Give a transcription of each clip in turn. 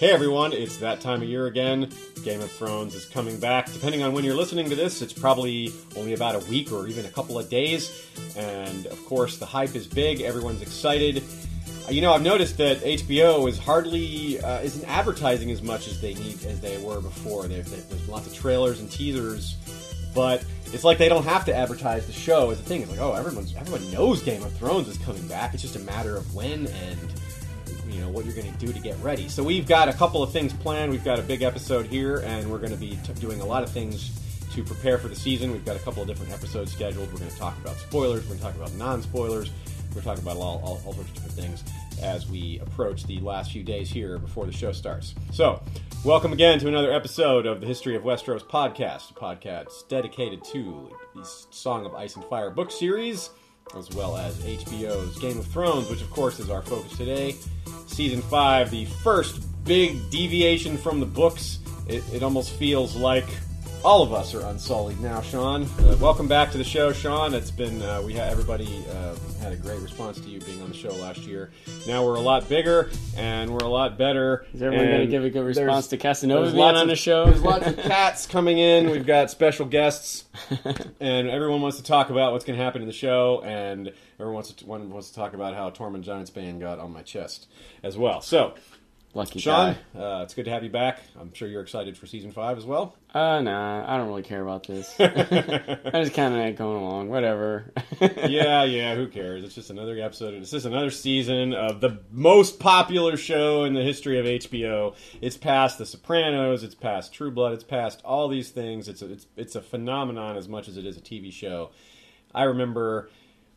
Hey everyone, it's that time of year again. Game of Thrones is coming back. Depending on when you're listening to this, it's probably only about a week or even a couple of days. And of course, the hype is big. Everyone's excited. Uh, You know, I've noticed that HBO is hardly uh, isn't advertising as much as they need as they were before. There, there- there's lots of trailers and teasers, but it's like they don't have to advertise the show as a thing. It's like, oh, everyone's everyone knows Game of Thrones is coming back. It's just a matter of when and you know what you're going to do to get ready. So we've got a couple of things planned. We've got a big episode here, and we're going to be t- doing a lot of things to prepare for the season. We've got a couple of different episodes scheduled. We're going to talk about spoilers. We're going to talk about non-spoilers. We're talking about all, all, all sorts of different things as we approach the last few days here before the show starts. So, welcome again to another episode of the History of Westeros podcast, a podcast dedicated to the Song of Ice and Fire book series as well as HBO's Game of Thrones, which of course is our focus today. Season 5, the first big deviation from the books. It, it almost feels like all of us are unsullied now, Sean. Uh, welcome back to the show, Sean. It's been, uh, we had, everybody uh, had a great response to you being on the show last year. Now we're a lot bigger and we're a lot better. Is everyone going to give a good response to Casanova there's being lots on of- the show? There's lots of cats coming in. We've got special guests, and everyone wants to talk about what's going to happen in the show, and everyone wants to one wants to talk about how Tormund Giantsbane got on my chest as well. So, Lucky Sean, guy. uh, it's good to have you back. I'm sure you're excited for season five as well. Uh, nah, I don't really care about this. I'm just kind of going along. Whatever. yeah, yeah. Who cares? It's just another episode. It's just another season of the most popular show in the history of HBO. It's past The Sopranos. It's past True Blood. It's past all these things. It's a, it's it's a phenomenon as much as it is a TV show. I remember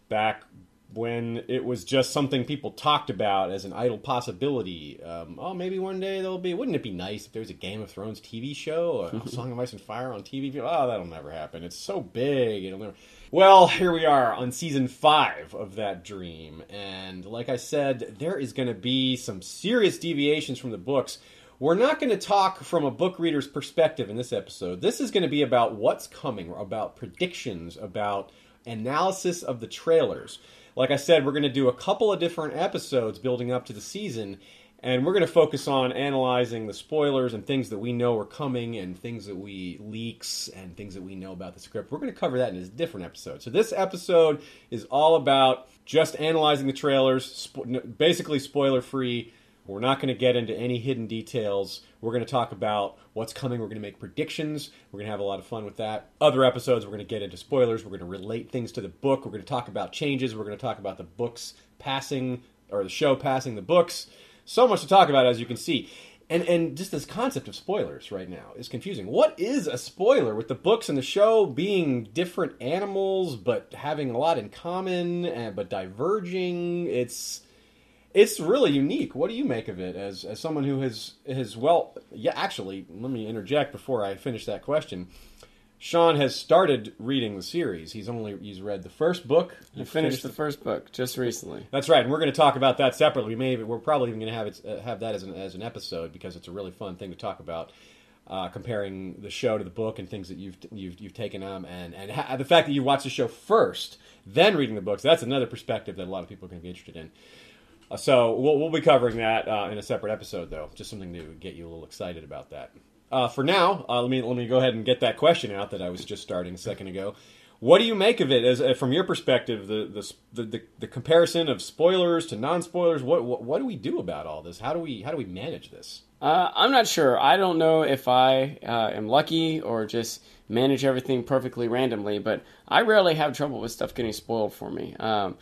back when it was just something people talked about as an idle possibility. Um, oh, maybe one day there'll be. Wouldn't it be nice if there was a Game of Thrones TV show, a Song of Ice and Fire on TV? Oh, that'll never happen. It's so big. It'll never. Well, here we are on season five of that dream, and like I said, there is going to be some serious deviations from the books. We're not going to talk from a book reader's perspective in this episode. This is going to be about what's coming, about predictions, about analysis of the trailers. Like I said, we're going to do a couple of different episodes building up to the season, and we're going to focus on analyzing the spoilers and things that we know are coming, and things that we leaks, and things that we know about the script. We're going to cover that in a different episode. So this episode is all about just analyzing the trailers, spo- basically spoiler free. We're not going to get into any hidden details. We're going to talk about what's coming. We're going to make predictions. We're going to have a lot of fun with that. Other episodes, we're going to get into spoilers. We're going to relate things to the book. We're going to talk about changes. We're going to talk about the books passing, or the show passing the books. So much to talk about, as you can see. And, and just this concept of spoilers right now is confusing. What is a spoiler with the books and the show being different animals but having a lot in common and but diverging? It's it's really unique. What do you make of it as as someone who has has well, yeah. Actually, let me interject before I finish that question. Sean has started reading the series. He's only he's read the first book. I finished the first book just recently. That's right, and we're going to talk about that separately. We may we're probably even going to have it uh, have that as an as an episode because it's a really fun thing to talk about. Uh, comparing the show to the book and things that you've you've, you've taken on, and and ha- the fact that you watch the show first, then reading the books, that's another perspective that a lot of people are going to be interested in. So we'll, we'll be covering that uh, in a separate episode, though. Just something to get you a little excited about that. Uh, for now, uh, let me let me go ahead and get that question out that I was just starting a second ago. What do you make of it, as uh, from your perspective, the the, the the the comparison of spoilers to non spoilers? What, what what do we do about all this? How do we how do we manage this? Uh, I'm not sure. I don't know if I uh, am lucky or just manage everything perfectly randomly, but I rarely have trouble with stuff getting spoiled for me. Um,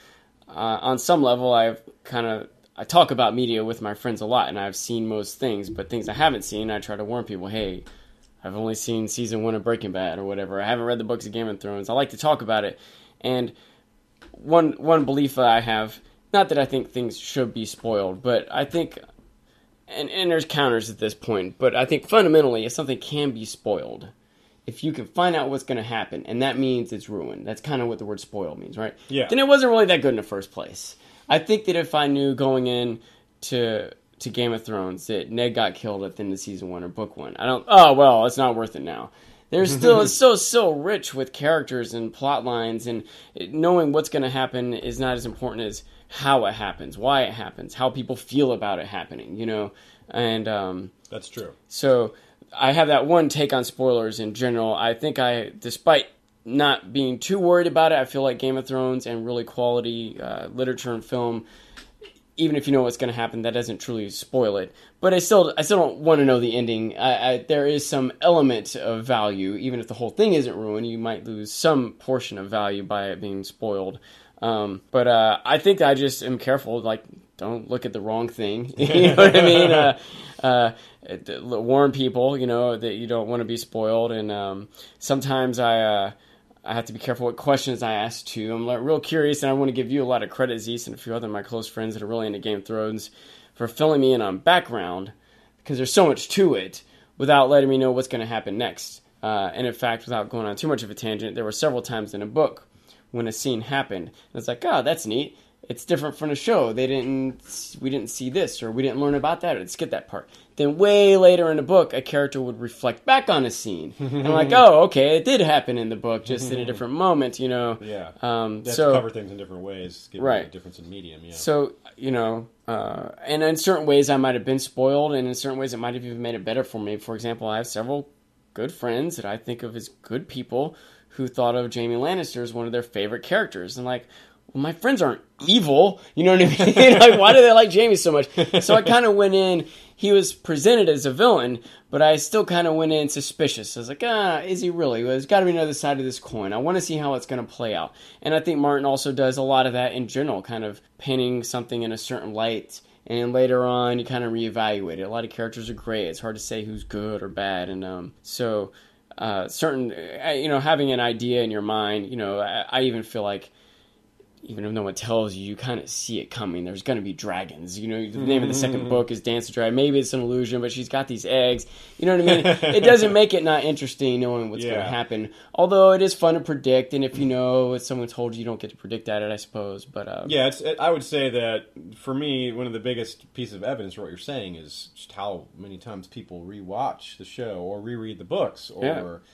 uh, on some level, I've kind of I talk about media with my friends a lot, and I've seen most things, but things I haven't seen, I try to warn people, hey, I've only seen season one of Breaking Bad or whatever. I haven't read the books of Game of Thrones. I like to talk about it, and one one belief that I have, not that I think things should be spoiled, but I think, and and there's counters at this point, but I think fundamentally, if something can be spoiled, if you can find out what's going to happen, and that means it's ruined. That's kind of what the word spoil means, right? Yeah. Then it wasn't really that good in the first place. I think that if I knew going in to to Game of Thrones that Ned got killed at the end of season one or book one, I don't. Oh well, it's not worth it now. There's still it's so so rich with characters and plot lines, and knowing what's going to happen is not as important as how it happens, why it happens, how people feel about it happening. You know, and um, That's true. so I have that one take on spoilers in general. I think I, despite not being too worried about it, I feel like Game of Thrones and really quality uh, literature and film, even if you know what's going to happen, that doesn't truly spoil it. But I still, I still don't want to know the ending. I, I, there is some element of value, even if the whole thing isn't ruined. You might lose some portion of value by it being spoiled. Um, but uh, I think I just am careful, like don't look at the wrong thing. you know what I mean? Uh, uh, warn people, you know, that you don't want to be spoiled. And um, sometimes I uh, I have to be careful what questions I ask too. I'm like, real curious, and I want to give you a lot of credit, Zeus, and a few other my close friends that are really into Game of Thrones for filling me in on background because there's so much to it without letting me know what's going to happen next. Uh, and in fact, without going on too much of a tangent, there were several times in a book when a scene happened. And it's like, oh, that's neat it's different from the show. They didn't, we didn't see this, or we didn't learn about that, or skip that part. Then way later in the book, a character would reflect back on a scene, and like, oh, okay, it did happen in the book, just in a different moment, you know. Yeah. Um, They so to cover things in different ways, given Right. the difference in medium. Yeah. so you know, uh, and in certain ways, I might have been spoiled, and in certain ways, it might have even made it better for me. For example, I have several good friends that I think of as good people who thought of Jamie Lannister as one of their favorite characters, and like. Well, my friends aren't evil, you know what I mean? like, why do they like Jamie so much? So I kind of went in. He was presented as a villain, but I still kind of went in suspicious. I was like, ah, is he really? Well, there's got to be another side of this coin. I want to see how it's going to play out. And I think Martin also does a lot of that in general, kind of painting something in a certain light. And later on, you kind of reevaluate it. A lot of characters are great. It's hard to say who's good or bad. And um, so, uh, certain, uh, you know, having an idea in your mind, you know, I, I even feel like even if no one tells you, you kind of see it coming. There's going to be dragons. You know, the name of the second book is Dance of Dragon. Maybe it's an illusion, but she's got these eggs. You know what I mean? it doesn't make it not interesting knowing what's going to happen. Although it is fun to predict, and if you know what someone told you, you don't get to predict at it, I suppose. But um, Yeah, it's, I would say that for me, one of the biggest pieces of evidence for what you're saying is just how many times people rewatch the show or reread the books or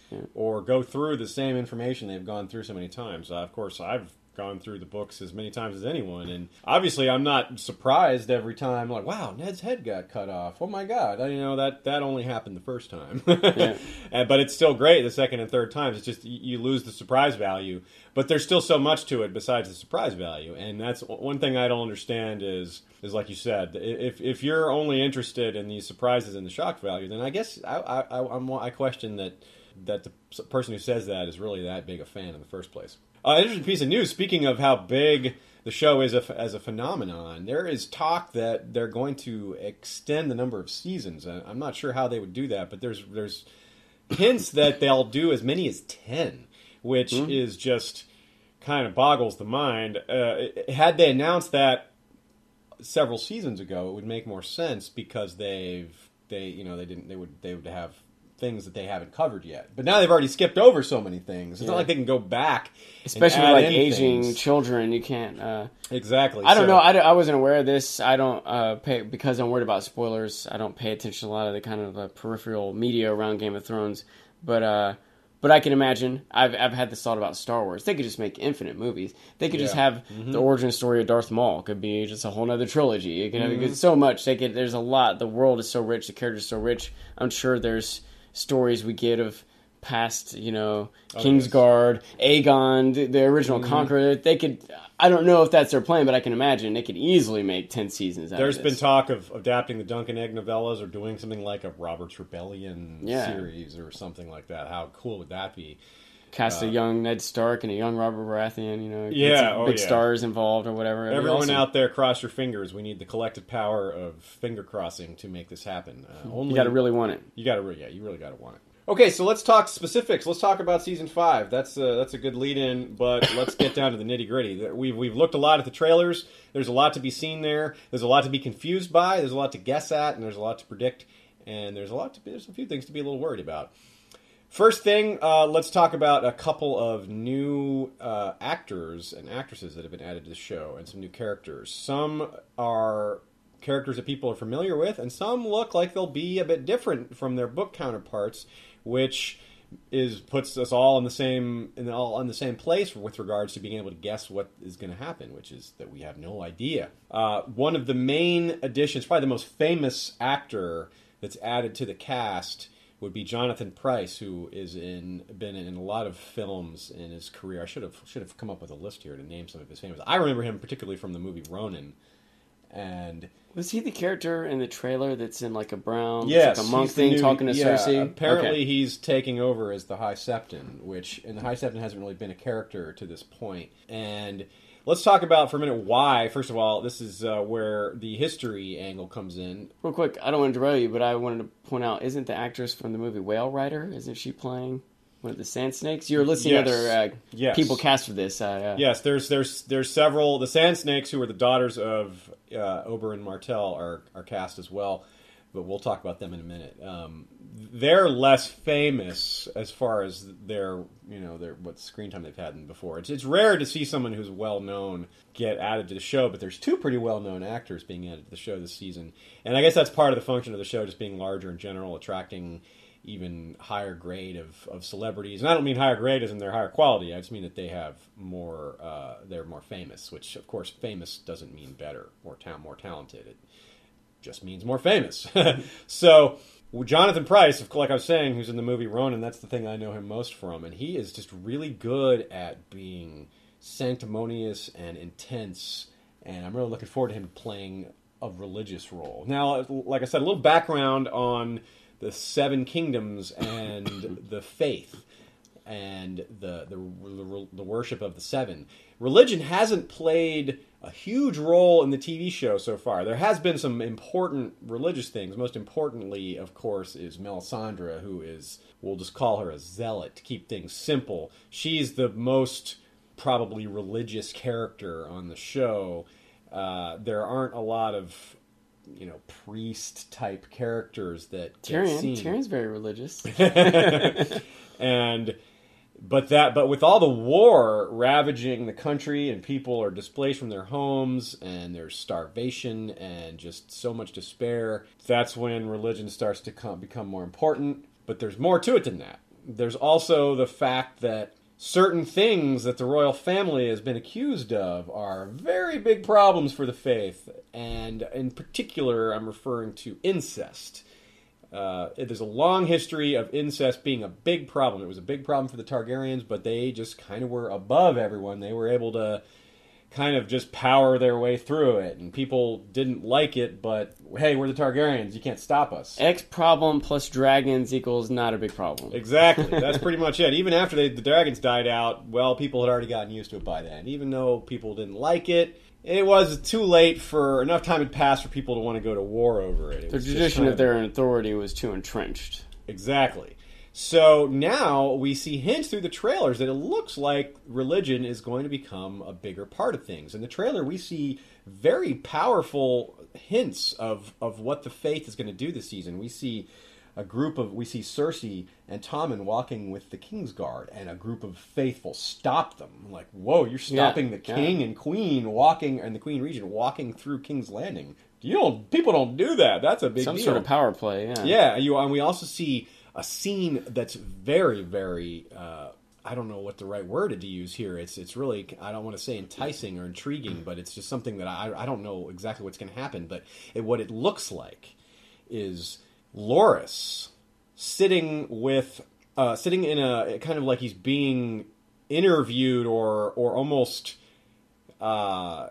Yeah, yeah. or go through the same information they've gone through so many times. Uh, of course, I've gone through the books as many times as anyone, and obviously, I'm not surprised every time. Like, wow, Ned's head got cut off. Oh my god, I you know that that only happened the first time. And- but it's still great the second and third times. It's just you lose the surprise value, but there's still so much to it besides the surprise value. And that's one thing I don't understand is is like you said, if if you're only interested in these surprises and the shock value, then I guess I I, I, I question that that the person who says that is really that big a fan in the first place. Uh, interesting piece of news. Speaking of how big the show is a, as a phenomenon, there is talk that they're going to extend the number of seasons. I'm not sure how they would do that, but there's there's hints that they'll do as many as 10, which is just kind of boggles the mind. Uh, had they announced that several seasons ago, it would make more sense because they've they you know they didn't they would they would have things that they haven't covered yet. But now they've already skipped over so many things. It's not like they can go back, and especially like in aging things. children, you can't. Uh, Exactly. I don't So- know. I, I wasn't aware of this. I don't uh, pay because I'm worried about spoilers. I don't pay attention to a lot of the kind of uh, peripheral media around Game of Thrones. But uh, but I can imagine. I've I've had this thought about Star Wars. They could just make infinite movies. They could just Yeah. have the origin story of Darth Maul. Could be just a whole other trilogy. It could have it's so much. They could. There's a lot. The world is so rich. The characters are so rich. I'm sure there's stories we get of past, you know, oh, Kingsguard, Aegon, the, the original mm-hmm. Conqueror. They could. I don't know if that's their plan, but I can imagine they could easily make ten seasons. Out There's been talk of adapting the Dunk and Egg novellas or doing something like a Robert's Rebellion Yeah. series or something like that. How cool would that be? Cast a young Ned Stark and a young Robert Baratheon. You know, Yeah, oh, big yeah. stars involved or whatever. Everyone awesome. out there, cross your fingers. We need the collective power of finger crossing to make this happen. Uh, only You got to really want it. You got to really, yeah, you really got to want it. Okay, so let's talk specifics. Let's talk about season five. That's a, that's a good lead in, but let's get down to the nitty gritty. We've we've looked a lot at the trailers. There's a lot to be seen there. There's a lot to be confused by. There's a lot to guess at, and there's a lot to predict. And there's a lot to be, there's a few things to be a little worried about. First thing, uh, let's talk about a couple of new uh, actors and actresses that have been added to the show, and some new characters. Some are characters that people are familiar with, and some look like they'll be a bit different from their book counterparts, which is puts us all in the same in all in the same place with regards to being able to guess what is going to happen, which is that we have no idea. Uh, one of the main additions, probably the most famous actor that's added to the cast, would be Jonathan Pryce, who is in been in a lot of films in his career. I should have should have come up with a list here to name some of his famous. I remember him particularly from the movie Ronin, and Was he the character in the trailer that's in like a brown, Yes, like a monk thing new- talking to yeah, Cersei? Apparently, Okay. he's taking over as the High Septon, which and the High Septon hasn't really been a character to this point. And let's talk about for a minute why. First of all, this is uh, where the history angle comes in. Real quick, I don't want to derail you, but I wanted to point out: isn't the actress from the movie Whale Rider? Isn't she playing one of the Sand Snakes? You're listing Yes. other uh, Yes. people cast for this. Uh, Yes, there's there's there's several. The Sand Snakes, who are the daughters of uh, Oberyn Martell, are are cast as well, but we'll talk about them in a minute. Um, they're less famous as far as their you know their what screen time they've had before. It's it's rare to see someone who's well known get added to the show, but there's two pretty well known actors being added to the show this season, and I guess that's part of the function of the show, just being larger in general, attracting even higher grade of, of celebrities. And I don't mean higher grade as in their higher quality. I just mean that they have more, uh, they're more famous, which of course famous doesn't mean better or ta- more talented. It just means more famous. so Jonathan Pryce, of- like I was saying, who's in the movie Ronin, that's the thing I know him most from, and he is just really good at being sanctimonious and intense. And I'm really looking forward to him playing a religious role. Now, like I said, a little background on the Seven Kingdoms and the faith and the, the the the worship of the seven. Religion hasn't played a huge role in the TV show so far. There has been some important religious things. Most importantly, of course, is Melisandre, who is we'll just call her a zealot to keep things simple. She's the most probably religious character on the show. Uh, there aren't a lot of you know priest type characters that Tyrion. Tyrion's very religious. and but that but with all the war ravaging the country and people are displaced from their homes and there's starvation and just so much despair that's when religion starts to come, become more important. But there's more to it than that. There's also the fact that certain things that the royal family has been accused of are very big problems for the faith. And in particular i'm referring to incest uh, there's a long history of incest being a big problem. It was a big problem for the Targaryens, but they just kind of were above everyone. They were able to kind of just power their way through it, and people didn't like it. But hey, we're the Targaryens. You can't stop us. X problem plus dragons equals not a big problem. Exactly. That's pretty much it. Even after they, the dragons died out, well, people had already gotten used to it by then. Even though people didn't like it, it was too late for enough time had passed for people to want to go to war over it. it The tradition of their authority was too entrenched. Exactly. So now we see hints through the trailers that it looks like religion is going to become a bigger part of things. In the trailer, we see very powerful hints of, of what the faith is going to do this season. We see a group of we see Cersei and Tommen walking with the Kingsguard, and a group of faithful stop them. Like, whoa, you're stopping the yeah. king and queen walking, and the Queen Regent walking through King's Landing. You don't. People don't do that. That's a big Some deal. sort of power play, yeah. Yeah, you and we also see a scene that's very, very. Uh, I don't know what the right word to use here. It's it's really I don't want to say enticing or intriguing, but it's just something that I I don't know exactly what's going to happen. But it, what it looks like is Loras sitting with uh, sitting in a kind of like he's being interviewed or or almost uh,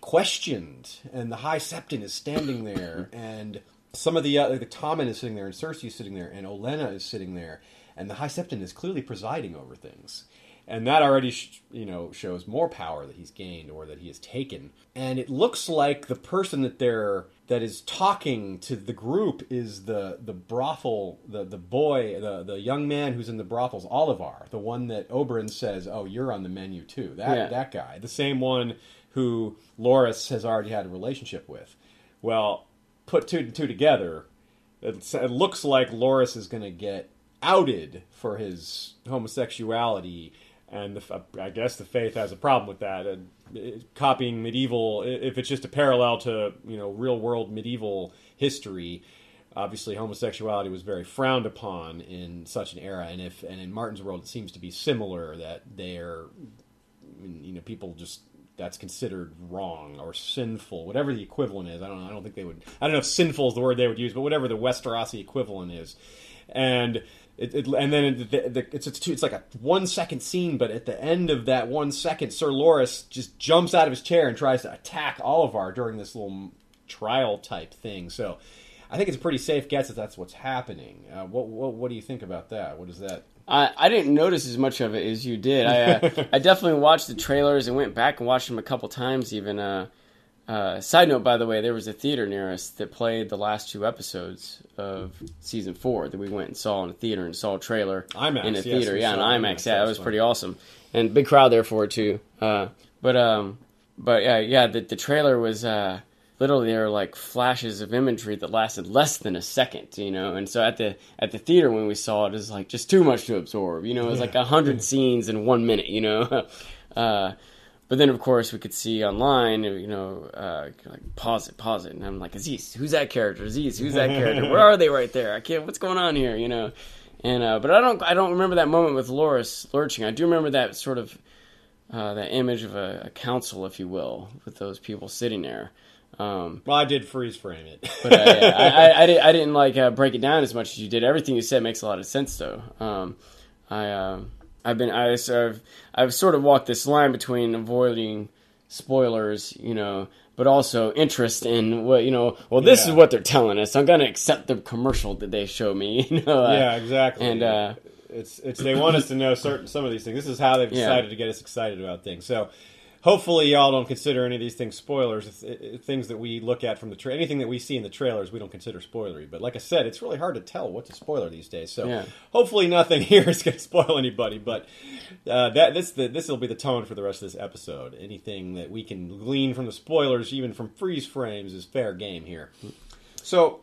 questioned, and the High Septon is standing there, and some of the uh, the Tommen is sitting there, and Cersei is sitting there, and Olenna is sitting there, and the High Septon is clearly presiding over things. And that already, sh- you know, shows more power that he's gained or that he has taken. And it looks like the person that they're that is talking to the group is the the brothel, the the boy, the the young man who's in the brothels, Olyvar, the one that Oberyn says, "Oh, you're on the menu too." That Yeah. that guy, the same one who Loras has already had a relationship with. Well, put two and two together, it, it looks like Loras is going to get outed for his homosexuality, and the, I guess the faith has a problem with that. And copying medieval, if it's just a parallel to you know real world medieval history, obviously homosexuality was very frowned upon in such an era, and if and in Martin's world it seems to be similar that they're you know people just that's considered wrong or sinful, whatever the equivalent is. I don't know. I don't think they would. I don't know if sinful is the word they would use, but whatever the Westerosi equivalent is, and. It, it, and then it, the, the, it's it's, it's like a one second scene, but at the end of that one second, Sir Loras just jumps out of his chair and tries to attack Olyvar during this little trial type thing. So I think it's a pretty safe guess that that's what's happening. Uh, what, what what do you think about that? What is that? I, I didn't notice as much of it as you did. I uh, I definitely watched the trailers and went back and watched them a couple times. Even uh, uh, side note, by the way, there was a theater near us that played the last two episodes of season four that we went and saw in a theater and saw a trailer IMAX, in a yes, theater. yeah, in IMAX. IMAX, Yeah, that was pretty awesome and big crowd there for it too. Uh, but um, but yeah, yeah, the the trailer was uh literally there were like flashes of imagery that lasted less than a second, you know. And so at the at the theater when we saw it, it was like just too much to absorb, you know. It was like a hundred scenes in one minute, you know. but then of course we could see online, you know, uh, like pause it, pause it, and I'm like, Aziz, who's that character? Aziz, who's that character? Where are they right there? I can't. What's going on here? You know. And uh, but I don't I don't remember that moment with Loras lurching. I do remember that sort of uh, that image of a, a council, if you will, with those people sitting there. Um, Well, I did freeze frame it. but uh, yeah, I, I, I, didn't, I didn't like uh, break it down as much as you did. Everything you said makes a lot of sense, though. Um, I uh, I've been I, so I've I've sort of walked this line between avoiding spoilers, you know, but also interest in what you know. Well, this Yeah. is what they're telling us. I'm going to accept the commercial that they show me. You know, uh, yeah, exactly. and, uh, it's it's they want us to know certain some of these things. This is how they've Yeah. decided to get us excited about things. So. Hopefully, y'all don't consider any of these things spoilers. It's, it, it- things that we look at from the tra- anything that we see in the trailers, we don't consider spoilery. But like I said, it's really hard to tell what's a spoiler these days. So Yeah. hopefully, nothing here is going to spoil anybody. But uh, that this the, this will be the tone for the rest of this episode. Anything that we can glean from the spoilers, even from freeze frames, is fair game here. So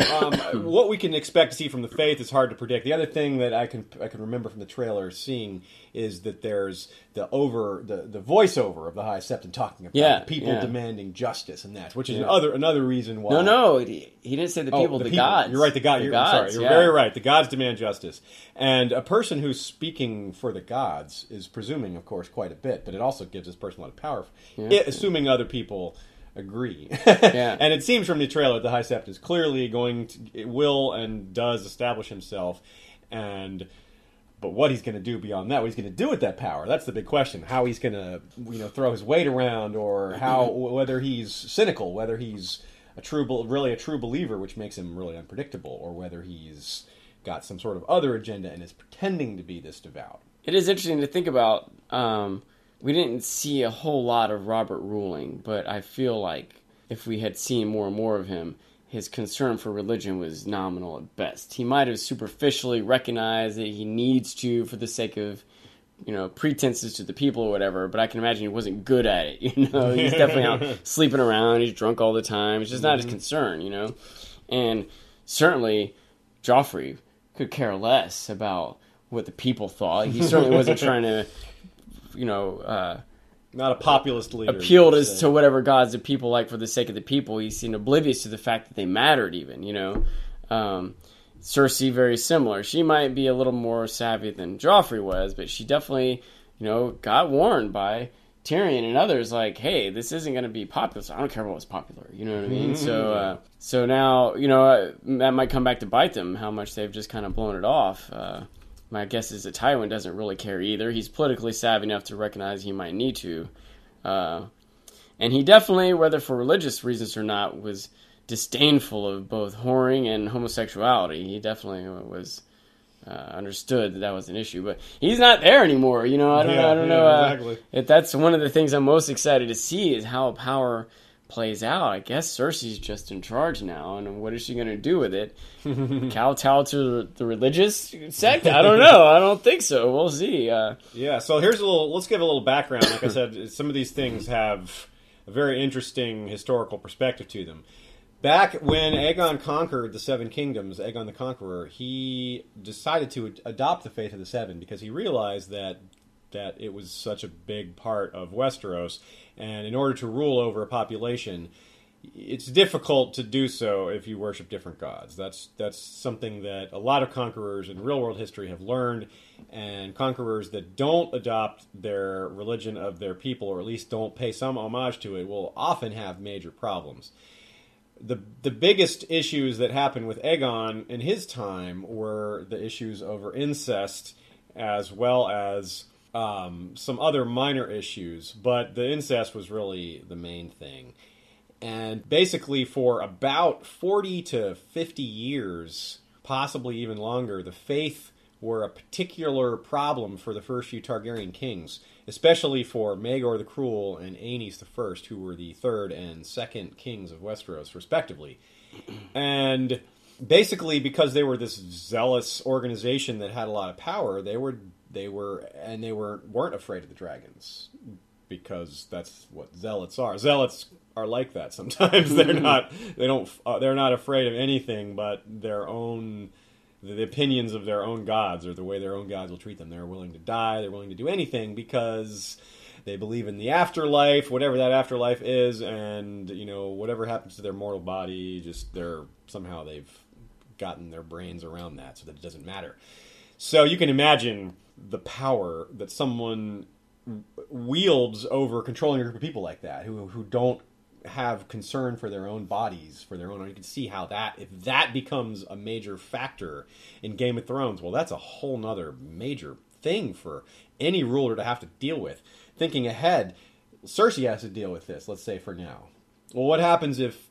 um, what we can expect to see from the faith is hard to predict. The other thing that I can I can remember from the trailer seeing is that there's the over the, the voiceover of the High Septon talking about Yeah, people yeah. demanding justice and that, which is Yeah. another another reason why. No, no, he, he didn't say the Oh, people, the, gods. You're right. The god. The you're I'm gods, sorry. You're very right. The gods demand justice, and a person who's speaking for the gods is presuming, of course, quite a bit. But it also gives this person a lot of power, Yeah. i- assuming other people agree. Yeah. And it seems from the trailer that the High Sept is clearly going to it will and does establish himself, and. But what he's going to do beyond that, what he's going to do with that power, that's the big question. How he's going to, you know, throw his weight around, or how whether he's cynical, whether he's a true, really a true believer, which makes him really unpredictable, or whether he's got some sort of other agenda and is pretending to be this devout. It is interesting to think about. Um, we didn't see a whole lot of Robert Ruling, but I feel like if we had seen more and more of him, his concern for religion was nominal at best. He might have superficially recognized that he needs to for the sake of, you know, pretenses to the people or whatever, but I can imagine he wasn't good at it, you know. He's definitely out sleeping around, he's drunk all the time. It's just not his mm-hmm. concern, you know. And certainly Joffrey could care less about what the people thought. He certainly wasn't trying to, you know, uh, Not a populist leader. appealed as to whatever gods the people like for the sake of the people. He seemed oblivious to the fact that they mattered, even, you know. Um, Cersei, very similar. She might be a little more savvy than Joffrey was, but she definitely, you know, got warned by Tyrion and others, like, "Hey, this isn't going to be popular. So I don't care about what's popular." You know what I mean? So, uh, so now, you know, uh, that might come back to bite them. How much they've just kind of blown it off. Uh, my guess is that Tywin doesn't really care either. He's politically savvy enough to recognize he might need to. Uh, and he definitely, whether for religious reasons or not, was disdainful of both whoring and homosexuality. He definitely was uh, understood that that was an issue, but he's not there anymore. You know, I don't, Yeah, I don't yeah, know. uh, exactly. if that's one of the things I'm most excited to see is how power plays out. I guess Cersei's just in charge now, and what is she going to do with it? Kowtow to the religious sect? I don't know. I don't think so. We'll see. Uh, Yeah, so here's a little. Let's give a little background. Like I said, some of these things have a very interesting historical perspective to them. Back when Aegon conquered the Seven Kingdoms, Aegon the Conqueror, he decided to adopt the faith of the Seven because he realized that that it was such a big part of Westeros, and in order to rule over a population, it's difficult to do so if you worship different gods. That's that's something that a lot of conquerors in real world history have learned, and conquerors that don't adopt their religion of their people, or at least don't pay some homage to it, will often have major problems. The the biggest issues that happened with Aegon in his time were the issues over incest, as well as um, some other minor issues, but the incest was really the main thing and basically, for about 40 to 50 years, possibly even longer, the Faith were a particular problem for the first few Targaryen kings, especially for Maegor the Cruel and Aenys the First, who were the third and second kings of Westeros, respectively. And basically, because they were this zealous organization that had a lot of power, they were they were and they were weren't afraid of the dragons because that's what zealots are. Zealots are like that sometimes. they're not they don't uh, they're not afraid of anything but their own the opinions of their own gods or the way their own gods will treat them. They're willing to die, they're willing to do anything because they believe in the afterlife, whatever that afterlife is, and you know whatever happens to their mortal body, just they're somehow they've gotten their brains around that so that it doesn't matter. So you can imagine the power that someone wields over controlling a group of people like that who who don't have concern for their own bodies, for their own. You can see how that if that becomes a major factor in Game of Thrones, well, that's a whole nother major thing for any ruler to have to deal with. Thinking ahead, Cersei has to deal with this. Let's say for now. Well, what happens if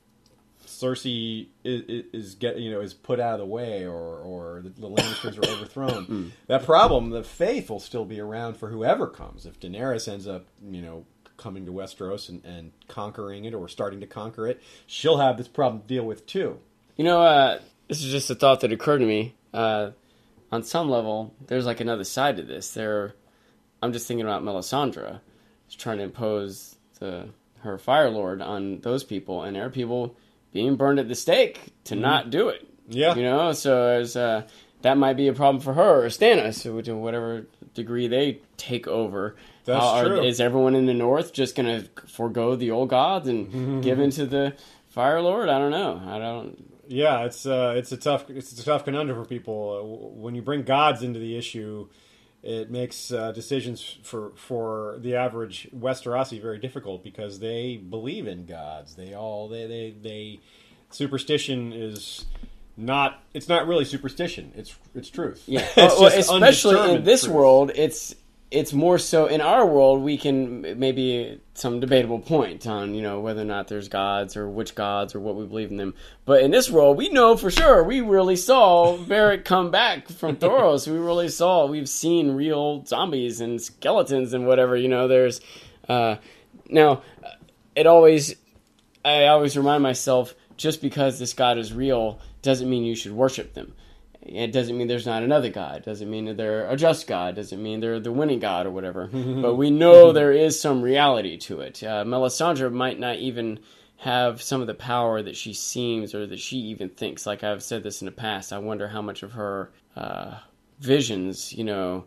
Cersei is, is get you know is put out of the way, or or the, the Lannisters are overthrown? Hmm. that problem, the faith will still be around for whoever comes. If Daenerys ends up, you know, coming to Westeros and, and conquering it or starting to conquer it, she'll have this problem to deal with too. You know, uh, this is just a thought that occurred to me. Uh, on some level, there's like another side to this. There, I'm just thinking about Melisandre, She's trying to impose the her Fire Lord on those people, and there are people being burned at the stake to not do it. Yeah. You know, so as uh, that might be a problem for her or Stannis, to whatever degree they take over. That's are- true. is everyone in the north just going to forego the old gods and give into the Fire Lord? I don't know. I don't. Yeah, it's uh, it's a tough it's a tough conundrum for people. Uh, when you bring gods into the issue, it makes uh, decisions for for the average Westerosi very difficult because they believe in gods. They all they they, they superstition is not it's not really superstition. It's it's truth. Yeah, well, especially in this truth. world, it's it's more so in our world. We can maybe some debatable point on you know whether or not there's gods or which gods or what we believe in them. But in this world, we know for sure. We really saw Beric come back from Thoros. We really saw. We've seen real zombies and skeletons and whatever. You know, there's uh, now. It always I always remind myself just because this God is real doesn't mean you should worship them. It doesn't mean there's not another God. It doesn't mean they're a just God. It doesn't mean they're the winning God or whatever. but we know there is some reality to it. Uh, Melisandre might not even have some of the power that she seems or that she even thinks. Like I've said this in the past, I wonder how much of her uh, visions, you know,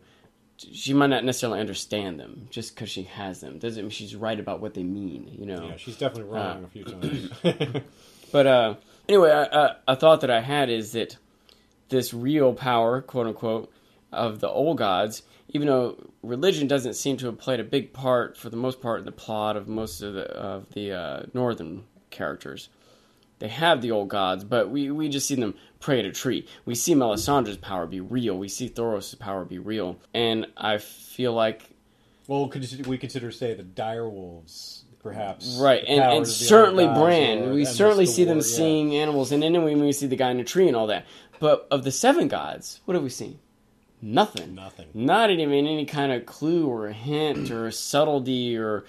she might not necessarily understand them just because she has them. Doesn't mean she's right about what they mean, you know. Yeah, she's definitely wrong Uh, a few times. But uh, anyway, a, a, a thought that I had is that this real power, quote unquote, of the old gods, even though religion doesn't seem to have played a big part for the most part in the plot of most of the of the uh, northern characters, they have the old gods, but we, we just see them pray at a tree. We see Melisandre's power be real. We see Thoros' power be real, and I feel like well, we consider say the dire wolves, perhaps? Right, and, and certainly Bran. we certainly the see them yeah. seeing animals, and then when we see the guy in the tree and all that. But of the seven gods, what have we seen? Nothing. Nothing. Not even any kind of clue or a hint or subtlety or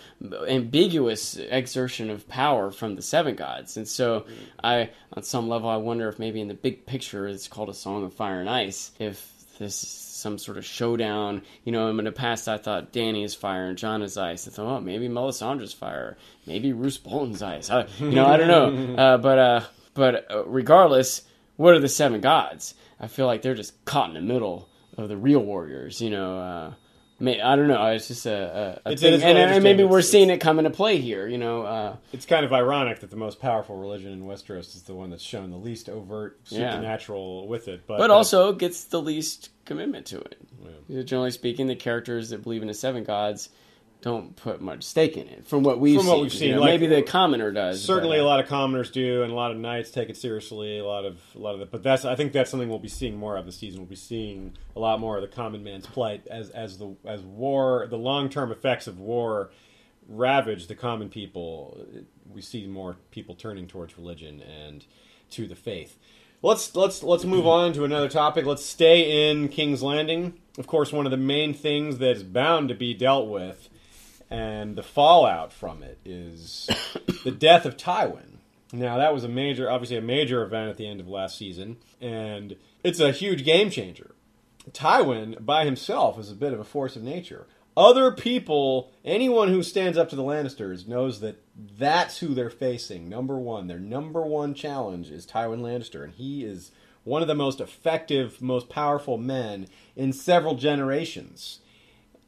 ambiguous exertion of power from the seven gods. And so, I, on some level, I wonder if maybe in the big picture, it's called a Song of Fire and Ice. If this is some sort of showdown, you know, in the past I thought Dany is fire and Jon is ice. I thought, oh, maybe Melisandre's fire, maybe Roose Bolton's ice. I, you know, I don't know. Uh, but uh, but uh, regardless, what are the seven gods? I feel like they're just caught in the middle of the real warriors. You know, uh, may, I don't know. It's just a, a, a It's- thing, it is really and, and maybe we're It's- seeing it come into play here. You know, uh, It's kind of ironic that the most powerful religion in Westeros is the one that's shown the least overt Yeah. supernatural with it. But, but that- also gets the least commitment to it. Yeah. Generally speaking, the characters that believe in the seven gods don't put much stake in it. From what we've From what seen, we've You know, like- maybe the commoner does. certainly but, a uh, lot of commoners do, and a lot of knights take it seriously. A lot of a lot of it, but that's I think that's something we'll be seeing more of this season. We'll be seeing a lot more of the common man's plight as as the as war, the long term effects of war ravage the common people. We see more people turning towards religion and to the faith. Let's let's let's move on to another topic. Let's stay in King's Landing. Of course, one of the main things that is bound to be dealt with and the fallout from it is the death of Tywin. Now that was a major, obviously a major event at the end of last season, and it's a huge game changer. Tywin by himself is a bit of a force of nature. Other people, anyone who stands up to the Lannisters knows that that's who they're facing. Number one, their number one challenge is Tywin Lannister, and he is one of the most effective, most powerful men in several generations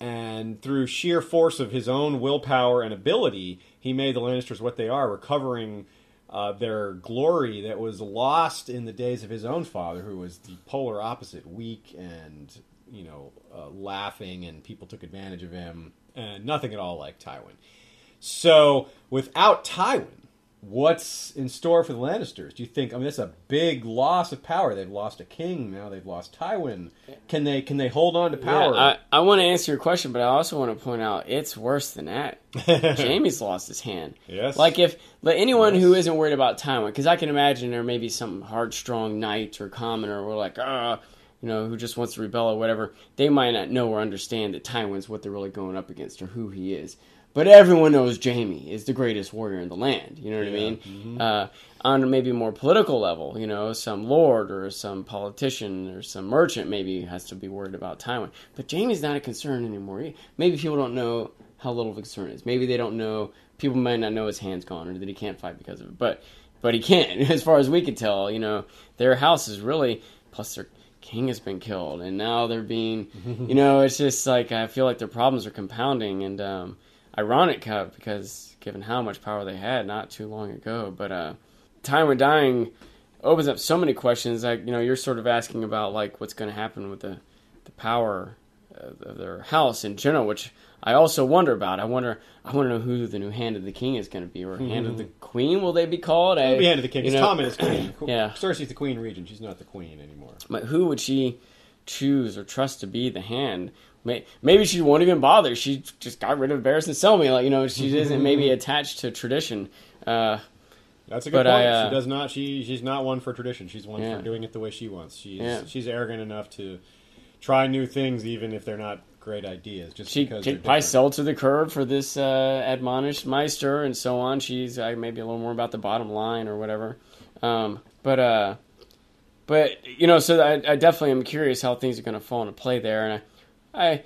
and through sheer force of his own willpower and ability, he made the Lannisters what they are, recovering uh, their glory that was lost in the days of his own father, who was the polar opposite, weak and you know uh, laughing, and people took advantage of him, and nothing at all like Tywin. So without Tywin, what's in store for the Lannisters? Do you think? I mean, that's a big loss of power. They've lost a king now. They've lost Tywin. Can they? Can they hold on to power? Yeah, I, I want to answer your question, but I also want to point out it's worse than that. Jamie's lost his hand. Yes. Like if like anyone who Yes. isn't worried about Tywin, because I can imagine there may be some hard, strong knight or commoner, or like ah, you know, who just wants to rebel or whatever. They might not know or understand that Tywin's what they're really going up against or who he is. But everyone knows Jamie is the greatest warrior in the land. You know what I mean? Mm-hmm. Uh, on maybe a more political level, you know, some lord or some politician or some merchant maybe has to be worried about Tywin. But Jamie's not a concern anymore. Maybe people don't know how little of a concern it is. Maybe they don't know. People might not know his hand's gone or that he can't fight because of it. But but he can, as far as we could tell. You know, their house is really plus their king has been killed, and now they're being, you know, it's just like I feel like their problems are compounding and. um ironic because given how much power they had not too long ago. But uh, Tywin dying opens up so many questions. Like you know, you're sort of asking about like what's going to happen with the the power of their house in general, which I also wonder about. I wonder, I want to know who the new hand of the king is going to be, or hand of the queen. Will they be called? I, It'll be hand of the king. you know, Tommen is queen. Yeah. Cersei's the queen regent. She's not the queen anymore. But who would she choose or trust to be the hand? May- Maybe she won't even bother. She just got rid of Barristan Selmy. Like you know, she isn't maybe attached to tradition. Uh, That's a good point. I, uh, she does not. She she's not one for tradition. She's one Yeah. for doing it the way she wants. She's Yeah. she's arrogant enough to try new things, even if they're not great ideas. Just she because she they're probably different. sell to the curb for this uh, admonished maester and so on. She's uh, maybe a little more about the bottom line or whatever. Um, but uh, but you know, so I, I definitely am curious how things are going to fall into play there, and I, I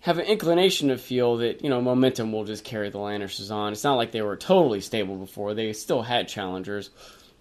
have an inclination to feel that you know momentum will just carry the Lannisters on. It's not like they were totally stable before; they still had challengers,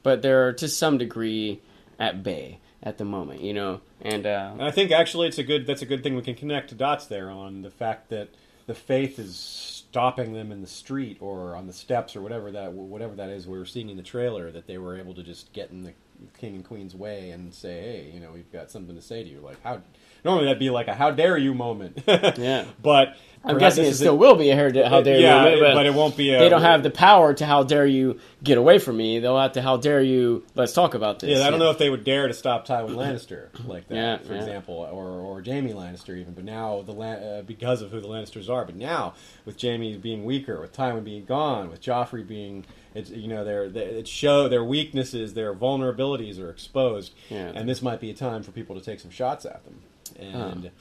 but they're to some degree at bay at the moment. You know, and uh, I think actually it's a good. That's a good thing. We can connect dots there on the fact that the faith is stopping them in the street or on the steps or whatever that whatever that is. We were seeing in the trailer that they were able to just get in the king and queen's way and say, "Hey, you know, we've got something to say to you." Like how normally that'd be like a "How dare you" moment. Yeah. but I'm guessing it still will be a how dare, how dare yeah, you moment, but, it won't be. A, they don't have the power to how dare you get away from me. They'll have to how dare you let's talk about this. Yeah, I don't know if they would dare to stop Tywin Lannister like that, Yeah, for yeah. example, or or Jamie Lannister even. But now the uh, because of who the Lannisters are. But now with Jamie being weaker, with Tywin being gone, with Joffrey being, it's you know their it show their weaknesses, their vulnerabilities are exposed, Yeah. and this might be a time for people to take some shots at them. And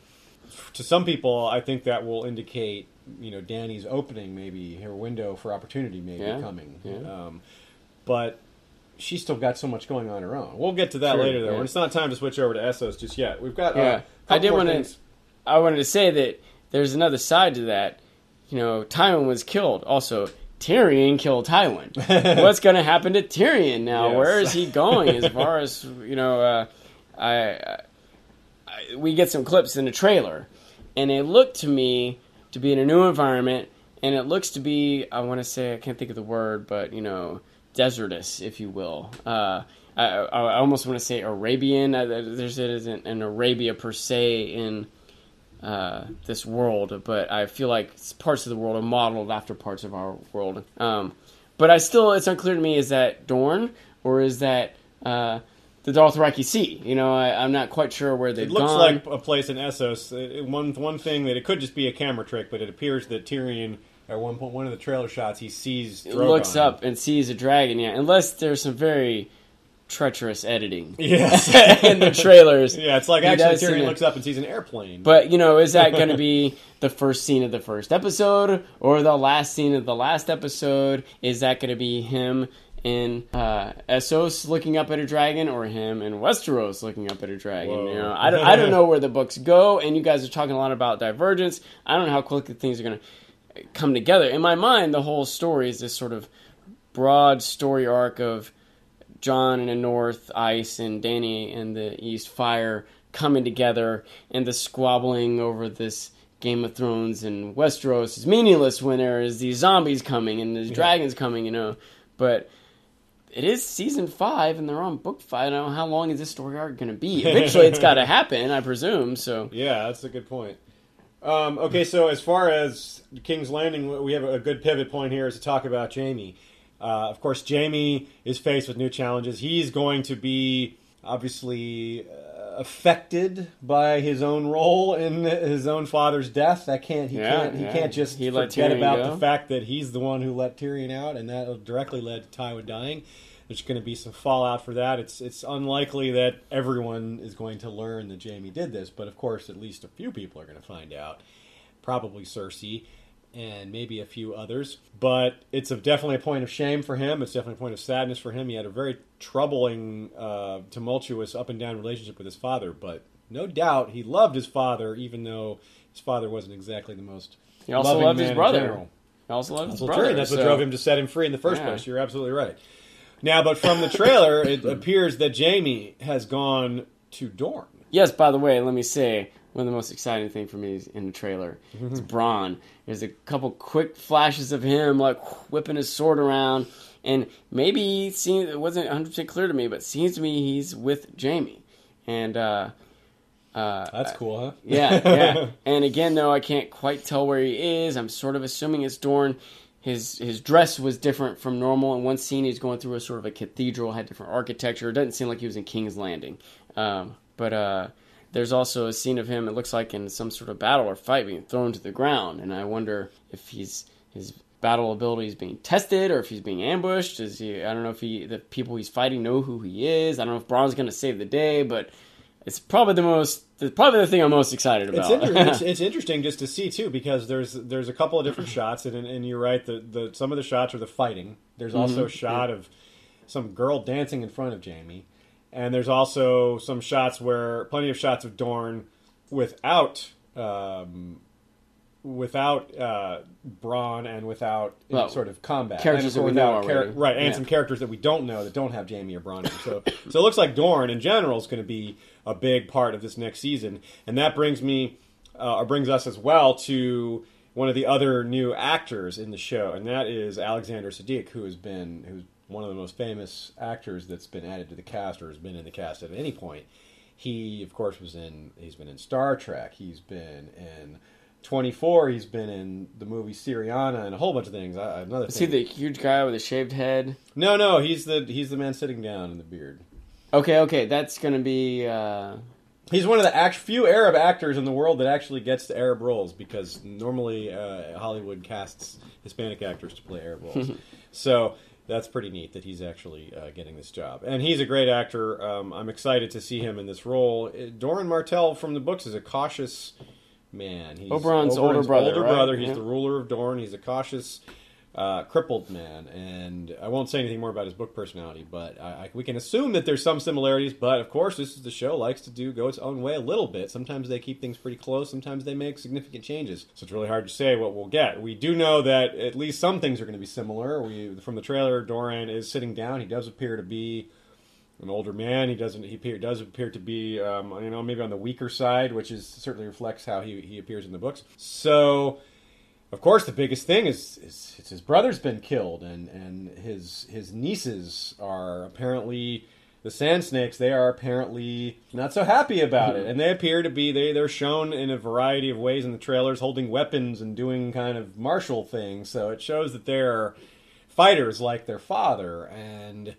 to some people, I think that will indicate you know Dany's opening, maybe her window for opportunity, maybe Yeah, coming. yeah. Um, but she's still got so much going on her own. We'll get to that Sure, later, though. yeah. It's not time to switch over to Essos just yet. We've got. Uh, Yeah. a I did wanna- I wanted to say that there's another side to that. You know, Tywin was killed. Also, Tyrion killed Tywin. What's going to happen to Tyrion now? Yes. Where is he going? As far as you know, uh, I we get some clips in the trailer, and it looked to me to be in a new environment, and it looks to be I want to say I can't think of the word, but you know, desertous, if you will. Uh, I, I almost want to say Arabian. Uh, there's it isn't an Arabia per se in uh, this world, but I feel like parts of the world are modeled after parts of our world. Um, but I still, it's unclear to me: is that Dorne or is that uh, the Dothraki Sea? You know, I, am not quite sure where they've It looks gone. like a place in Essos. Uh, One one thing that it could just be a camera trick, but it appears that Tyrion, at one point, one of the trailer shots, he sees Drogon. looks up and sees a dragon. Yeah, unless there's some very treacherous editing Yes. in the trailers. yeah, it's like actually Tyrion looks up and sees an airplane. But you know, is that going to be the first scene of the first episode or the last scene of the last episode? Is that going to be him in uh, Essos looking up at a dragon, or him in Westeros looking up at a dragon? Whoa. You know, I don't, I don't know where the books go. And you guys are talking a lot about divergence. I don't know how quickly things are going to come together. In my mind, the whole story is this sort of broad story arc of Jon in the north, ice, and Dany in the east, fire coming together, and the squabbling over this Game of Thrones and Westeros is meaningless when there is these zombies coming and there's dragons coming, you know. But it is season five, and they're on book five. I don't know how long is this story arc going to be. Eventually, it's got to happen, I presume. So Yeah, that's a good point. Um, okay, so as far as King's Landing, we have a good pivot point here is to talk about Jaime. Uh, of course, Jaime is faced with new challenges. He's going to be obviously uh, affected by his own role in his own father's death. That can't he Yeah, can't he yeah. can't just He forget about go. the fact that he's the one who let Tyrion out, and that directly led to Tywin dying. There's going to be some fallout for that. It's it's unlikely that everyone is going to learn that Jaime did this, but of course, at least a few people are going to find out. Probably Cersei and maybe a few others. But it's a, definitely a point of shame for him. It's definitely a point of sadness for him. He had a very troubling, uh, tumultuous up and down relationship with his father, but no doubt he loved his father, even though his father wasn't exactly the most. he also loved man his brother. He also loved his what, brother. true. That's what so- drove him to set him free in the first Yeah. place. You're absolutely right. Now, but from the trailer, it appears that Jaime has gone to Dorne. Yes, by the way, let me say one of the most exciting thing for me is in the trailer is Bronn. There's a couple quick flashes of him like whipping his sword around, and maybe seems it wasn't 100 percent clear to me, but it seems to me he's with Jaime, and uh, uh, That's cool, huh? yeah, yeah. And again, though, I can't quite tell where he is. I'm sort of assuming it's Dorne. His his dress was different from normal. In one scene, he's going through a sort of a cathedral, had different architecture. It doesn't seem like he was in King's Landing. Um, but uh, there's also a scene of him. It looks like in some sort of battle or fight, being thrown to the ground. And I wonder if he's his battle ability is being tested or if he's being ambushed. Is he? I don't know if he the people he's fighting know who he is. I don't know if Bronn's going to save the day, but it's probably the most. Probably the thing I'm most excited It's, about. inter- it's, it's interesting just to see too because there's there's a couple of different mm-hmm. shots and and you're right the, the some of the shots are the fighting. There's mm-hmm. also a shot of some girl dancing in front of Jaime, and there's also some shots where plenty of shots of Dorne without um, without uh, Bronn and without Well, sort of combat characters and that we know without char- right and Yeah. some characters that we don't know that don't have Jaime or Bronn. So so it looks like Dorne in general is going to be a big part of this next season, and that brings me uh, or brings us as well to one of the other new actors in the show, and that is Alexander Siddig, who has been who's one of the most famous actors that's been added to the cast or has been in the cast at any point. He, of course, was in. He's been in Star Trek. He's been in 24. He's been in the movie Syriana and a whole bunch of things. I, another Is he the huge guy with a shaved head? no, no, he's the he's the man sitting down in the beard. Okay, okay, that's gonna be. Uh, He's one of the act- few Arab actors in the world that actually gets to Arab roles because normally uh, Hollywood casts Hispanic actors to play Arab roles. so that's pretty neat that he's actually uh, getting this job. And he's a great actor. Um, I'm excited to see him in this role. Uh, Doran Martell from the books is a cautious man. He's Oberyn's older brother, Older right? brother. He's Yeah. the ruler of Dorne. He's a cautious. Uh, crippled man, and I won't say anything more about his book personality, but I, I, we can assume that there's some similarities. But of course, this is the show likes to do go its own way a little bit. Sometimes they keep things pretty close. Sometimes they make significant changes. So it's really hard to say what we'll get. We do know that at least some things are going to be similar. We from the trailer, Doran is sitting down. He does appear to be an older man. He doesn't. He appear, does appear to be, um, you know, maybe on the weaker side, which is certainly reflects how he, he appears in the books. So, of course, the biggest thing is, is, is his brother's been killed, and and his his nieces are apparently the sand snakes. They are apparently not so happy about it, and they appear to be. They they're shown in a variety of ways in the trailers, holding weapons and doing kind of martial things. So it shows that they're fighters like their father and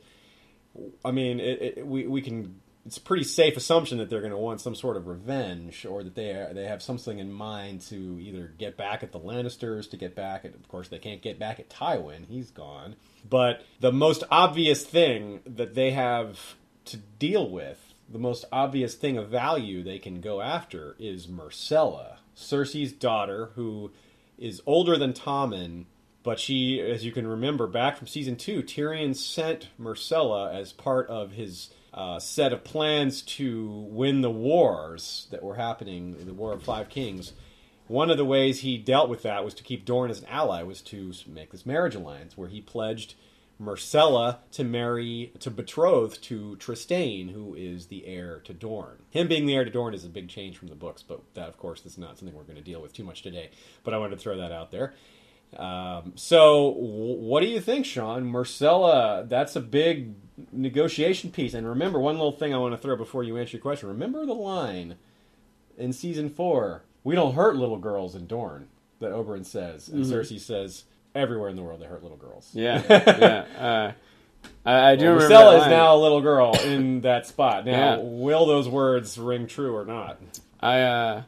I mean, it, it, we we can. It's a pretty safe assumption that they're going to want some sort of revenge, or that they are, they have something in mind to either get back at the Lannisters, to get back at. Of course, they can't get back at Tywin; he's gone. But the most obvious thing that they have to deal with, the most obvious thing of value they can go after, is Myrcella, Cersei's daughter, who is older than Tommen but she, as you can remember back from season two, Tyrion sent Myrcella as part of his uh, set of plans to win the wars that were happening, in the War of Five Kings. One of the ways he dealt with that was to keep Dorne as an ally, was to make this marriage alliance where he pledged Myrcella to marry, to betroth to Trystane, who is the heir to Dorne. Him being the heir to Dorne is a big change from the books, but that, of course, is not something we're going to deal with too much today. But I wanted to throw that out there. Um, so, w- what do you think, Sean? Myrcella, that's a big negotiation piece. And remember, one little thing I want to throw before you answer your question. Remember the line in season four we don't hurt little girls in Dorne, that Oberyn says. And Mhm. Cersei says, everywhere in the world they hurt little girls. Yeah, yeah. Uh, I, I do Well, remember. Myrcella that is now a little girl in that spot. Now, Yeah. will those words ring true or not? I uh,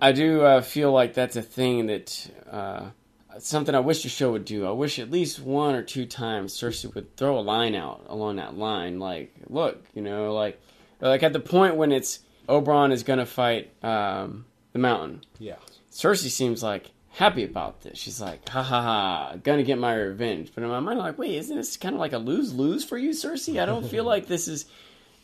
I do uh, feel like that's a thing that uh, something I wish the show would do. I wish at least one or two times Cersei would throw a line out along that line, like, look, you know, like, like at the point when it's Oberyn is going to fight um, the Mountain. Yeah. Cersei seems like happy about this. She's like, ha ha ha, gonna get my revenge. But in my mind, I'm like, wait, isn't this kind of like a lose lose for you, Cersei? I don't feel like this is.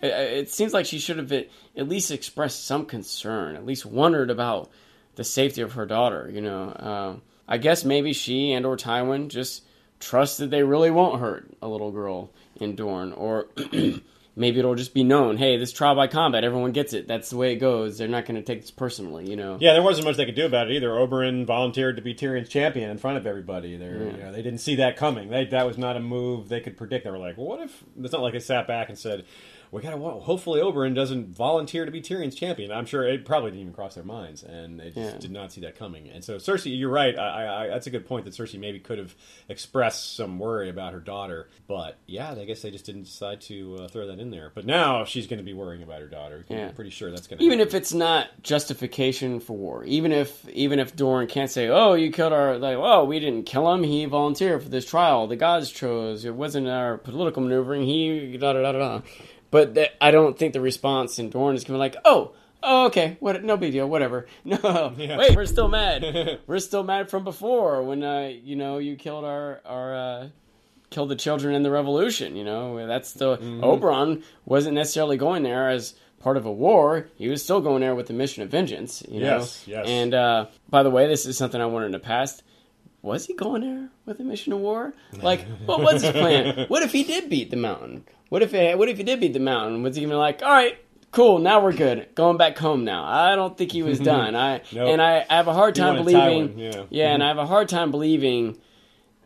It, it seems like she should have at at least expressed some concern, at least wondered about the safety of her daughter. You know, um, I guess maybe she and or Tywin just trust that they really won't hurt a little girl in Dorne, or maybe it'll just be known. Hey, this trial by combat, everyone gets it. That's the way it goes. They're not going to take this personally. You know. Yeah, there wasn't much they could do about it either. Oberyn volunteered to be Tyrion's champion in front of everybody. They you know, they didn't see that coming. They, that was not a move they could predict. They were like, well, what if? It's not like they sat back and said, "We gotta." Well, hopefully, Oberyn doesn't volunteer to be Tyrion's champion. I'm sure it probably didn't even cross their minds, and they just Yeah. did not see that coming. And so, Cersei, you're right. I, I, that's a good point that Cersei maybe could have expressed some worry about her daughter, but yeah, I guess they just didn't decide to uh, throw that in there. But now she's going to be worrying about her daughter. Yeah. I'm pretty sure that's going to even if it's not justification for war, even if even if Doran can't say, "Oh, you killed our," like, "Oh, we didn't kill him. He volunteered for this trial. The gods chose. It wasn't our political maneuvering. He da da da da." Da." But that, I don't think the response in Doran is going to be like, "Oh." Oh, okay. What? No big deal. Whatever. No. Yeah. Wait, we're still mad. we're still mad from before when uh, you know you killed our our uh, killed the children in the revolution. You know that's the Oberyn wasn't necessarily going there as part of a war. He was still going there with the mission of vengeance. You know. Yes, yes. And uh, by the way, this is something I wanted in the past. Was he going there with a mission of war? Like, what was his plan? What if he did beat the mountain? What if it, what if he did beat the mountain? Was he gonna be like, all right, cool, now we're good, going back home now? I don't think he was done. I Nope. and I, I have a hard time believing. Tywin, yeah. and I have a hard time believing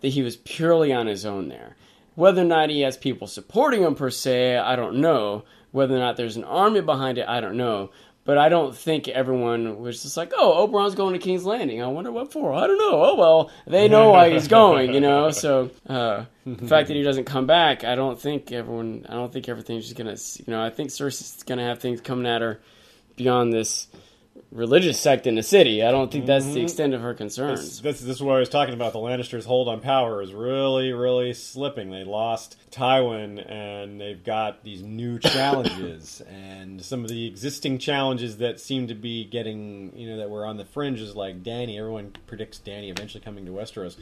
that he was purely on his own there. Whether or not he has people supporting him per se, I don't know. Whether or not there's an army behind it, I don't know. But I don't think everyone was just like, "Oh, Oberyn's going to King's Landing. I wonder what for." I don't know. Oh well, they know why he's going, you know. So uh, the fact that he doesn't come back, I don't think everyone. I don't think everything's just gonna. You know, I think Cersei's gonna have things coming at her beyond this religious sect in the city. I don't think that's the mm-hmm. extent of her concerns. this, this is what I was talking about. The Lannisters' hold on power is really, really slipping. They lost Tywin, and they've got these new challenges, and some of the existing challenges that seem to be getting, you know, that were on the fringes, like Dany. Everyone predicts Dany eventually coming to Westeros.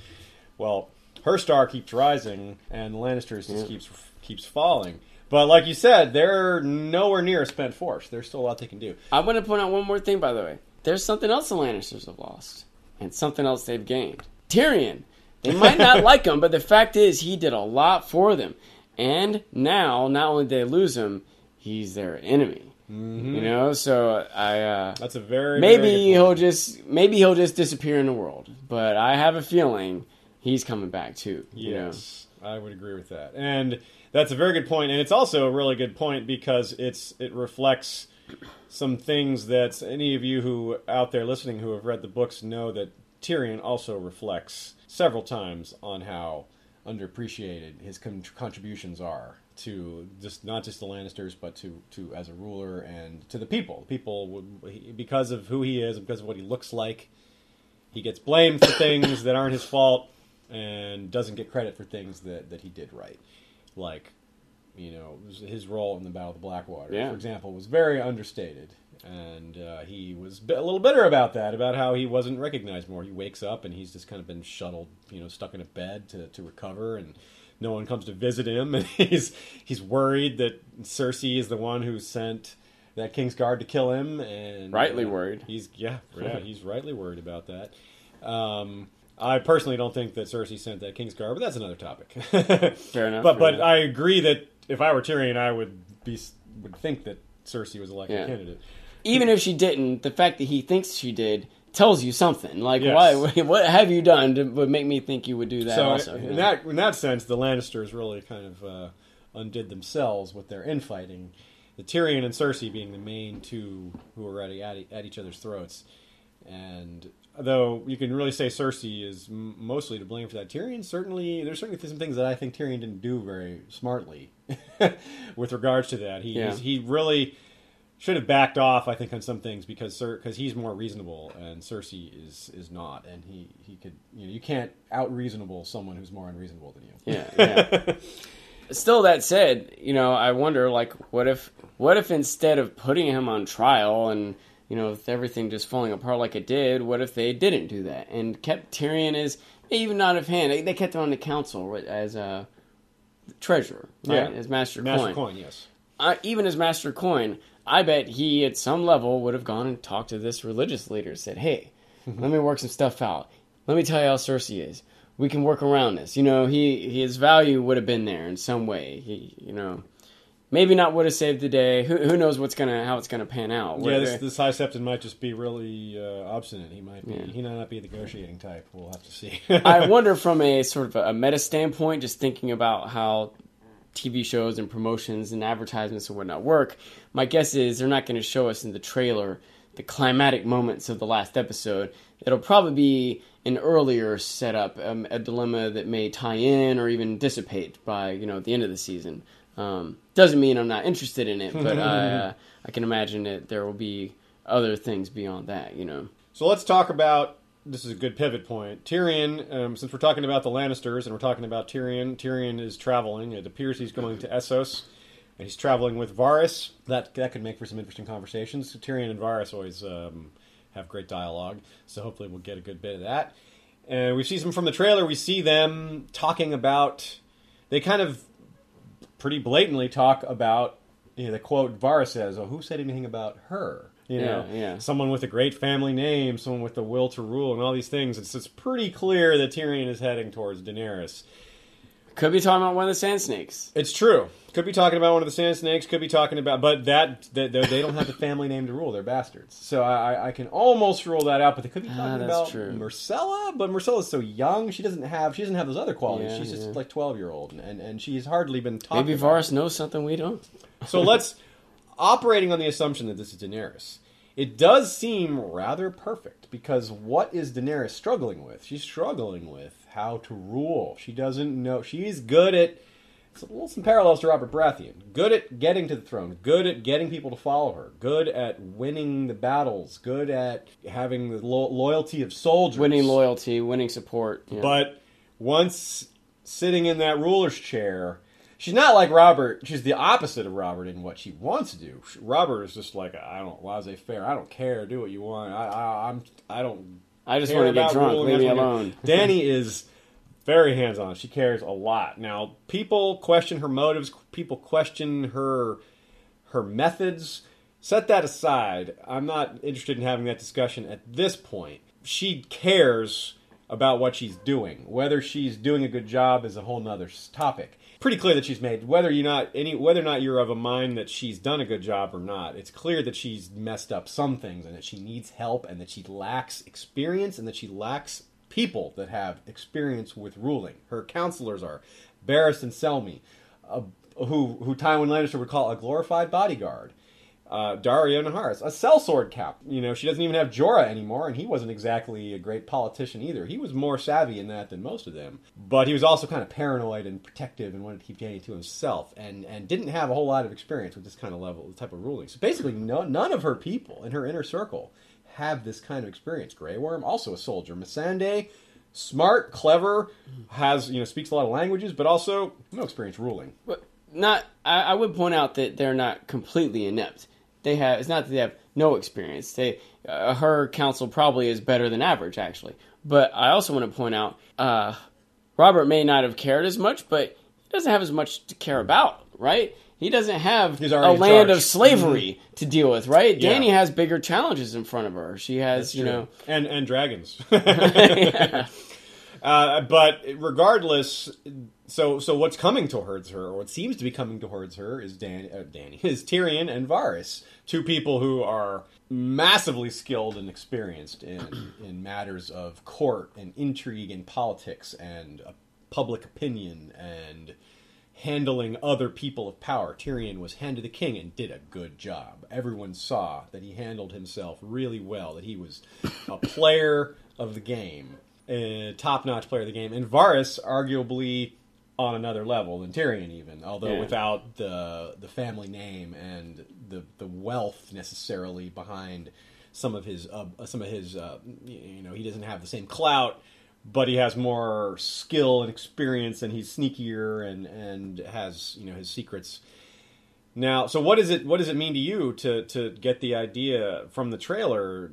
Well, her star keeps rising, and the Lannisters just keeps keeps falling. But like you said, they're nowhere near a spent force. There's still a lot they can do. I want to point out one more thing, by the way. There's something else the Lannisters have lost, and something else they've gained. Tyrion. They might not like him, but the fact is, he did a lot for them. and now not only did they lose him, he's their enemy. Mm-hmm. You know, so I uh, That's a very maybe very he'll just maybe he'll just disappear in the world. But I have a feeling he's coming back too. you know? Yes, I would agree with that, and that's a very good point, and it's also a really good point because it's it reflects some things that any of you who out there listening who have read the books know that Tyrion also reflects several times on how underappreciated his con- contributions are to just not just the Lannisters, but to, to as a ruler and to the people. People because of who he is, because of what he looks like, he gets blamed for things that aren't his fault and doesn't get credit for things that, that he did right. Like, you know, his role in the Battle of the Blackwater, Yeah. for example, was very understated. And uh, he was a little bitter about that, about how he wasn't recognized more. He wakes up and he's just kind of been shuttled, you know, stuck in a bed to, to recover, and no one comes to visit him. And he's he's worried that Cersei is the one who sent that King's Guard to kill him, and Rightly uh, worried. He's yeah, yeah, he's rightly worried about that. Um, I personally don't think that Cersei sent that King's Guard, but that's another topic. Fair enough. But fair but enough. I agree that if I were Tyrion, I would be would think that Cersei was elected Yeah. candidate. even if she didn't, the fact that he thinks she did tells you something. Like, Yes. why? What have you done to would make me think you would do that? so also, you in know? that in that sense, the Lannisters really kind of uh, undid themselves with their infighting. The Tyrion and Cersei being the main two who were at, at, at each other's throats, and though you can really say Cersei is m- mostly to blame for that, Tyrion certainly there's certainly some things that I think Tyrion didn't do very smartly with regards to that. He Yeah. he really should have backed off, I think, on some things because because he's more reasonable and Cersei is is not, and he he could you know you can't out reasonable someone who's more unreasonable than you. Yeah, yeah. Still, that said, you know, I wonder, like, what if, what if instead of putting him on trial and you know, with everything just falling apart like it did, what if they didn't do that and kept Tyrion as even out of hand? They, they kept him on the council as a treasurer, right? Yeah. As master, Master coin. coin, yes. uh, even as Master Coin, I bet he at some level would have gone and talked to this religious leader, and said, "Hey, let me work some stuff out. Let me tell you how Cersei is. We can work around this." You know, he his value would have been there in some way. He, you know, maybe not would have saved the day. Who, who knows what's gonna how it's gonna pan out? Yeah, Whether- this, this High Septon might just be really uh, obstinate. He might be. Yeah. He might not be a negotiating type. We'll have to see. I wonder from a sort of a meta standpoint, just thinking about how TV shows and promotions and advertisements and whatnot work. My guess is they're not going to show us in the trailer the climatic moments of the last episode. It'll probably be an earlier setup, um, a dilemma that may tie in or even dissipate by you know the end of the season. Um, doesn't mean I'm not interested in it, but I, uh, I can imagine that there will be other things beyond that. You know. So let's talk about. This is a good pivot point. Tyrion, um, since we're talking about the Lannisters and we're talking about Tyrion, Tyrion is traveling. It appears he's going to Essos, and he's traveling with Varys. That that could make for some interesting conversations. Tyrion and Varys always um, have great dialogue, so hopefully we'll get a good bit of that. And we see some from the trailer. We see them talking about. They kind of pretty blatantly talk about. You know, the quote Varys says, "Oh, who said anything about her?" You know, Yeah, yeah. someone with a great family name, someone with the will to rule, and all these things. It's, it's pretty clear that Tyrion is heading towards Daenerys. Could be talking about one of the Sand Snakes. It's true. Could be talking about one of the Sand Snakes. Could be talking about, but that, that they don't have the family name to rule. They're bastards. So I, I- I can almost rule that out. But they could be talking Ah, that's about true. Myrcella. But Myrcella's so young; she doesn't have she doesn't have those other qualities. Yeah, She's just yeah. like twelve year old, and and she's hardly been talked. Maybe. Varys knows something we don't. So let's operating on the assumption that this is Daenerys. It does seem rather perfect because what is Daenerys struggling with? She's struggling with how to rule. She doesn't know. She's good at it's a little some parallels to Robert Baratheon. Good at getting to the throne. Good at getting people to follow her. Good at winning the battles. Good at having the lo- loyalty of soldiers. Winning loyalty, winning support. yeah. But once sitting in that ruler's chair, she's not like Robert. She's the opposite of Robert in what she wants to do. Robert is just like I don't laissez faire. I don't care. Do what you want. I, I I'm I don't. I just want to get drunk. Leave me That's what I- alone. Dany is very hands on. She cares a lot. Now people question her motives. People question her her methods. Set that aside. I'm not interested in having that discussion at this point. She cares about what she's doing. Whether she's doing a good job is a whole nother topic. Pretty clear that she's made whether you not any whether or not you're of a mind that she's done a good job or not. It's clear that she's messed up some things and that she needs help and that she lacks experience and that she lacks people that have experience with ruling. Her counselors are Barristan Selmy, uh, who who Tywin Lannister would call a glorified bodyguard uh, Daario Naharis, a sellsword cap. You know, she doesn't even have Jorah anymore, and he wasn't exactly a great politician either. He was more savvy in that than most of them, but he was also kind of paranoid and protective and wanted to keep Dany to himself, and and didn't have a whole lot of experience with this kind of level, type of ruling. So basically, no, none of her people in her inner circle have this kind of experience. Grey Worm, also a soldier. Missandei, smart, clever, has you know speaks a lot of languages, but also no experience ruling. But not, I, I would point out that they're not completely inept they have it's not that they have no experience. They uh, her counsel probably is better than average actually. But I also want to point out uh, Robert may not have cared as much, but he doesn't have as much to care about, right? He doesn't have a land of slavery mm-hmm. to deal with, right? Yeah. Dany has bigger challenges in front of her. She has, you know, and and dragons. uh, but regardless, so so what's coming towards her, or what seems to be coming towards her, is Dan, uh, Dany, is Tyrion and Varys, two people who are massively skilled and experienced in in matters of court and intrigue and politics and uh, public opinion and handling other people of power. Tyrion was hand the king and did a good job. Everyone saw that he handled himself really well, that he was a player of the game, a top notch player of the game. And Varys, arguably on another level than Tyrion, even although yeah. without the the family name and the the wealth necessarily behind some of his uh, some of his uh, you know he doesn't have the same clout, but he has more skill and experience, and he's sneakier and and has you know his secrets. Now, so what does it what does it mean to you to to get the idea from the trailer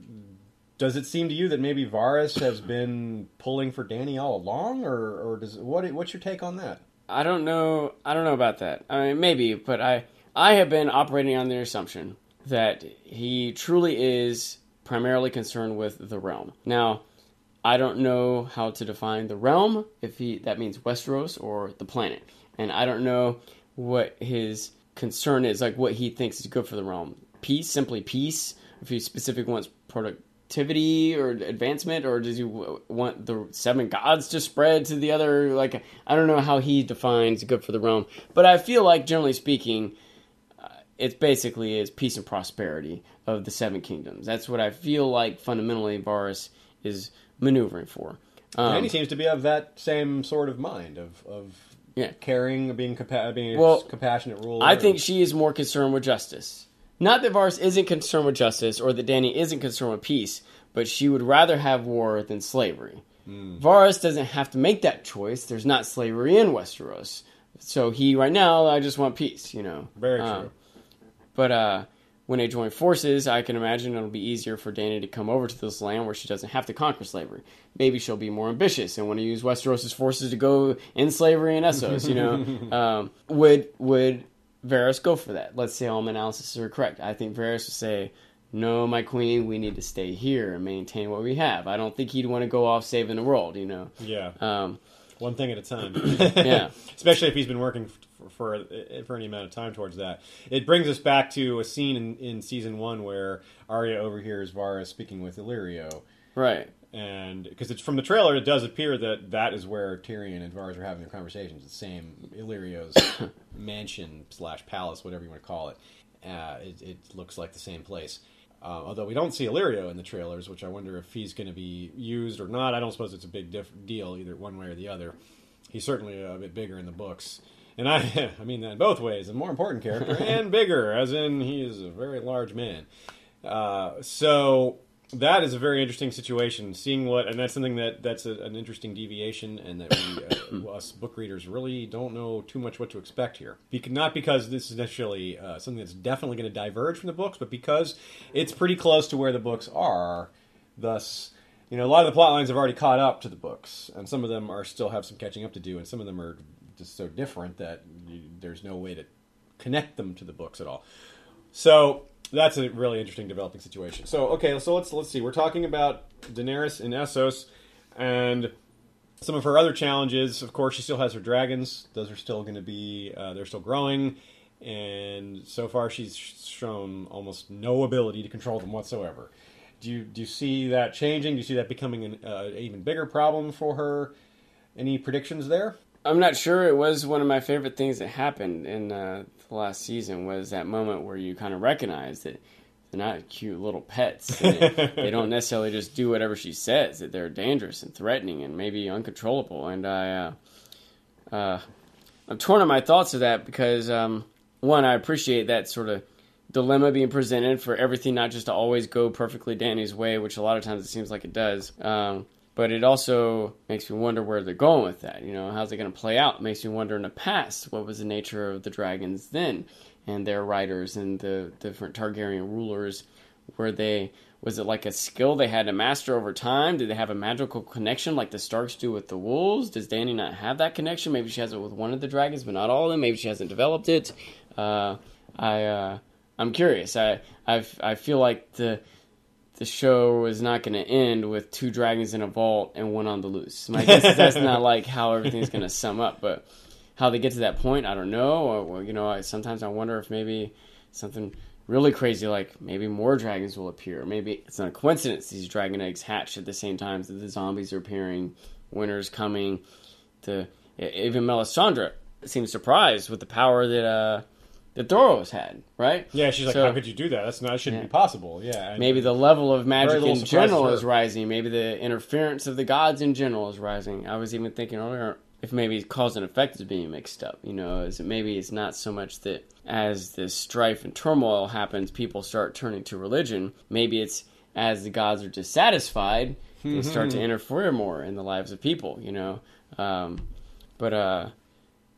does it seem to you that maybe Varys has been pulling for Dany all along, or or does what? What's your take on that? I don't know. I don't know about that. I mean, maybe, but I I have been operating on the assumption that he truly is primarily concerned with the realm. Now, I don't know how to define the realm if he that means Westeros or the planet, and I don't know what his concern is, like what he thinks is good for the realm. Peace, simply peace. If he specifically wants product activity or advancement, or does he want the seven gods to spread to the other? Like, I don't know how he defines good for the realm, but I feel like generally speaking, uh, it basically is peace and prosperity of the seven kingdoms. That's what I feel like fundamentally Varys is maneuvering for. Um, and he seems to be of that same sort of mind of of yeah. caring, being, compa- being well, compassionate ruler. I think she is more concerned with justice. Not that Varys isn't concerned with justice or that Dany isn't concerned with peace, but she would rather have war than slavery. Mm. Varys doesn't have to make that choice. There's not slavery in Westeros. So he, right now, I just want peace, you know. Very um, true. But uh, when they join forces, I can imagine it'll be easier for Dany to come over to this land where she doesn't have to conquer slavery. Maybe she'll be more ambitious and want to use Westeros' forces to go in slavery in Essos, you know. um, would would Varys go for that. Let's say all my analysis are correct. I think Varys would say, "No, my queen, we need to stay here and maintain what we have." I don't think he'd want to go off saving the world. You know. Yeah. Um, One thing at a time. yeah. Especially if he's been working for, for, for any amount of time towards that. It brings us back to a scene in, in season one where Arya overhears Varys speaking with Illyrio. Right and because it's from the trailer, it does appear that that is where Tyrion and Varys are having their conversations. The same Illyrio's mansion slash palace, whatever you want to call it. Uh, it. It looks like the same place. Uh, although we don't see Illyrio in the trailers, which I wonder if he's going to be used or not. I don't suppose it's a big diff- deal either one way or the other. He's certainly a bit bigger in the books, and I, I mean that in both ways. A more important character and bigger, as in he is a very large man. Uh, so that is a very interesting situation. Seeing what, and that's something that that's a, an interesting deviation, and that we, uh, us book readers really don't know too much what to expect here. not because this is necessarily uh, something that's definitely going to diverge from the books, but because it's pretty close to where the books are. Thus, you know, a lot of the plot lines have already caught up to the books, and some of them are still have some catching up to do, and some of them are just so different that you, there's no way to connect them to the books at all. So that's a really interesting developing situation. So okay, so let's let's see. We're talking about Daenerys in Essos. And some of her other challenges, of course, she still has her dragons. Those are still going to be, uh, they're still growing. And so far, she's shown almost no ability to control them whatsoever. Do you, do you see that changing? Do you see that becoming an uh, even bigger problem for her? Any predictions there? I'm not sure. It was one of my favorite things that happened in uh, last season was that moment where you kind of recognize that they're not cute little pets. They, they, don't necessarily just do whatever she says. That they're dangerous and threatening and maybe uncontrollable. And I, uh, uh, I'm torn on my thoughts of that because um, one, I appreciate that sort of dilemma being presented for everything not just to always go perfectly Dany's way, which a lot of times it seems like it does. Um, but it also makes me wonder where they're going with that. You know, how's it going to play out? It makes me wonder in the past what was the nature of the dragons then, and their riders and the different Targaryen rulers. Were they was it like a skill they had to master over time? Did they have a magical connection like the Starks do with the wolves? Does Dany not have that connection? Maybe she has it with one of the dragons, but not all of them. Maybe she hasn't developed it. Uh, I uh, I'm curious. I I've, I feel like the the show is not going to end with two dragons in a vault and one on the loose. My guess is that's not like how everything's going to sum up, but how they get to that point, I don't know. Or, you know, I, sometimes I wonder if maybe something really crazy, like maybe more dragons will appear. Maybe it's not a coincidence these dragon eggs hatch at the same time that the zombies are appearing, winter's coming. To even Melisandre seems surprised with the power that uh, that Thoros had, right? Yeah, she's like, So- how could you do that? That's not, that shouldn't Yeah. be possible. Yeah. and- Maybe the level of magic in general is rising. Maybe the interference of the gods in general is rising. I was even thinking earlier if maybe cause and effect is being mixed up. You know, is it maybe it's not so much that as this strife and turmoil happens, people start turning to religion. Maybe it's as the gods are dissatisfied, they start Mm-hmm. to interfere more in the lives of people. You know, um, but uh,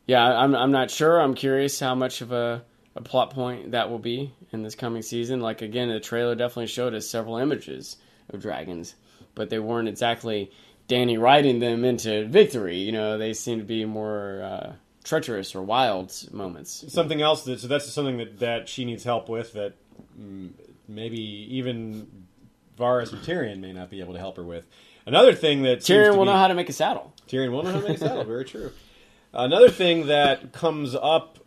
yeah, I'm I'm not sure. I'm curious how much of a, a plot point that will be in this coming season. Like again, the trailer definitely showed us several images of dragons, but they weren't exactly Dany riding them into victory. You know, they seem to be more uh, treacherous or wild moments. something else that so that's something that that she needs help with that mm, maybe even Varys and Tyrion may not be able to help her with. Another thing that Tyrion will be- know how to make a saddle. Tyrion will know how to make a saddle. Very true. Another thing that comes up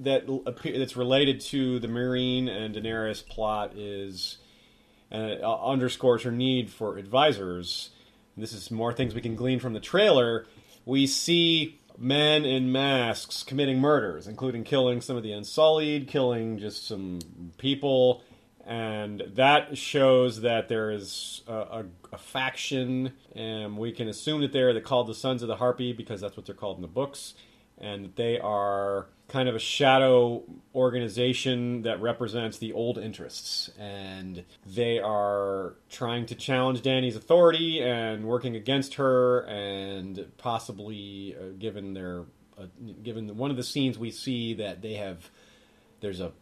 that appear- that's related to the Meereen and Daenerys plot is uh, underscores her need for advisors. This is more things we can glean from the trailer. We see men in masks committing murders, including killing some of the Unsullied, killing just some people, and that shows that there is a, a, a faction, and we can assume that they're the, called the Sons of the Harpy because that's what they're called in the books, and they are kind of a shadow organization that represents the old interests, and they are trying to challenge Dany's authority and working against her, and possibly uh, given their uh, given one of the scenes we see that they have there's a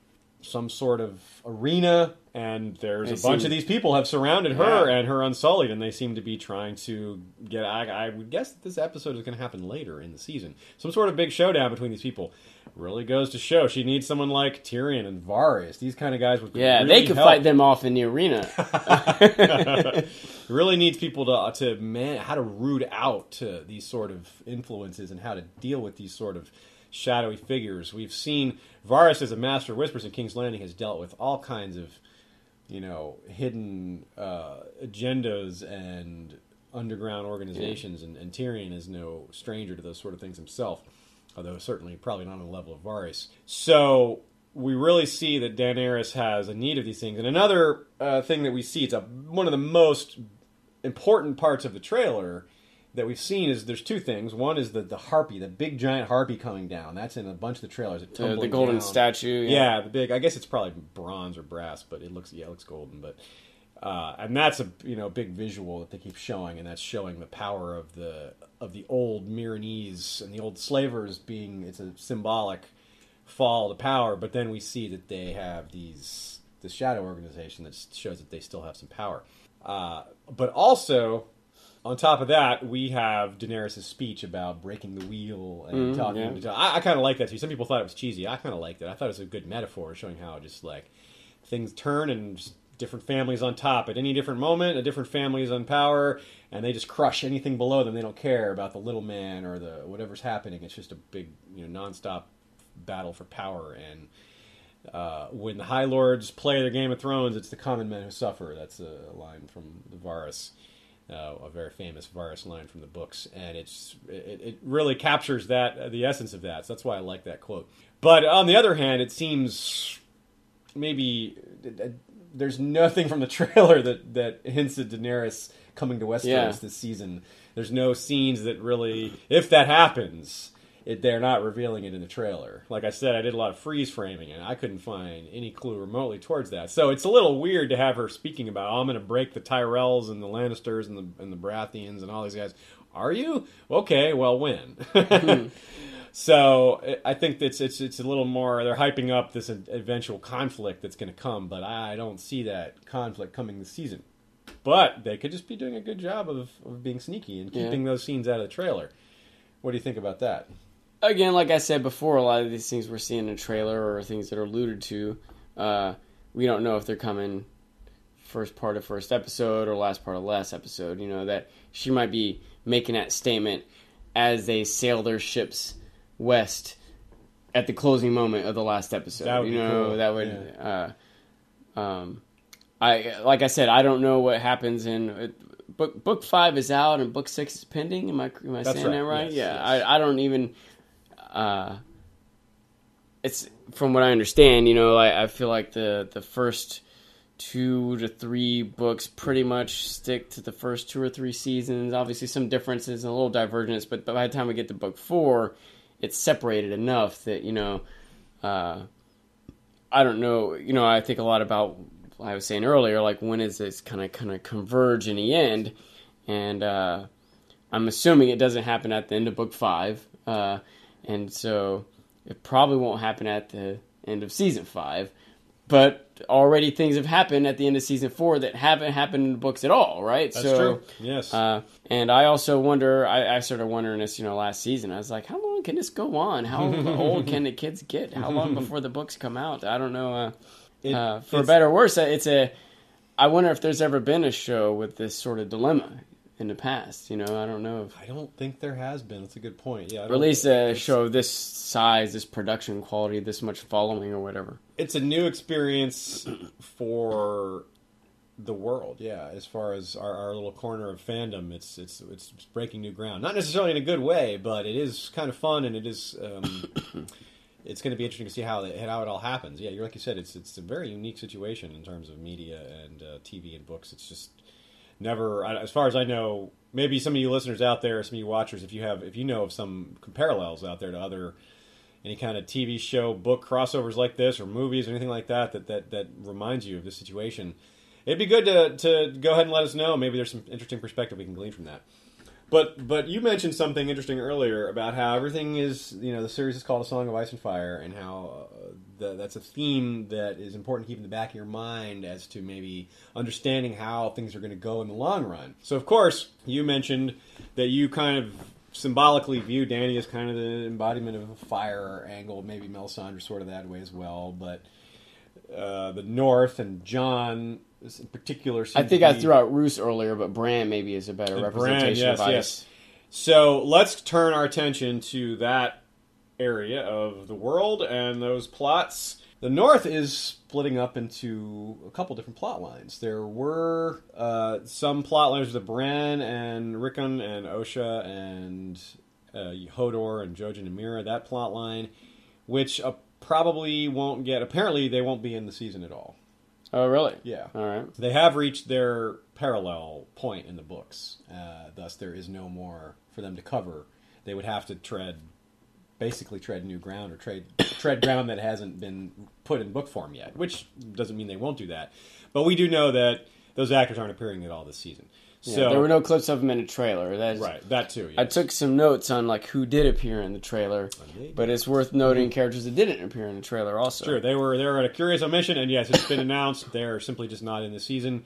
some sort of arena and there's I a bunch of these people have surrounded her Yeah. and her unsullied and they seem to be trying to get I, I would guess that this episode is going to happen later in the season some sort of big showdown between these people really goes to show she needs someone like Tyrion and Varys these kind of guys would Yeah, really they could help. fight them off in the arena. really needs people to to man how to root out uh, these sort of influences and how to deal with these sort of shadowy figures. We've seen Varys as a master of whispers in King's Landing has dealt with all kinds of you know hidden uh, agendas and underground organizations, and, and Tyrion is no stranger to those sort of things himself. Although certainly probably not on the level of Varys. So we really see that Daenerys has a need of these things. And another uh, thing that we see, it's a, one of the most important parts of the trailer that we've seen is there's two things. One is the, the harpy, the big giant harpy coming down. That's in a bunch of the trailers. It the, the golden down. statue. Yeah. the big. I guess it's probably bronze or brass, but it looks yeah, it looks golden. But uh, and that's a you know big visual that they keep showing, and that's showing the power of the of the old Meereenese and the old slavers being. It's a symbolic fall to power, but then we see that they have these the shadow organization that shows that they still have some power. Uh, but also, on top of that, we have Daenerys' speech about breaking the wheel and Mhm, talking. yeah. to I, I kind of like that too. Some people thought it was cheesy. I kind of liked it. I thought it was a good metaphor showing how just like things turn and just different families on top. At any different moment, a different family is on power, and they just crush anything below them. They don't care about the little man or the whatever's happening. It's just a big, you know, nonstop battle for power. And uh, when the High Lords play their Game of Thrones, it's the common men who suffer. That's a line from the Varys. Uh, a very famous Varys line from the books, and it's it, it really captures that uh, the essence of that. So that's why I like that quote. But on the other hand, it seems maybe uh, there's nothing from the trailer that that hints at Daenerys coming to Westeros Yeah. this season. There's no scenes that really, if that happens, it, they're not revealing it in the trailer. Like I said, I did a lot of freeze framing, and I couldn't find any clue remotely towards that. So it's a little weird to have her speaking about, oh, "I'm going to break the Tyrells and the Lannisters and the and the Baratheons and all these guys." Are you okay? Well, when? Hmm. So I- think it's it's it's a little more. They're hyping up this eventual conflict that's going to come, but I don't see that conflict coming this season. But they could just be doing a good job of, of being sneaky and Yeah. keeping those scenes out of the trailer. What do you think about that? Again, like I said before, a lot of these things we're seeing in a trailer or things that are alluded to, uh, we don't know if they're coming first part of first episode or last part of last episode. You know that she might be making that statement as they sail their ships west at the closing moment of the last episode. That would you know cool. that would. Uh, um, I like I said, I don't know what happens in. uh, Book book five is out and book six is pending. Am I am I That's saying that right. right? Yes, yeah, yes. I, I don't even uh, it's from what I understand, you know, I, I feel like the the first two to three books pretty much stick to the first two or three seasons. Obviously, some differences and a little divergence, but by the time we get to book four, it's separated enough that you know, uh, I don't know. You know, I think a lot about I was saying earlier, like when is this kind of kind of converge in the end, and uh, I'm assuming it doesn't happen at the end of book five, uh, and so it probably won't happen at the end of season five. But already things have happened at the end of season four that haven't happened in the books at all, right? That's so, true. Yes. Uh, and I also wonder. I, I started wondering this, you know, last season. I was like, how long can this go on? How old can the kids get? How long before the books come out? I don't know. Uh, It- uh, for better or worse, it's a. I wonder if there's ever been a show with this sort of dilemma in the past. You know, I don't know if I don't think there has been. That's a good point. Yeah. I don't- release a show of this size, this production quality, this much following or whatever. it's a new experience for the world. Yeah, as far as our, our little corner of fandom, it's it's it's breaking new ground. Not necessarily in a good way, but it is kind of fun, and it is. Um, it's going to be interesting to see how it, how it all happens. Yeah, you're like you said, it's it's a very unique situation in terms of media and uh, TV and books. It's just never, as far as I know. Maybe some of you listeners out there, some of you watchers, if you have, if you know of some parallels out there to other any kind of TV show, book crossovers like this, or movies, or anything like that, that that that reminds you of this situation, it'd be good to to go ahead and let us know. Maybe there's some interesting perspective we can glean from that. But but you mentioned something interesting earlier about how everything is you know the series is called A Song of Ice and Fire, and how uh, the, that's a theme that is important to keep in the back of your mind as to maybe understanding how things are going to go in the long run. So of course you mentioned that you kind of symbolically view Dany as kind of the embodiment of a fire angle. Maybe Melisandre sort of that way as well, but uh, the North and Jon in particular. I think I threw out Roose earlier, but Bran maybe is a better representation Bran, yes, of ice. yes. So let's turn our attention to that area of the world and those plots. The North is splitting up into a couple different plot lines. There were uh, some plot lines with Bran and Rickon and Osha and uh, Hodor and Jojen and Meera, that plot line, which uh, probably won't get, apparently they won't be in the season at all. Oh, really? Yeah. All right. They have reached their parallel point in the books. Uh, thus, there is no more for them to cover. They would have to tread, basically tread new ground or tread tread ground that hasn't been put in book form yet. Which doesn't mean they won't do that. But we do know that those actors aren't appearing at all this season. Yeah, So there were no clips of them in a trailer. That's, right that too. I took some notes on like who did appear in the trailer, Indeed. but it's worth noting characters that didn't appear in the trailer also. Sure, they were they were at a curious omission, and yes, it's been announced they're simply just not in the season.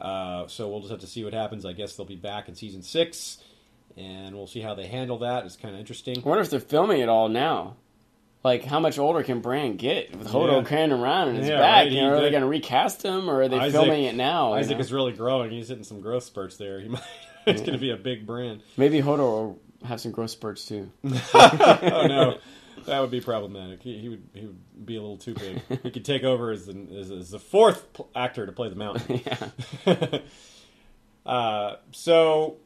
Uh, so we'll just have to see what happens. I guess they'll be back in season six, and we'll see how they handle that. It's kind of interesting. I wonder if they're filming it all now. like how much older can Bran get with Hodor Yeah. carrying around in his Yeah, back? right, You know, are they going to recast him or are they Isaac- filming it now? you Isaac know? is really growing. He's hitting some growth spurts there. He might. It's going to be a big brand. Maybe Hodor will have some growth spurts too. oh no, that would be problematic. He, he would he would be a little too big. He could take over as the as, as the fourth actor to play the Mountain. yeah. uh, so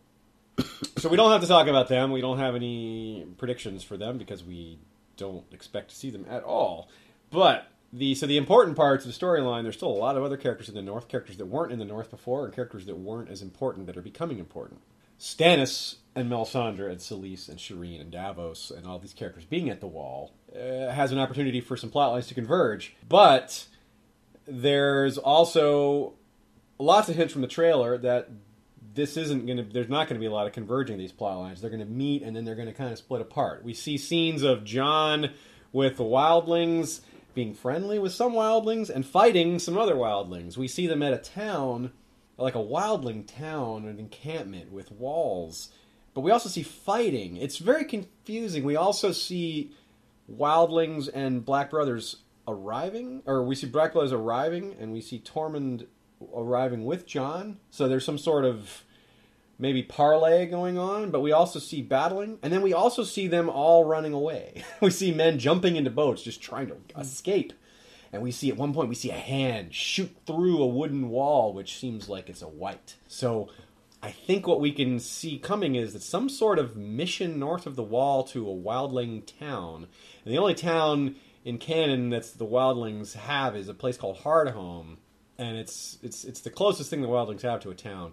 so we don't have to talk about them. We don't have any predictions for them because we don't expect to see them at all. But the so the important parts of the storyline, there's still a lot of other characters in the North, characters that weren't in the North before, and characters that weren't as important that are becoming important. Stannis and Melisandre and Selyse and Shireen and Davos and all these characters being at the Wall uh, has an opportunity for some plot lines to converge, but there's also lots of hints from the trailer that this isn't going to there's not going to be a lot of converging these plot lines. They're going to meet and then they're going to kind of split apart. We see scenes of Jon with the wildlings being friendly with some wildlings and fighting some other wildlings. We see them at a town like a wildling town an encampment with walls. But we also see fighting. It's very confusing. We also see wildlings and black brothers arriving or we see black brothers arriving and we see tormund arriving with Jon. So there's some sort of maybe parlay going on but we also see battling and then we also see them all running away. We see men jumping into boats just trying to mm. escape. And we see at one point we see a hand shoot through a wooden wall which seems like it's a wight. So I think what we can see coming is that some sort of mission north of the wall to a wildling town. And the only town in canon that's the wildlings have is a place called Hardhome, and it's it's it's the closest thing the wildlings have to a town.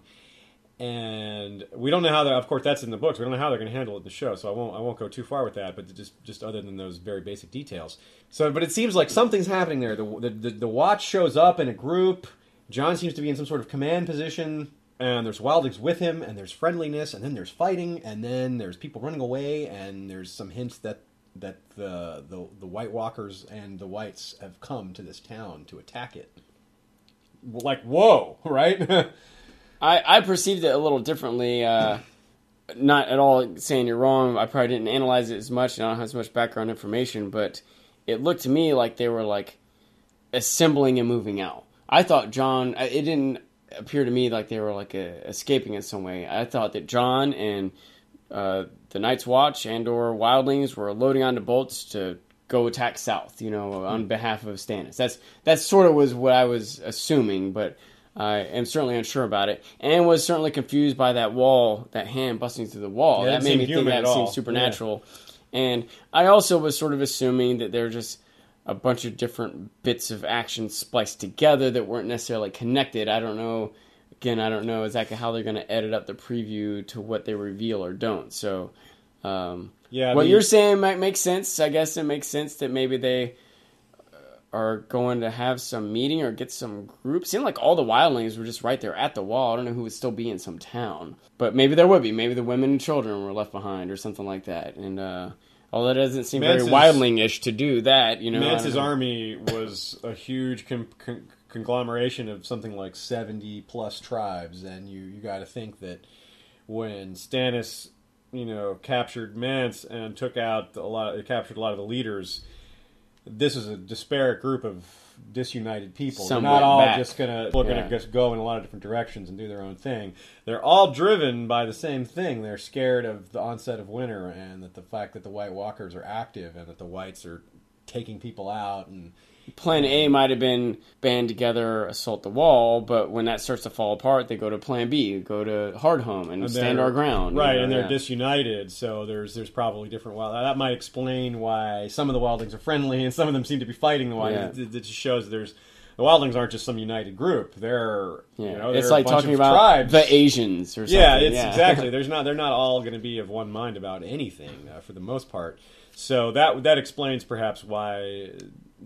And we don't know how they Of course, that's in the books. We don't know how they're going to handle it in the show, so I won't I won't go too far with that. But just just other than those very basic details. So, but it seems like something's happening there. The the, the, the watch shows up in a group. Jon seems to be in some sort of command position and there's wildlings with him, and there's friendliness, and then there's fighting, and then there's people running away, and there's some hints that that the the, the White Walkers and the Wights have come to this town to attack it. Like whoa, right? I, I perceived it a little differently. Uh, not at all saying you're wrong. I probably didn't analyze it as much, and I don't have as much background information. But it looked to me like they were like assembling and moving out. I thought Jon. It didn't appear to me like they were like a, escaping in some way. I thought that Jon and uh, the Night's Watch and or Wildlings were loading onto boats to go attack South. You know, on behalf of Stannis. That's that sort of was what I was assuming, but. I am certainly unsure about it, and was certainly confused by that wall, that hand busting through the wall. Yeah, that made me think that seemed supernatural. And I also was sort of assuming that they're just a bunch of different bits of action spliced together that weren't necessarily connected. I don't know. Again, I don't know exactly how they're going to edit up the preview to what they reveal or don't. So, um, yeah, what you're saying might make sense. I guess it makes sense that maybe they uh, are going to have some meeting or get some group. Seemed like all the wildlings were just right there at the wall. I don't know who would still be in some town, but maybe there would be. Maybe the women and children were left behind or something like that. And uh, although that doesn't seem Mance's- very wildling-ish to do that, you know, Mance's army was a huge com- con- conglomeration of something like 70 plus tribes and you you got to think that when Stannis you know captured Mance and took out a lot captured a lot of the leaders this is a disparate group of disunited people they're not all back. just gonna they're Yeah. gonna just go in a lot of different directions and do their own thing they're all driven by the same thing they're scared of the onset of winter and that the fact that the white walkers are active and that the wights are taking people out and Plan A might have been band together, assault the wall, but when that starts to fall apart, they go to Plan B, go to Hardhome, and, and stand our ground. right? you know, and they're yeah. disunited, so there's there's probably different wild. That might explain why some of the wildlings are friendly and some of them seem to be fighting the Yeah. It, it just shows there's the wildlings aren't just some united group. They're Yeah. you know it's they're like a bunch talking of about tribes. the Asians or something. Yeah, it's yeah. exactly. There's not. They're not all going to be of one mind about anything uh, for the most part. So that that explains perhaps why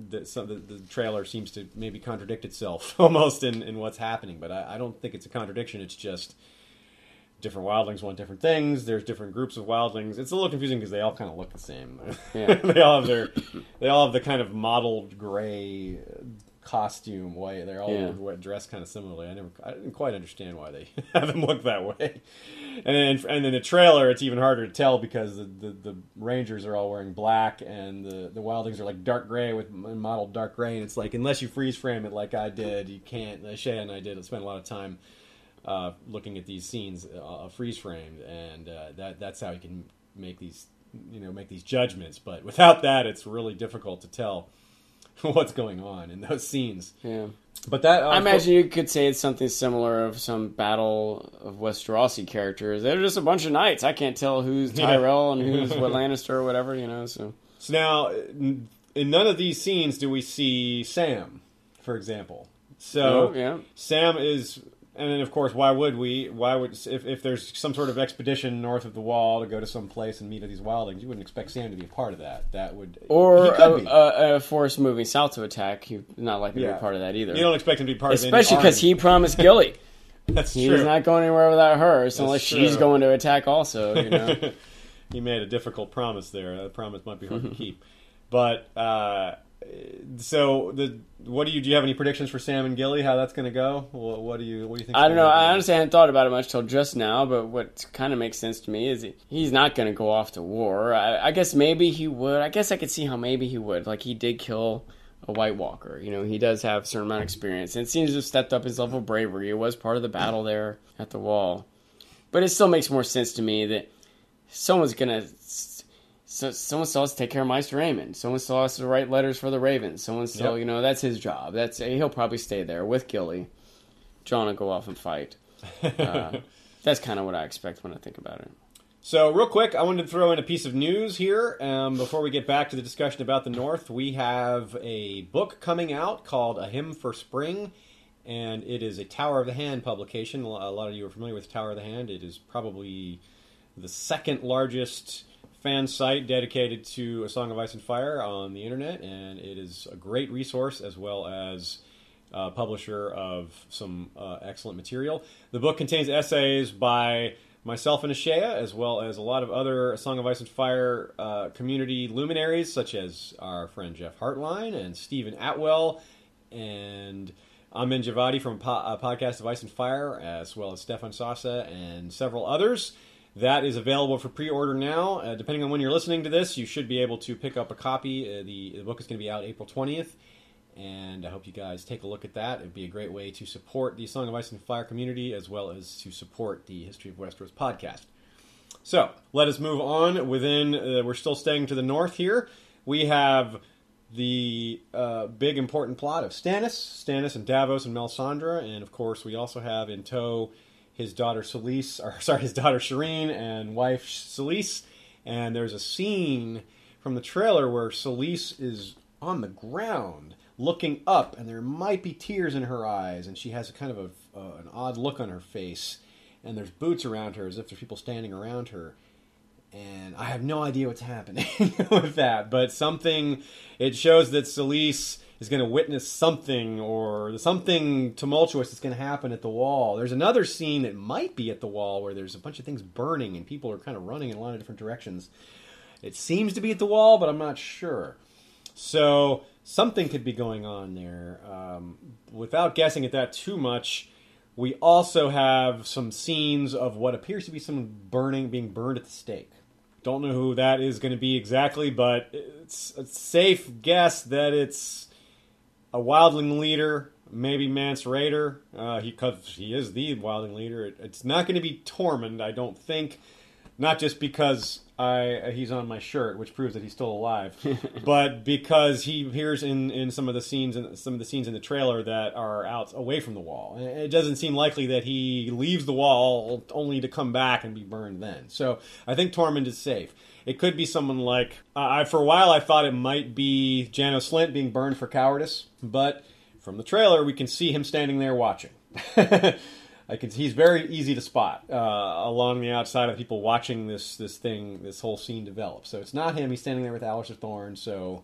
the, some, the, the trailer seems to maybe contradict itself almost in, in what's happening. But I, I don't think it's a contradiction. It's just different wildlings want different things. There's different groups of wildlings. It's a little confusing because they all kind of look the same. Yeah. they all have their they all have the kind of mottled gray costume way. They're all Yeah. dressed kind of similarly. I never, I didn't quite understand why they have them look that way. And then, and in the trailer, it's even harder to tell because the, the, the Rangers are all wearing black, and the the Wildlings are like dark gray with mottled dark gray. And it's like unless you freeze frame it like I did, you can't. uh, Shay and I did. Spent a lot of time uh, looking at these scenes uh, freeze framed, and uh, that that's how you can make these you know make these judgments. But without that, it's really difficult to tell what's going on in those scenes. Yeah. But that uh, I imagine you could say it's something similar of some battle of Westerosi characters. They're just a bunch of knights. I can't tell who's Yeah. Tyrell and who's what Lannister or whatever, you know. So So now, in in none of these scenes do we see Sam, for example. So Oh, yeah. Sam is, and then of course, why would we? Why would if, if there's some sort of expedition north of the wall to go to some place and meet of these wildlings, you wouldn't expect Sam to be a part of that. That would or a, a, a force moving south to attack. He's not likely to Yeah. be part of that either. you don't expect him to be part Especially of especially because he promised Gilly That's he's true. not going anywhere without her, so unless she's going to attack also. You know. he made a difficult promise there. That promise might be hard to keep. But uh, so the what do you do? You have any predictions for Sam and Gilly? How that's going to go? What, what do you what do you think? I don't know. I honestly hadn't thought about it much till just now, but what kind of makes sense to me is he- he's not going to go off to war. I, I guess maybe he would. I guess I could see how maybe he would. Like he did kill a White Walker. You know, he does have a certain amount of experience, and it seems to have stepped up his level of bravery. It was part of the battle there at the wall, but it still makes more sense to me that someone's going to. So someone still has to take care of Maester Aemon. Someone still has to write letters for the Ravens. Someone still, Yep. you know, that's his job. That's he'll probably stay there with Gilly. Jon will go off and fight. Uh, that's kind of what I expect when I think about it. So, real quick, I wanted to throw in a piece of news here um, before we get back to the discussion about the North. We have a book coming out called A Hymn for Spring, and it is a Tower of the Hand publication. A lot of you are familiar with Tower of the Hand. It is probably the second largest fan site dedicated to A Song of Ice and Fire on the internet, and it is a great resource as well as uh, publisher of some uh, excellent material. The book contains essays by myself and Ashea, as well as a lot of other A Song of Ice and Fire uh, community luminaries, such as our friend Jeff Hartline and Stephen Atwell, and Amin Javadi from po- uh, Podcast of Ice and Fire, as well as Stefan Sasse and several others. That is available for pre-order now. Uh, depending on when you're listening to this, you should be able to pick up a copy. Uh, the, the book is going to be out April 20th and I hope you guys take a look at that. It'd be a great way to support the Song of Ice and Fire community as well as to support the History of Westeros podcast. So let us move on. Within, uh, we're still staying to the north here. We have the uh, big important plot of Stannis, Stannis and Davos and Melisandre, and of course we also have in tow his daughter Selyse, or sorry, his daughter Shireen and wife Selyse. And there's a scene from the trailer where Selyse is on the ground looking up, and there might be tears in her eyes, and she has a kind of a, uh, an odd look on her face, and there's boots around her as if there's people standing around her. And I have no idea what's happening with that, but something it shows that Selyse is going to witness something or something tumultuous is going to happen at the wall. There's another scene that might be at the wall where there's a bunch of things burning and people are kind of running in a lot of different directions. It seems to be at the wall, but I'm not sure. So something could be going on there. Um, without guessing at that too much, we also have some scenes of what appears to be someone burning, being burned at the stake. Don't know who that is going to be exactly, but it's a safe guess that it's a wildling leader, maybe Mance Rayder. Uh, he, cause he is the wildling leader. It, it's not going to be Tormund, I don't think. Not just because I he's on my shirt, which proves that he's still alive, but because he appears in, in some of the scenes in some of the scenes in the trailer that are out away from the wall. It doesn't seem likely that he leaves the wall only to come back and be burned then. So I think Tormund is safe. It could be someone like I for a while I thought it might be Janos Slynt being burned for cowardice, but from the trailer we can see him standing there watching. I can. He's very easy to spot uh, along the outside of people watching this this thing, this whole scene develop. So it's not him. He's standing there with Alliser Thorne. So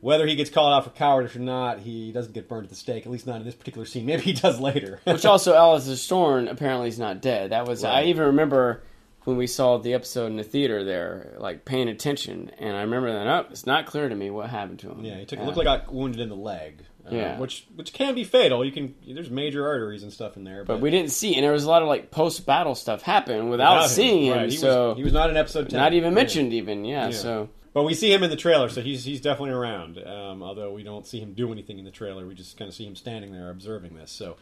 whether he gets called out for cowardice or not, he doesn't get burned at the stake. At least not in this particular scene. Maybe he does later. Which also, Alliser Thorne apparently is not dead. That was I even remember when we saw the episode in the theater there, like paying attention, and I remember that. Oh, it's not clear to me what happened to him. Yeah, he took Uh, looked like got wounded in the leg. uh, Yeah. which which can be fatal. You can there's major arteries and stuff in there, but we didn't see, and there was a lot of like post battle stuff happen without, without seeing him. right, he so was, he was not in episode ten, not even Yeah. mentioned, even yeah. Yeah. So But we see him in the trailer, so he's he's definitely around. Um, although we don't see him do anything in the trailer, we just kind of see him standing there observing this. So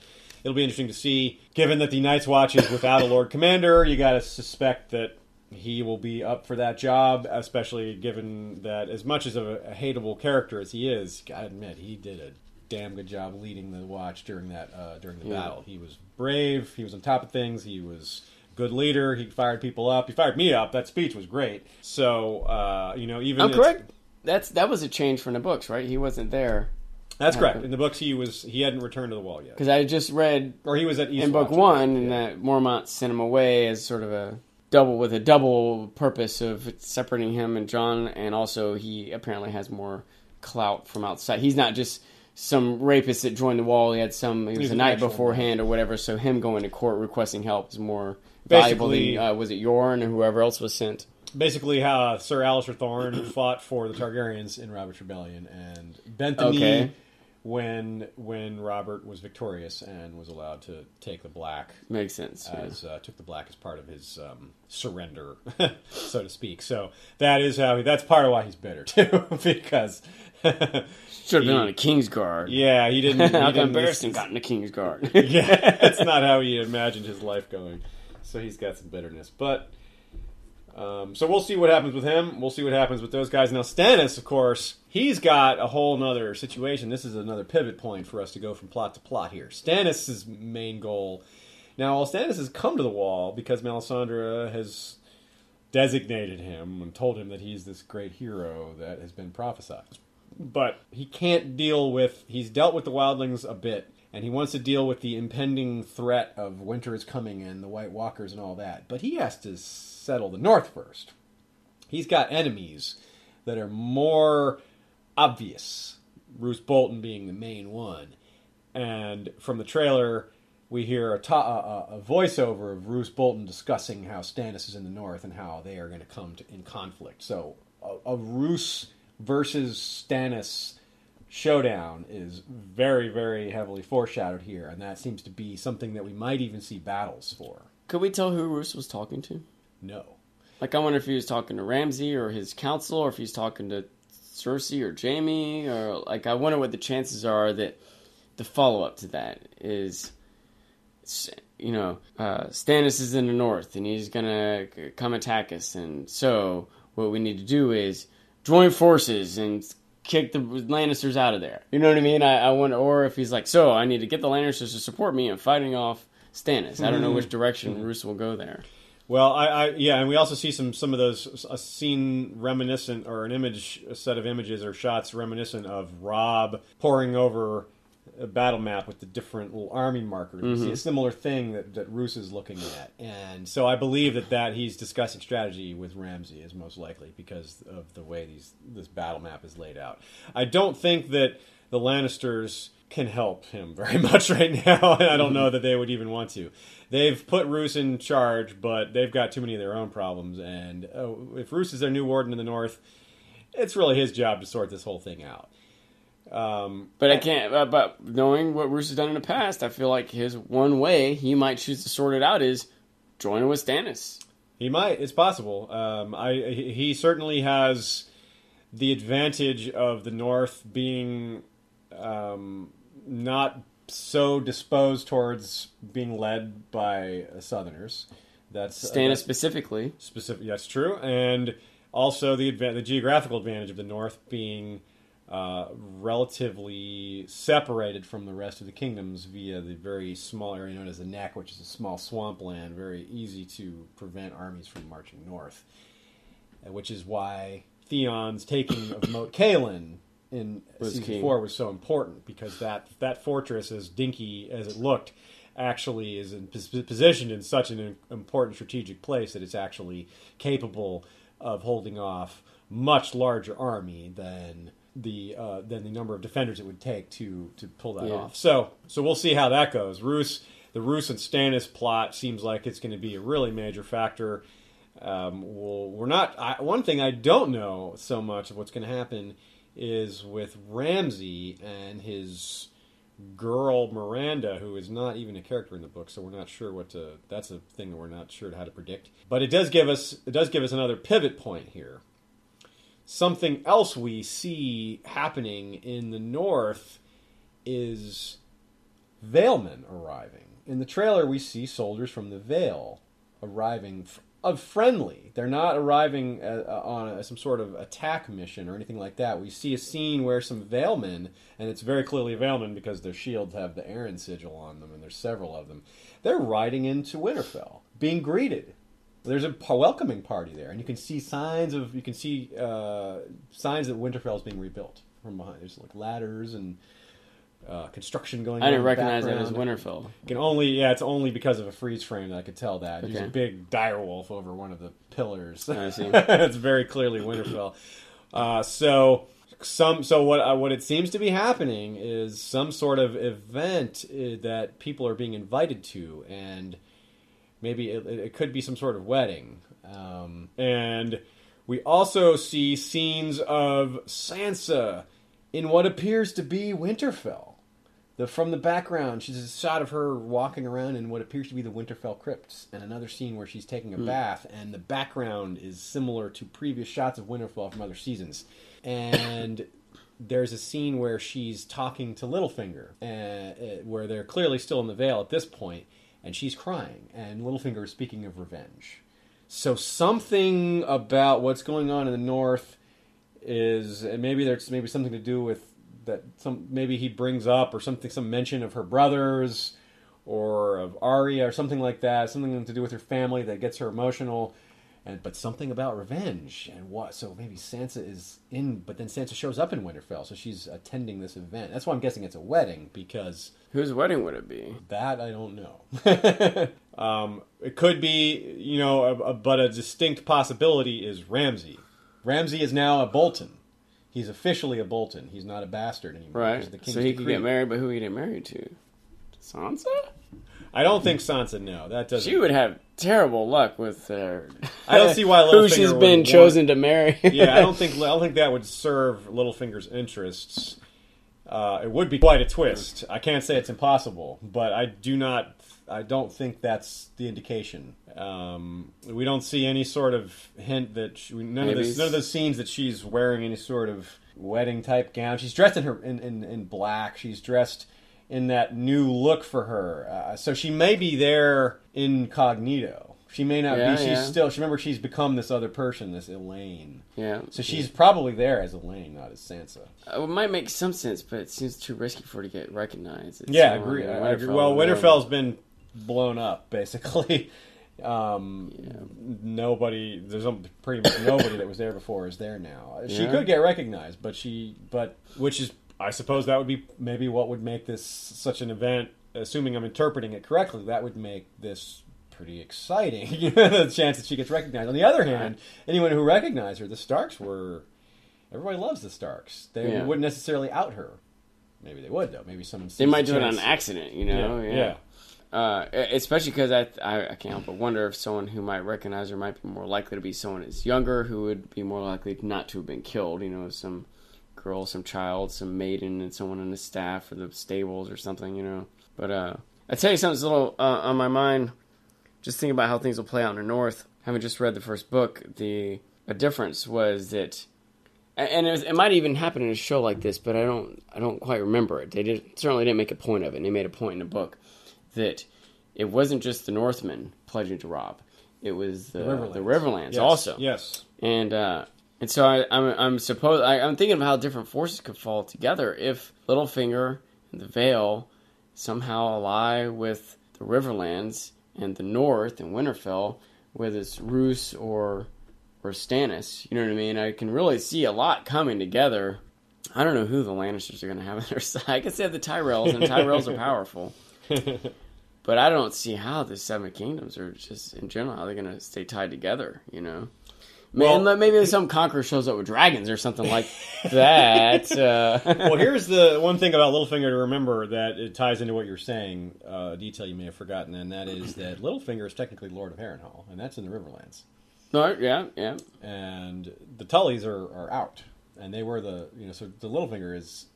it'll be interesting to see. Given that the Night's Watch is without a Lord Commander, you got to suspect that he will be up for that job. Especially given that, as much as a, a hateable character as he is, gotta admit he did a damn good job leading the Watch during that uh, during the Yeah. battle. He was brave. He was on top of things. He was good leader. He fired people up. He fired me up. That speech was great. So uh, you know, even I'm correct. That's that was a change from the books, right? He wasn't there That's correct. In the books, he was he hadn't returned to the wall yet, because I just read or he was at East in book Watch. one, and Yeah. that Mormont sent him away as sort of a double with a double purpose of separating him and Jon, and also he apparently has more clout from outside. He's not just some rapist that joined the wall. He had some. He was He's a knight beforehand or whatever. So him going to court requesting help is more valuable than uh, was it Yoren or whoever else was sent. Basically, how Sir Alliser Thorne fought for the Targaryens in Robert's Rebellion and bent the Okay. knee when when Robert was victorious and was allowed to take the black Makes sense. yeah. as uh, took the black as part of his um, surrender, so to speak. So that is how he, that's part of why he's bitter too, because Should have been on a King's Guard. yeah, he didn't. He didn't come Barristan got in the King's Guard? yeah, that's not how he imagined his life going. So he's got some bitterness. But um, so we'll see what happens with him. We'll see what happens with those guys. Now Stannis, of course, he's got a whole nother situation. This is another pivot point for us to go from plot to plot here. Stannis' main goal. Now, while Stannis has come to the wall because Melisandre has designated him and told him that he's this great hero that has been prophesied. But he can't deal with, he's dealt with the wildlings a bit, and he wants to deal with the impending threat of winter is coming and the White Walkers and all that. But he has to settle the north first. He's got enemies that are more obvious, Roose Bolton being the main one. And from the trailer, we hear a, ta- a, a voiceover of Roose Bolton discussing how Stannis is in the north and how they are going to come to, in conflict. So a, a Roose versus Stannis showdown is very, very heavily foreshadowed here, and that seems to be something that we might even see battles for. Could we tell who Roose was talking to? No. Like, I wonder if he was talking to Ramsay or his council, or if he's talking to Cersei or Jaime, or like, I wonder what the chances are that the follow up to that is, you know, uh, Stannis is in the north and he's gonna come attack us, and so what we need to do is join forces and kick the Lannisters out of there. You know what I mean? I, I wonder, or if he's like, so I need to get the Lannisters to support me in fighting off Stannis. I don't know which hmm. direction Roose will go there. Well, I, I yeah, and we also see some some of those a scene reminiscent or an image, a set of images or shots reminiscent of Robb poring over a battle map with the different little army markers. We see a mm-hmm. similar thing that that Roose is looking at, and so I believe that that he's discussing strategy with Ramsay is most likely because of the way these this battle map is laid out. I don't think that the Lannisters can help him very much right now, and I don't know that they would even want to. They've put Roose in charge, but they've got too many of their own problems. And oh, if Roose is their new warden in the north, it's really his job to sort this whole thing out. Um, But I can't. Uh, but knowing what Roose has done in the past, I feel like his one way he might choose to sort it out is joining with Stannis. He might. It's possible. Um, I he certainly has the advantage of the North being um, not so disposed towards being led by Southerners. That's Stannis that's specifically. specific. That's true, and also the adva- the geographical advantage of the North being uh, relatively separated from the rest of the kingdoms via the very small area known as the Neck, which is a small swampland, very easy to prevent armies from marching north. Uh, Which is why Theon's taking of Moat Cailin in Was season key. four was so important because that that fortress, as dinky as it looked, actually is in, positioned in such an important strategic place that it's actually capable of holding off much larger army than the uh, than the number of defenders it would take to to pull that Yeah. off. So so we'll see how that goes. Roose the Roose and Stannis plot seems like it's going to be a really major factor. Um, well, we're not. I, one thing I don't know so much of what's going to happen is with Ramsay and his girl Myranda, who is not even a character in the book, so we're not sure what to. That's a thing that we're not sure how to predict. But it does give us it does give us another pivot point here. Something else we see happening in the north is Valemen arriving. In the trailer, we see soldiers from the Vale arriving of friendly. They're not arriving uh, uh, on some sort of attack mission or anything like that. We see a scene where some Valemen, and it's very clearly Valemen because their shields have the Arryn sigil on them, and there's several of them. They're riding into Winterfell, being greeted. There's a welcoming party there, and you can see signs of you can see uh, signs that Winterfell is being rebuilt from behind. There's like ladders and uh, construction going. On. I didn't recognize that as Winterfell. You can only yeah, it's only because of a freeze frame that I could tell that. There's a big direwolf over one of the pillars. I see. it's very clearly Winterfell. Uh, so some so what uh, what it seems to be happening is some sort of event uh, that people are being invited to, and maybe it, it could be some sort of wedding. Um, and we also see scenes of Sansa in what appears to be Winterfell. The, from the background, she's a shot of her walking around in what appears to be the Winterfell crypts, and another scene where she's taking a bath, and the background is similar to previous shots of Winterfell from other seasons. And there's a scene where she's talking to Littlefinger, uh, uh, where they're clearly still in the Vale at this point, and she's crying, and Littlefinger is speaking of revenge. So something about what's going on in the North is and maybe there's maybe something to do with that some maybe he brings up or something some mention of her brothers or of Arya or something like that something to do with her family that gets her emotional and but something about revenge and what so maybe Sansa is in but then Sansa shows up in Winterfell so she's attending this event that's why I'm guessing it's a wedding because Whose wedding would it be? that I don't know. um, it could be, you know, a, a, but a distinct possibility is Ramsay. Ramsay is now a Bolton. He's officially a Bolton. He's not a bastard anymore. Right. So he could get married, but who he get married to? Sansa? I don't think Sansa. No, that doesn't. She would have terrible luck with her. I don't see why who she's been want- chosen to marry. yeah, I don't think I don't think that would serve Littlefinger's interests. Uh, it would be quite a twist. I can't say it's impossible, but I do not. I don't think that's the indication. Um, we don't see any sort of hint that she, none of Maybe this, none of those scenes that she's wearing any sort of wedding type gown. She's dressed in her in, in, in black. She's dressed in that new look for her. Uh, so she may be there incognito. She may not Yeah, be. She's yeah. still. She remember she's become this other person, this Alayne. yeah. So she's probably there as Alayne, not as Sansa. Uh, It might make some sense, but it seems too risky for her to get recognized. It's Yeah, I agree. I agree. Well. Winterfell's been blown up, basically. Um, Nobody, there's um, pretty much nobody that was there before is there now. She could get recognized, but she, but which is, I suppose that would be maybe what would make this such an event. Assuming I'm interpreting it correctly, that would make this pretty exciting. You know the chance that she gets recognized. On the other hand, anyone who recognized her, the Starks were. Everybody loves the Starks. They Yeah. wouldn't necessarily out her. Maybe they would though. Maybe someone. They might do it on accident, you know? Yeah, Yeah. yeah. Uh, especially because I, I, I can't help but wonder if someone who might recognize her might be more likely to be someone who's younger who would be more likely not to have been killed. You know, some girl, some child, some maiden, and someone in the staff or the stables or something. You know. But uh, I tell you something's a little uh, on my mind. Just thinking about how things will play out in the north. Having just read the first book, the a difference was that and it, was, it might even happen in a show like this, but I don't I don't quite remember it. They did certainly didn't make a point of it. And they made a point in the book that it wasn't just the Northmen pledging to Robb; it was the, Riverlands. the Riverlands Yes, also. Yes. And uh, and so I, I'm I'm suppose I, I'm thinking of how different forces could fall together if Littlefinger and the Vale somehow ally with the Riverlands and the North and Winterfell, whether it's Roose or or Stannis. You know what I mean? I can really see a lot coming together. I don't know who the Lannisters are going to have on their side. I guess they have the Tyrells, and Tyrells are powerful. But I don't see how the Seven Kingdoms are just in general how they're going to stay tied together. You know, Well- Man, maybe some conqueror shows up with dragons or something like that. Uh, well, here's the one thing about Littlefinger to remember that it ties into what you're saying, uh, a detail you may have forgotten, and that is that Littlefinger is technically Lord of Harrenhal, and that's in the Riverlands. Right, yeah, yeah. and the Tullys are, are out, and they were the you know so the Littlefinger is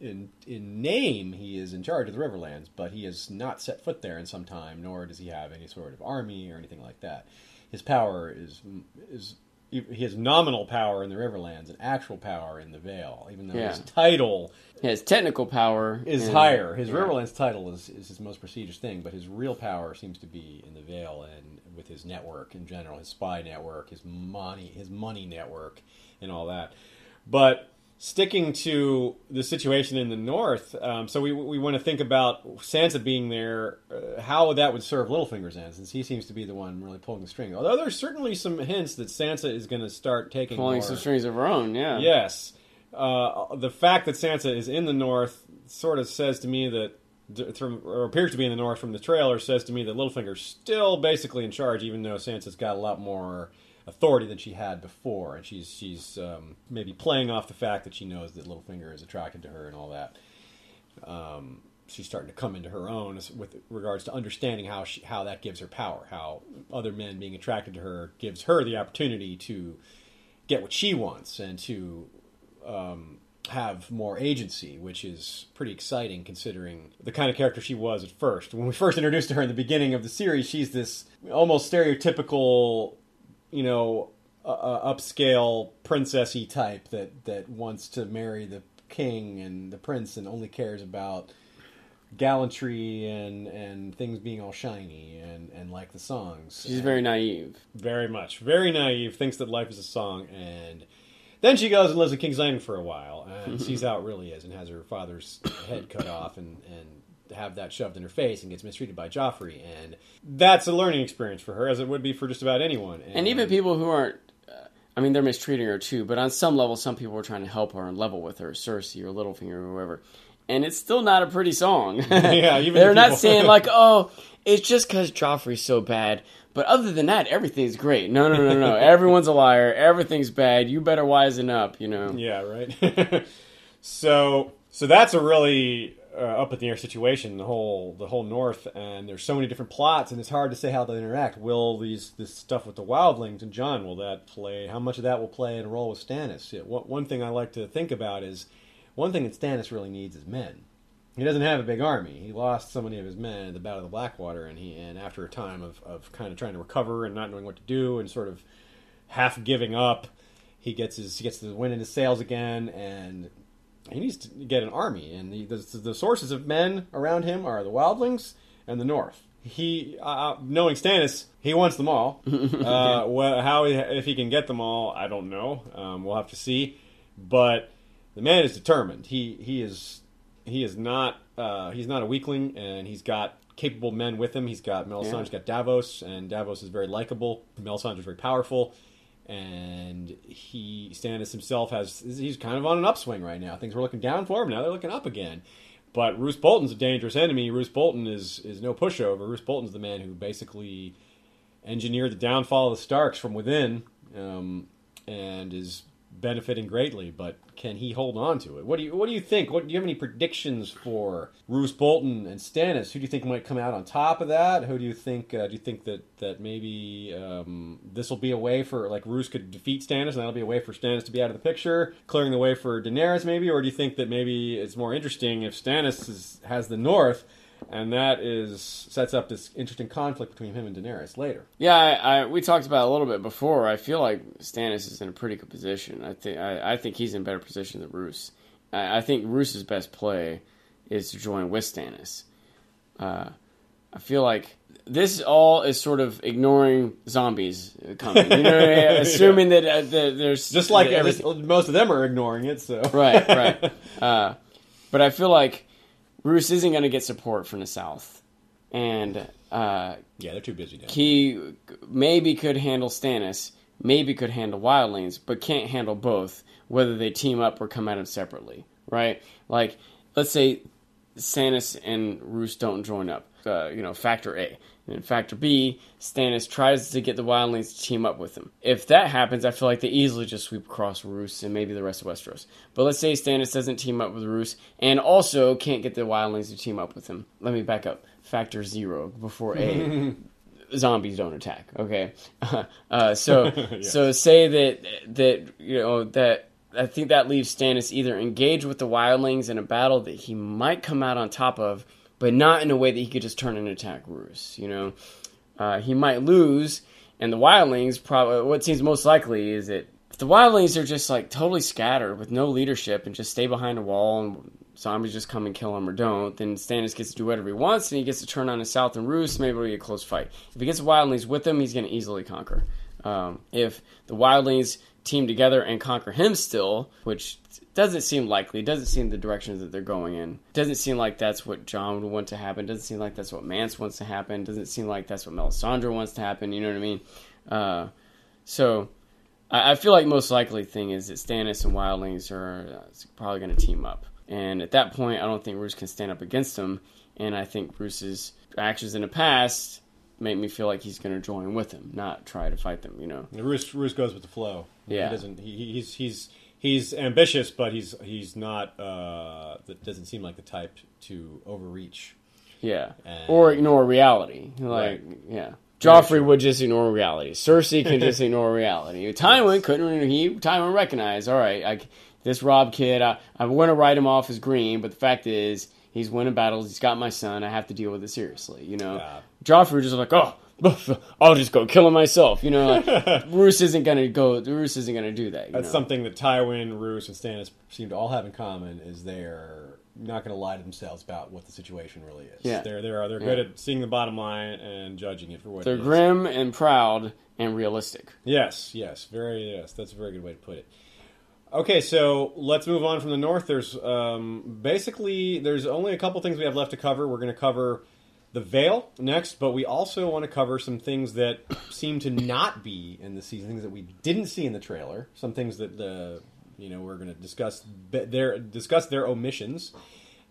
in in name he is in charge of the Riverlands, but he has not set foot there in some time, nor does he have any sort of army or anything like that. His power is is he has nominal power in the Riverlands and actual power in the Vale, even though Yeah. his title His technical power is and- higher. His yeah. Riverlands title is, is his most prestigious thing, but his real power seems to be in the Vale and with his network in general, his spy network, his money, his money network, and all that. But sticking to the situation in the north, um, so we we want to think about Sansa being there, uh, how that would serve Littlefinger's end, since he seems to be the one really pulling the string. Although there's certainly some hints that Sansa is going to start taking pulling more, some strings of her own. Yeah, Yes. Uh, the fact that Sansa is in the north sort of says to me that, from, or appears to be in the north from the trailer, says to me that Littlefinger's still basically in charge, even though Sansa's got a lot more authority than she had before, and she's she's um, maybe playing off the fact that she knows that Littlefinger is attracted to her and all that. Um, she's starting to come into her own with regards to understanding how she, how that gives her power, how other men being attracted to her gives her the opportunity to get what she wants and to um, have more agency, which is pretty exciting considering the kind of character she was at first. When we first introduced her in the beginning of the series, she's this almost stereotypical, you know, uh, upscale princessy type that that wants to marry the king and the prince and only cares about gallantry and and things being all shiny and and like the songs. she's very naive. Very much. Very naive, thinks that life is a song, and then she goes and lives in King's Landing for a while and sees how it really is and has her father's head cut off and, and have that shoved in her face and gets mistreated by Joffrey. And that's a learning experience for her, as it would be for just about anyone. And even people who aren't, uh, I mean, they're mistreating her too. But on some level, some people are trying to help her and level with her, Cersei or Littlefinger or whoever. And it's still not a pretty song. Yeah, even they're the not saying like, "Oh, it's just because Joffrey's so bad." But other than that, everything's great. No, no, no, no. Everyone's a liar. Everything's bad. You better wisen up. You know. Yeah, right. so so that's a really uh, up in the air situation. The whole the whole North, and there's so many different plots, and it's hard to say how they interact. Will these this stuff with the wildlings and Jon will that play? How much of that will play in a role with Stannis? Yeah, one, one thing I like to think about is one thing that Stannis really needs is men. He doesn't have a big army. He lost so many of his men at the Battle of the Blackwater, and he and after a time of, of kind of trying to recover and not knowing what to do and sort of half giving up, he gets his he gets the wind in his sails again, and he needs to get an army. And the the, the sources of men around him are the Wildlings and the North. He, uh, knowing Stannis, he wants them all. uh, wha- how he, if he can get them all, I don't know. Um, we'll have to see. But the man is determined. He he is he is not uh, he's not a weakling, and he's got capable men with him. He's got Melisandre, Yeah. he's got Davos, and Davos is very likable. Melisandre is very powerful, and he Stannis himself has he's kind of on an upswing right now. Things were looking down for him. Now they're looking up again. But Roose Bolton's a dangerous enemy. Roose Bolton is is no pushover. Roose Bolton's the man who basically engineered the downfall of the Starks from within, um, and is benefiting greatly. But can he hold on to it? What do you What do you think? What do you have any predictions for Roose Bolton and Stannis? Who do you think might come out on top of that? Who do you think? Uh, do you think that that maybe um, this will be a way for like Roose could defeat Stannis, and that'll be a way for Stannis to be out of the picture, clearing the way for Daenerys, maybe? Or do you think that maybe it's more interesting if Stannis is, has the North? And that is sets up this interesting conflict between him and Daenerys later. Yeah, I, I, we talked about it a little bit before. I feel like Stannis is in a pretty good position. I think I, I think he's in better position than Roose. I, I think Roose's best play is to join with Stannis. Uh, I feel like this all is sort of ignoring zombies coming. You know, assuming that, uh, that there's Just like everything, most of them are ignoring it. So right, right. Uh, but I feel like Roose isn't going to get support from the South, and uh, yeah, they're too busy now. he maybe could handle Stannis, maybe could handle Wildlings, but can't handle both, whether they team up or come at him separately, right? Like, let's say Stannis and Roose don't join up, uh, you know, factor A. And in factor B, Stannis tries to get the Wildlings to team up with him. If that happens, I feel like they easily just sweep across Roose and maybe the rest of Westeros. But let's say Stannis doesn't team up with Roose and also can't get the Wildlings to team up with him. Let me back up. Factor zero before A. zombies don't attack. Okay, uh, so so say that that you know that I think that leaves Stannis either engaged with the wildlings in a battle that he might come out on top of, but not in a way that he could just turn and attack Roose. You know, uh, he might lose, and the wildlings probably what seems most likely is that the wildlings are just like totally scattered with no leadership and just stay behind a wall and zombies just come and kill him or don't, then Stannis gets to do whatever he wants and he gets to turn on his south and roost. Maybe it'll be a close fight. If he gets the wildlings with him, he's going to easily conquer. Um, if the wildlings team together and conquer him still, which doesn't seem likely, doesn't seem the direction that they're going in. Doesn't seem like that's what Jon would want to happen. Doesn't seem like that's what Mance wants to happen. Doesn't seem like that's what Melisandre wants to happen. You know what I mean? Uh, so I, I feel like most likely thing is that Stannis and Wildlings are uh, probably going to team up. And at that point, I don't think Roose can stand up against them. And I think Roose's actions in the past make me feel like he's going to join with him, not try to fight them. You know? Roose, Roose goes with the flow. Yeah. he doesn't. He, he's he's he's ambitious, but he's he's not. Uh, that doesn't seem like the type to overreach. Yeah. And- or ignore reality. Like, Right. yeah. Joffrey would just ignore reality. Cersei can just ignore reality. Tywin couldn't. He Tywin recognized. All right, I, this Robb kid. I, I want to write him off as green, but the fact is, he's winning battles. He's got my son. I have to deal with it seriously. You know. Yeah. Joffrey was just like, oh, I'll just go kill him myself. You know, like, Roose isn't gonna go. Roose isn't gonna do that. You That's know? something that Tywin, Roose, and Stannis seem to all have in common is they're not going to lie to themselves about what the situation really is. Yeah. they're they're they're good Yeah. at seeing the bottom line and judging it for what it is. They're grim and proud and realistic. Yes, yes, very yes. That's a very good way to put it. Okay, so let's move on from the north. There's um, basically there's only a couple things we have left to cover. We're going to cover the Vale next, but we also want to cover some things that seem to not be in the season, things that we didn't see in the trailer, some things that the you know we're going to discuss their discuss their omissions,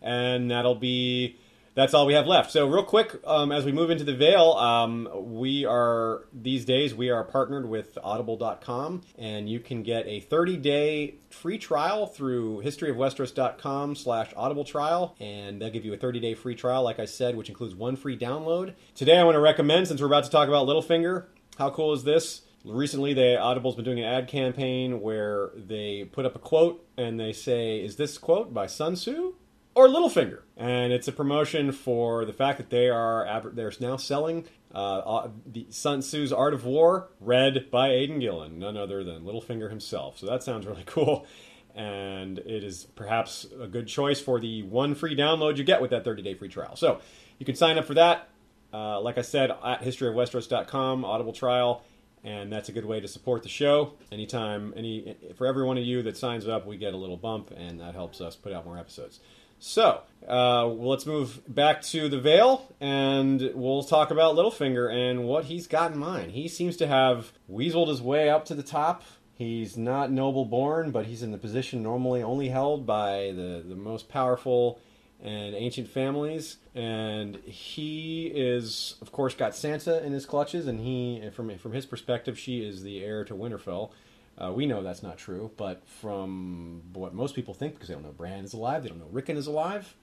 and that'll be that's all we have left. So, real quick, um, as we move into the Vale, um, we are these days we are partnered with Audible.com, and you can get a 30 day free trial through historyofwesteros.com slash audible trial, and they'll give you a 30 day free trial, like I said, which includes one free download. Today, I want to recommend, since we're about to talk about Littlefinger, how cool is this? Recently, they Audible's been doing an ad campaign where they put up a quote and they say, "Is this quote by Sun Tzu or Littlefinger?" And it's a promotion for the fact that they are they're now selling uh, uh, the Sun Tzu's Art of War, read by Aidan Gillen, none other than Littlefinger himself. So that sounds really cool, and it is perhaps a good choice for the one free download you get with that 30 day free trial. So you can sign up for that. Uh, like I said, at historyofwesteros.com, Audible trial, and that's a good way to support the show. Anytime, any for every one of you that signs up, we get a little bump, and that helps us put out more episodes. So uh, let's move back to the Vale, and we'll talk about Littlefinger and what he's got in mind. He seems to have weaseled his way up to the top. He's not noble born, but he's in the position normally only held by the, the most powerful and ancient families. And he is, of course, got Sansa in his clutches, and he, from from his perspective, she is the heir to Winterfell. Uh, we know that's not true, but from what most people think, because they don't know Bran is alive, they don't know Rickon is alive.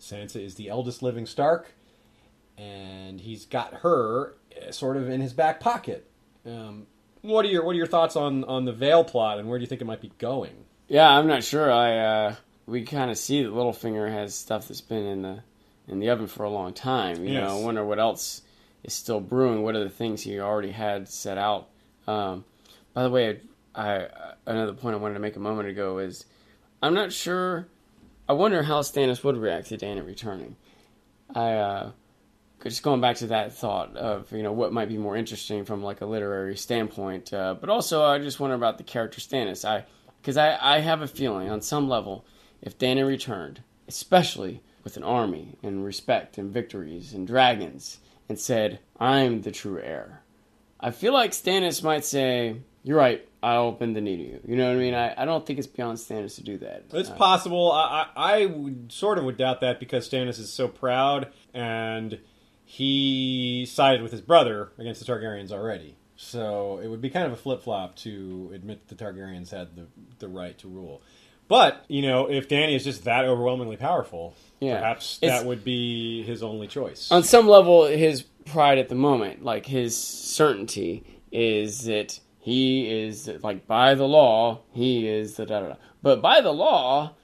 Sansa is the eldest living Stark, and he's got her uh, sort of in his back pocket. Um, what are your What are your thoughts on on the Vale plot, and where do you think it might be going? Yeah, I'm not sure. I uh, we kind of see that Littlefinger has stuff that's been in the in the oven for a long time. You Yes. know, I wonder what else is still brewing. What are the things he already had set out? Um, by the way, I, another point I wanted to make a moment ago is I'm not sure. I wonder how Stannis would react to Dany returning. I uh, just going back to that thought of you know what might be more interesting from like a literary standpoint, uh, but also I just wonder about the character Stannis. I because I, I have a feeling on some level if Dany returned, especially with an army and respect and victories and dragons, and said I'm the true heir, I feel like Stannis might say you're right. I'll bend the knee to you. You know what I mean? I, I don't think it's beyond Stannis to do that. It's Uh, possible. I, I, I would sort of would doubt that because Stannis is so proud, and he sided with his brother against the Targaryens already. So it would be kind of a flip flop to admit that the Targaryens had the the right to rule. But you know, if Dany is just that overwhelmingly powerful, Yeah. perhaps It's- that would be his only choice. on some level, his pride at the moment, like his certainty, is that he is like by the law, he is the da da da. But by the law,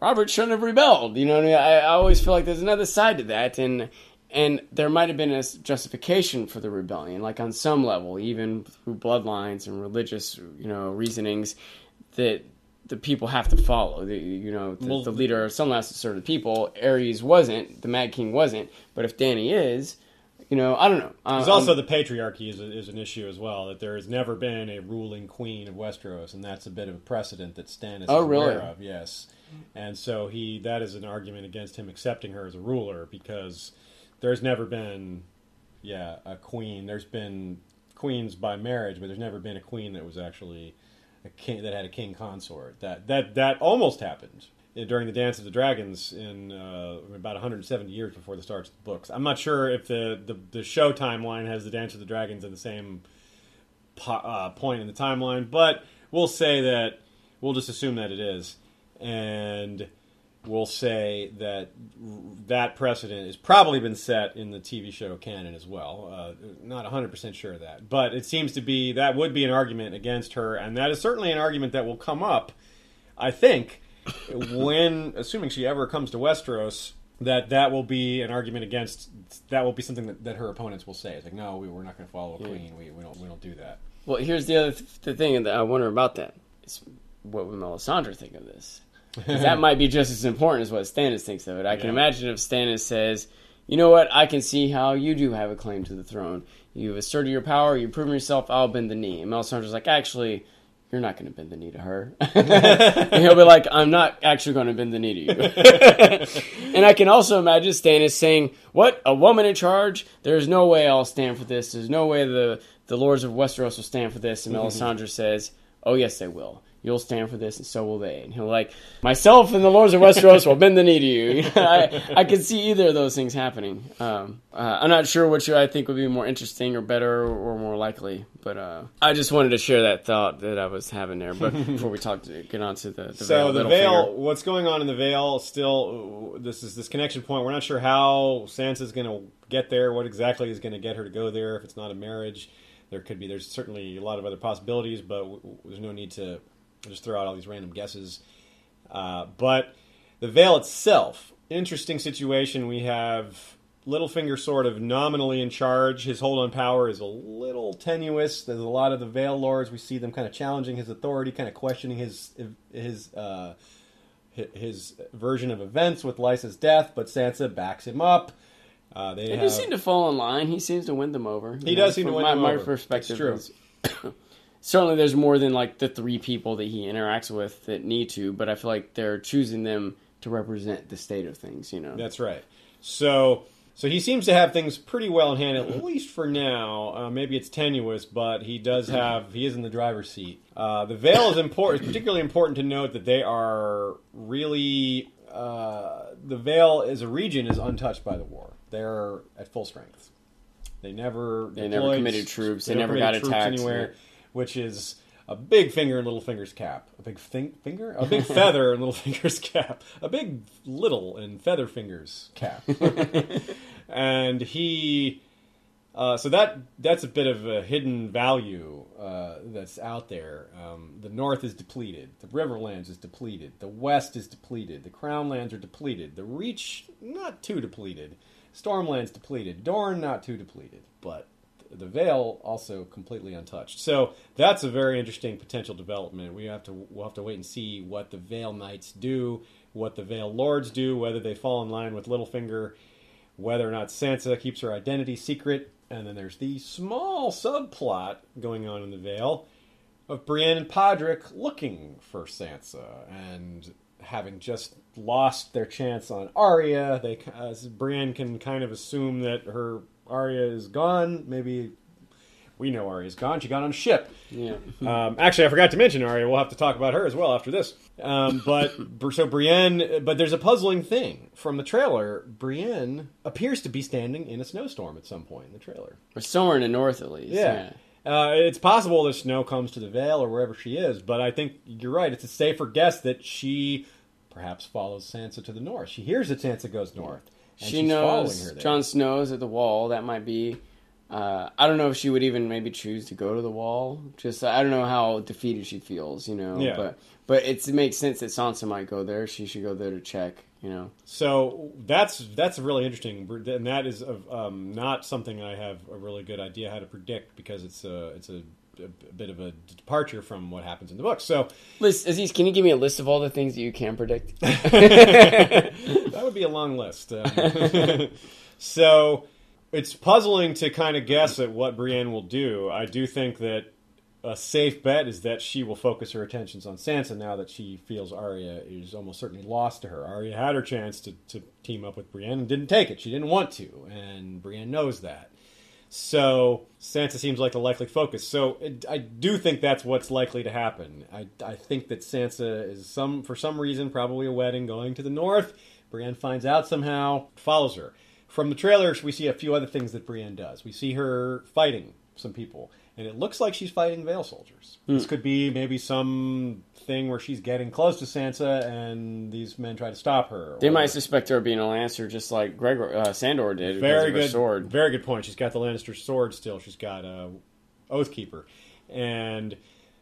Robert shouldn't have rebelled. You know, what I, mean? I, I always feel like there's another side to that, and and there might have been a justification for the rebellion, like on some level, even through bloodlines and religious, you know, reasonings that the people have to follow. The, you know, the, Well- the leader of some last asserted people. Aerys wasn't. The Mad King wasn't. But if Dany is, you know, I don't know. Uh, There's also the patriarchy is, a, is an issue as well. That there has never been a ruling queen of Westeros, and that's a bit of a precedent that Stannis Oh, is really? aware of. Yes, and so he that is an argument against him accepting her as a ruler because there's never been, yeah, a queen. There's been queens by marriage, but there's never been a queen that was actually a king that had a king consort. That that that almost happened during the Dance of the Dragons in uh, about 170 years before the start of the books. I'm not sure if the, the, the show timeline has the Dance of the Dragons in the same po- uh, point in the timeline, but we'll say that we'll just assume that it is, and we'll say that that precedent has probably been set in the TV show canon as well. Uh, not 100% sure of that, but it seems to be that would be an argument against her, and that is certainly an argument that will come up, I think, when, assuming she ever comes to Westeros. That that will be an argument against. That will be something that, that her opponents will say. It's like, no, we, we're not going to follow a queen. We, we don't we don't do that. well, here's the other th- the thing that I wonder about that. Is what would Melisandre think of this? that might be just as important as what Stannis thinks of it. I can Yeah. imagine if Stannis says, "You know what? I can see how you do have a claim to the throne. You've asserted your power. You've proven yourself. I'll bend the knee." And Melisandre's like, "Actually." You're not going to bend the knee to her. and he'll be like, I'm not actually going to bend the knee to you. and I can also imagine Stannis saying, What? A woman in charge? There's no way I'll stand for this. There's no way the, the lords of Westeros will stand for this. And mm-hmm. Melisandre says, Oh, yes, they will. You'll stand for this, and so will they. And he'll like, Myself and the lords of Westeros will bend the knee to you. I, I could see either of those things happening. Um, uh, I'm not sure which I think would be more interesting or better or, more likely, but uh, I just wanted to share that thought that I was having there. But before we talk to get on to the, the So Vale, the Vale, what's going on in the Vale? Still, this is this connection point. We're not sure how Sansa's going to get there. What exactly is going to get her to go there? If it's not a marriage, there could be. There's certainly a lot of other possibilities, but w- w- there's no need to just throw out all these random guesses. Uh, but the Vale itself, interesting situation. We have Littlefinger sort of nominally in charge. His hold on power is a little tenuous. There's a lot of the Vale Lords. We see them kind of challenging his authority, kind of questioning his his uh, his version of events with Lysa's death. But Sansa backs him up. Uh, they They have, do seem to fall in line. He seems to win them over. He you does seem to win my, them my over. perspective. It's is- certainly, there's more than like the three people that he interacts with that need to, but I feel like they're choosing them to represent the state of things. You know, That's right. So so he seems to have things pretty well in hand, at least for now. Uh, maybe it's tenuous, but he does have he is in the driver's seat. Uh, the Vale is important. It's particularly important to note that they are really uh, the Vale as a region is untouched by the war. They're at full strength. They never They never committed troops. They never never got attacked, anywhere, yeah. Which is a big finger in Littlefinger's cap. A big thing, finger? A big feather in Littlefinger's cap. A big little in Featherfinger's cap. and he. Uh, so that that's a bit of a hidden value uh, that's out there. Um, the north is depleted. The Riverlands is depleted. The west is depleted. The Crownlands are depleted. The Reach not too depleted. Stormlands depleted. Dorne not too depleted, but the Vale also completely untouched. So that's a very interesting potential development. We have to we'll have to wait and see what the Vale Knights do, what the Vale Lords do, whether they fall in line with Littlefinger, whether or not Sansa keeps her identity secret, and then there's the small subplot going on in the Vale of Brienne and Podrick looking for Sansa and having just lost their chance on Arya. They Brienne can kind of assume that her Arya is gone. Maybe we know Arya's gone. She got on a ship. yeah. Um, actually, I forgot to mention Arya. We'll have to talk about her as well after this. Um, but so Brienne, but there's a puzzling thing from the trailer. Brienne appears to be standing in a snowstorm at some point in the trailer. or somewhere in the north at least. Yeah. Uh, it's possible that Snow comes to the Vale or wherever she is, but I think you're right. It's a safer guess that she perhaps follows Sansa to the north. She hears that Sansa goes north. She knows. Jon Snow's at the wall. That might be. Uh, I don't know if she would even maybe choose to go to the wall. Just I don't know how defeated she feels, you know. Yeah. But but it's, it makes sense that Sansa might go there. She should go there to check, you know. So that's that's really interesting, and that is um, not something I have a really good idea how to predict because it's a it's a, a bit of a departure from what happens in the book. So Liz, Aziz, can you give me a list of all the things that you can predict? that would be a long list. Um, so it's puzzling to kind of guess at what Brienne will do. I do think that a safe bet is that she will focus her attentions on Sansa now that she feels Arya is almost certainly lost to her. Arya had her chance to, to team up with Brienne and didn't take it. She didn't want to, and Brienne knows that. So Sansa seems like the likely focus. So it, I do think that's what's likely to happen. I, I think that Sansa is some for some reason probably a wedding going to the north. Brienne finds out somehow, follows her. From the trailers, we see a few other things that Brienne does. We see her fighting some people, and it looks like she's fighting Vale soldiers. This hmm. could be maybe some thing where she's getting close to Sansa, and these men try to stop her. They or- might suspect her of being a Lannister, just like Gregor uh, Sandor did. very good sword. Very good point. She's got the Lannister sword still. She's got uh, Oathkeeper, and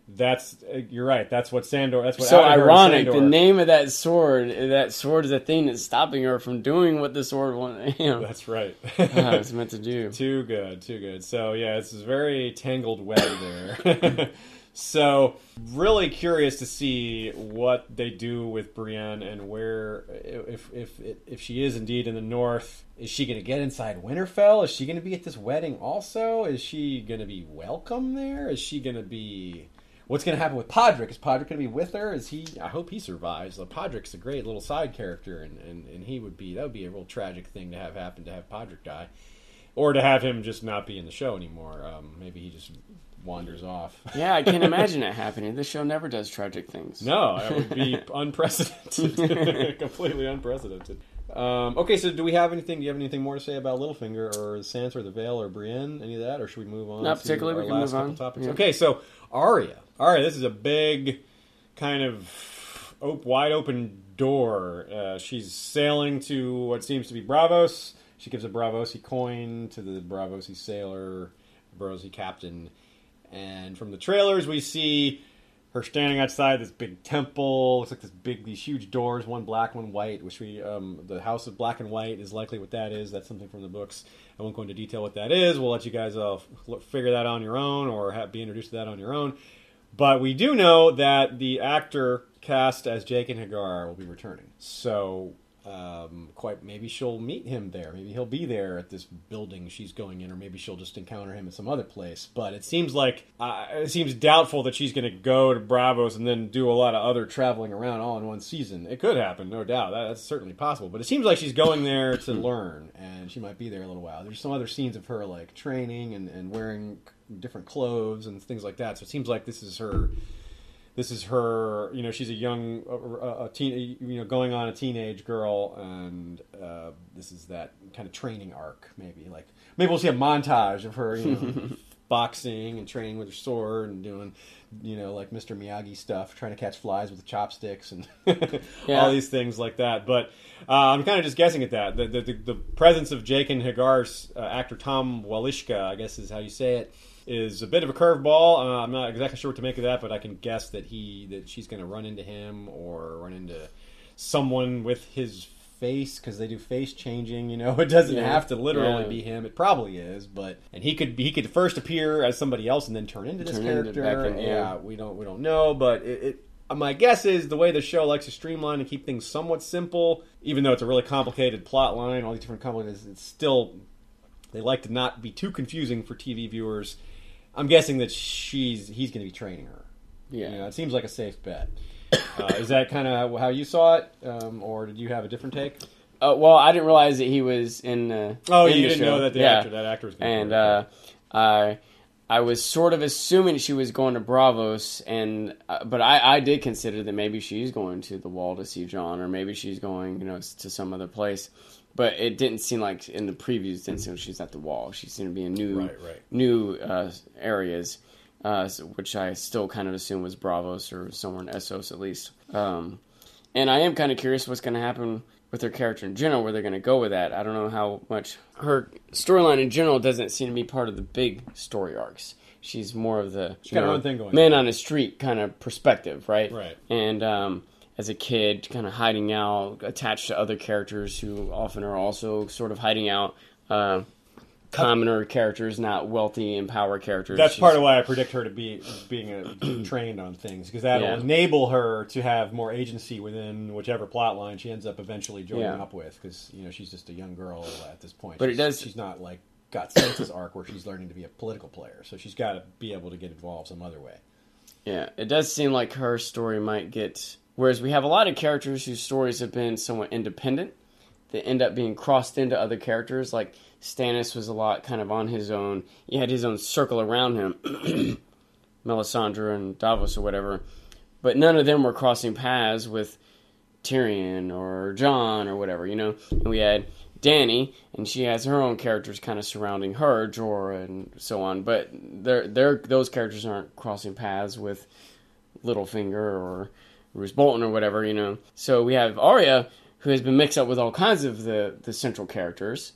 that's uh, you're right. That's what Sandor. That's what So outed her to ironic. The name of that sword, that sword is the thing that's stopping her from doing what the sword want, you know, That's right. uh, it's meant to do. too good, too good. So yeah, it's a very tangled web there. So really curious to see what they do with Brienne and where if if if she is indeed in the north. Is she going to get inside Winterfell? Is she going to be at this wedding also? Is she going to be welcome there? Is she going to be What's going to happen with Podrick? Is Podrick going to be with her? Is he? I hope he survives. Podrick's a great little side character, and, and, and he would be that would be a real tragic thing to have happen to have Podrick die, or to have him just not be in the show anymore. Um, maybe he just wanders off. Yeah, I can't imagine it happening. This show never does tragic things. No, that would be unprecedented, completely unprecedented. Um, okay, so do we have anything? Do you have anything more to say about Littlefinger or Sansa or the Vale or Brienne? Any of that, or should we move on? Not to particularly, we can move on. Topics? Yeah. Okay, so Arya. Arya, this is a big kind of op- wide open door. Uh, she's sailing to what seems to be Braavos. She gives a Braavosi coin to the Braavosi sailor, Braavosi captain. And from the trailers, we see her standing outside this big temple. Looks like this big, these huge doors, one black, one white. Which we, um, the House of Black and White is likely what that is. That's something from the books. I won't go into detail what that is. We'll let you guys uh, figure that on your own, or have, be introduced to that on your own. But we do know that the actor cast as Jaqen H'ghar will be returning. So, um, quite maybe she'll meet him there. Maybe he'll be there at this building she's going in, or maybe she'll just encounter him in some other place. But it seems like uh, it seems doubtful that she's going to go to Braavos and then do a lot of other traveling around all in one season. It could happen, no doubt. That, that's certainly possible. But it seems like she's going there to learn, and she might be there a little while. There's some other scenes of her like training and, and wearing different clothes and things like that. So it seems like this is her this is her you know she's a young a, a teen you know going on a teenage girl and uh, this is that kind of training arc maybe like maybe we'll see a montage of her you know boxing and training with her sword and doing you know like mr miyagi stuff trying to catch flies with chopsticks and Yeah. all these things like that but uh, i'm kind of just guessing at that the, the, the, the presence of jaqen h'ghar's uh, actor tom wlaschiha i guess is how you say it is a bit of a curveball. Uh, I'm not exactly sure what to make of that, but I can guess that he that she's going to run into him or run into someone with his face because they do face changing. You know, it doesn't Yeah. have to literally Yeah. be him. It probably is, but and he could he could first appear as somebody else and then turn into this Turn into character. back in- yeah. yeah. we don't we don't know, but it. it my guess is the way the show likes to streamline and keep things somewhat simple, even though it's a really complicated plot line, all these different complicated, it's still they like to not be too confusing for TV viewers. I'm guessing that she's he's going to be training her. Yeah. You know, it seems like a safe bet. Uh, is that kind of how you saw it, um, or did you have a different take? Uh, well, I didn't realize that he was in. Uh, Oh, in you the didn't show. know that the yeah. actor that actor was gonna and uh, I I was sort of assuming she was going to Braavos, and uh, but I, I did consider that maybe she's going to the Wall to see Jon, or maybe she's going, you know, to some other place. But it didn't seem like in the previews didn't seem like she's at the wall. She seemed to be in new Right, right. new uh, areas, uh, which I still kind of assume was Braavos or somewhere in Essos at least. Um, and I am kind of curious what's going to happen with her character in general, where they're going to go with that. I don't know how much her storyline in general doesn't seem to be part of the big story arcs. She's more of the got her own thing going man on. on the street kind of perspective, right? Right. And um, as a kid, kind of hiding out, attached to other characters who often are also sort of hiding out. Uh, commoner characters, not wealthy and power characters. That's She's- part of why I predict her to be being a, trained on things because that'll Yeah. enable her to have more agency within whichever plot line she ends up eventually joining Yeah. up with. Because you know she's just a young girl at this point. But it she's, does- She's not like got Sansa's arc where she's learning to be a political player, so she's got to be able to get involved some other way. Yeah, it does seem like her story might get. Whereas we have a lot of characters whose stories have been somewhat independent, that end up being crossed into other characters. Like Stannis was a lot kind of on his own. He had his own circle around him, Melisandre and Davos or whatever. But none of them were crossing paths with Tyrion or Jon or whatever, you know. And we had Dany, and she has her own characters kind of surrounding her, Jorah and so on. But they're, they're, those characters aren't crossing paths with Littlefinger or Roose Bolton or whatever, you know. So we have Arya, who has been mixed up with all kinds of the, the central characters.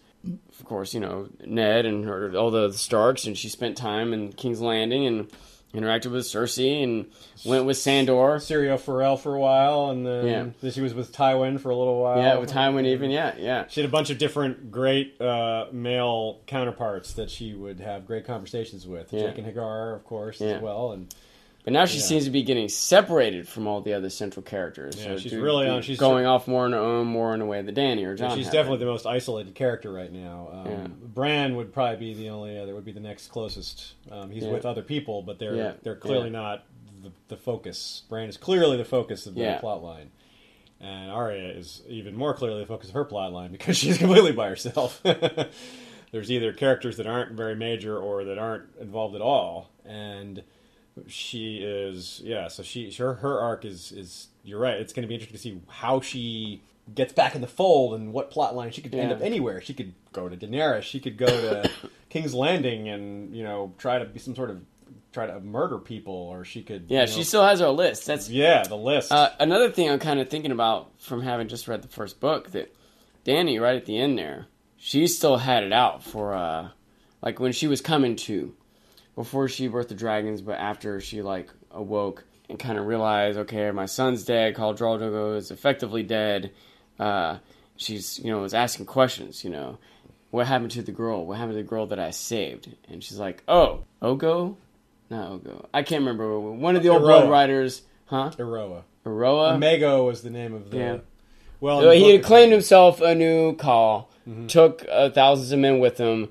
Of course, you know, Ned and her, all the Starks, and she spent time in King's Landing and interacted with Cersei and went with Sandor. Syrio Forel for a while, and then, Yeah. she was with Tywin for a little while. Yeah, with Tywin even, yeah, yeah. She had a bunch of different great uh, male counterparts that she would have great conversations with. Yeah. Jaqen H'ghar, of course, Yeah. as well. And But now she Yeah. seems to be getting separated from all the other central characters. Yeah, she's do- really on- she's- going off more on her own, more in a way that Dany or Jon. she's have definitely the most isolated character right now. Um, Yeah. Bran would probably be the only other, would be the next closest. Um, he's Yeah. with other people, but they're Yeah. they're clearly Yeah. not the, the focus. Bran is clearly the focus of the Yeah. plot line. And Arya is even more clearly the focus of her plot line because she's completely by herself. There's either characters that aren't very major or that aren't involved at all, and she is yeah. So she her her arc is is you're right. It's going to be interesting to see how she gets back in the fold and what plot line she could end up anywhere. She could go to Daenerys. She could go to King's Landing and you know try to be some sort of try to murder people, or she could Yeah, you know- she still has her list. That's yeah the list. Uh, another thing I'm kind of thinking about from having just read the first book that Dany, right at the end there, she still had it out for, uh, like when she was coming to, before she birthed the dragons, but after she like awoke and kind of realized, okay, my son's dead, Khal Drogo is effectively dead. Uh, she's, you know, was asking questions, you know, what happened to the girl? What happened to the girl that I saved? And she's like, oh, Ogo? Not Ogo. I can't remember. One of the old Eroa. Blood Riders, huh? Eroa. Aroa. Mago was the name of the. Yeah. Well, So he had claimed himself a new khal, Mm-hmm. took uh, thousands of men with him,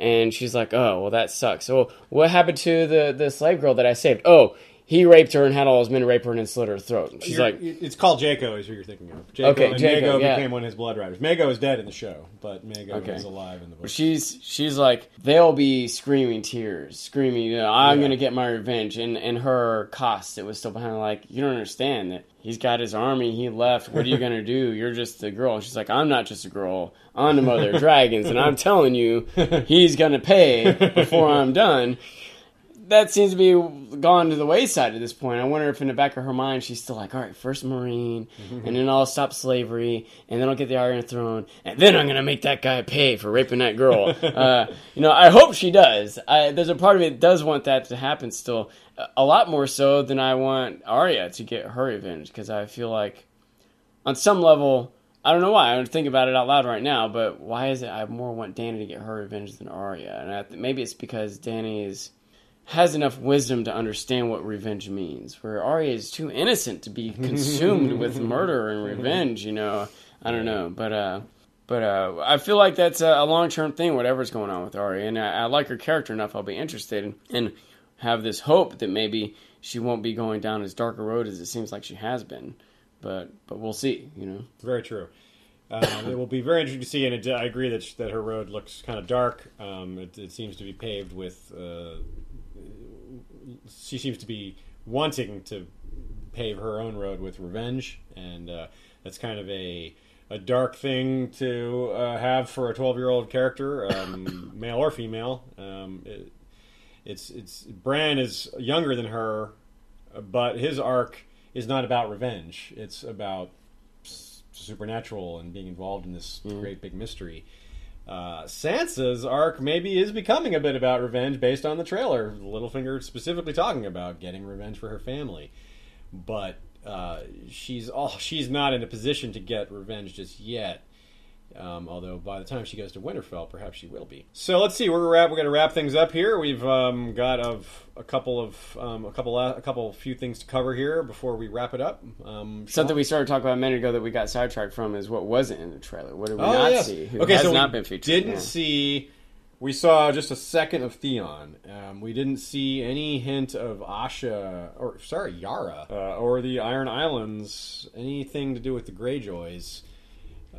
and she's like, "Oh, well, that sucks." So what happened to the the slave girl that I saved? Oh, he raped her and had all his men rape her and then slit her throat. She's You're- like, it's called Jhaqo, is who you're thinking of. Jhaqo, Okay, and Jhaqo, Mago yeah. became one of his blood riders. Mago is dead in the show, but Mago Okay. is alive in the book. she's she's like, they'll be screaming tears, screaming, you know, I'm Yeah. gonna get my revenge. And and her cost, it was still behind like, you don't understand that he's got his army, he left. What are you gonna do? You're just a girl. And she's like, I'm not just a girl. I'm the mother of dragons, and I'm telling you, he's gonna pay before I'm done. That seems to be gone to the wayside at this point. I wonder if in the back of her mind she's still like, all right, first Meereen, and then I'll stop slavery, and then I'll get the Iron Throne, and then I'm gonna make that guy pay for raping that girl. uh, you know, I hope she does. I, there's a part of me that does want that to happen still, a- lot more so than I want Arya to get her revenge, because I feel like, on some level, I don't know why. I don't think about it out loud right now, but why is it I more want Dany to get her revenge than Arya? And I maybe it's because Dany is has enough wisdom to understand what revenge means, where Arya is too innocent to be consumed with murder and revenge. You know, I don't know, but uh, but uh, I feel like that's a, a long term thing. Whatever's going on with Arya, and I, I like her character enough. I'll be interested and, and have this hope that maybe she won't be going down as dark a road as it seems like she has been. But but we'll see. You know. Very true. Um, it will be very interesting to see, and it, I agree that that her road looks kind of dark. Um, it, it seems to be paved with. Uh, she seems to be wanting to pave her own road with revenge, and uh, that's kind of a a dark thing to uh, have for a 12 year old character, um, male or female. Um, it, it's it's Bran is younger than her, but his arc is not about revenge. It's about supernatural and being involved in this great big mystery. Uh, Sansa's arc maybe is becoming a bit about revenge based on the trailer. Littlefinger specifically talking about getting revenge for her family, but uh, she's all she's not in a position to get revenge just yet. Um, although by the time she goes to Winterfell, perhaps she will be. So let's see. We're wrap. We're gonna wrap things up here. We've um, got of a couple of um, a couple a couple few things to cover here before we wrap it up. Um, Something we started talking about a minute ago that we got sidetracked from is what wasn't in the trailer. What did we Oh, not yes. see? Who okay, has so not been featured? didn't Yeah. see. We saw just a second of Theon. Um, we didn't see any hint of Asha, or sorry, Yara, uh, or the Iron Islands. Anything to do with the Greyjoys.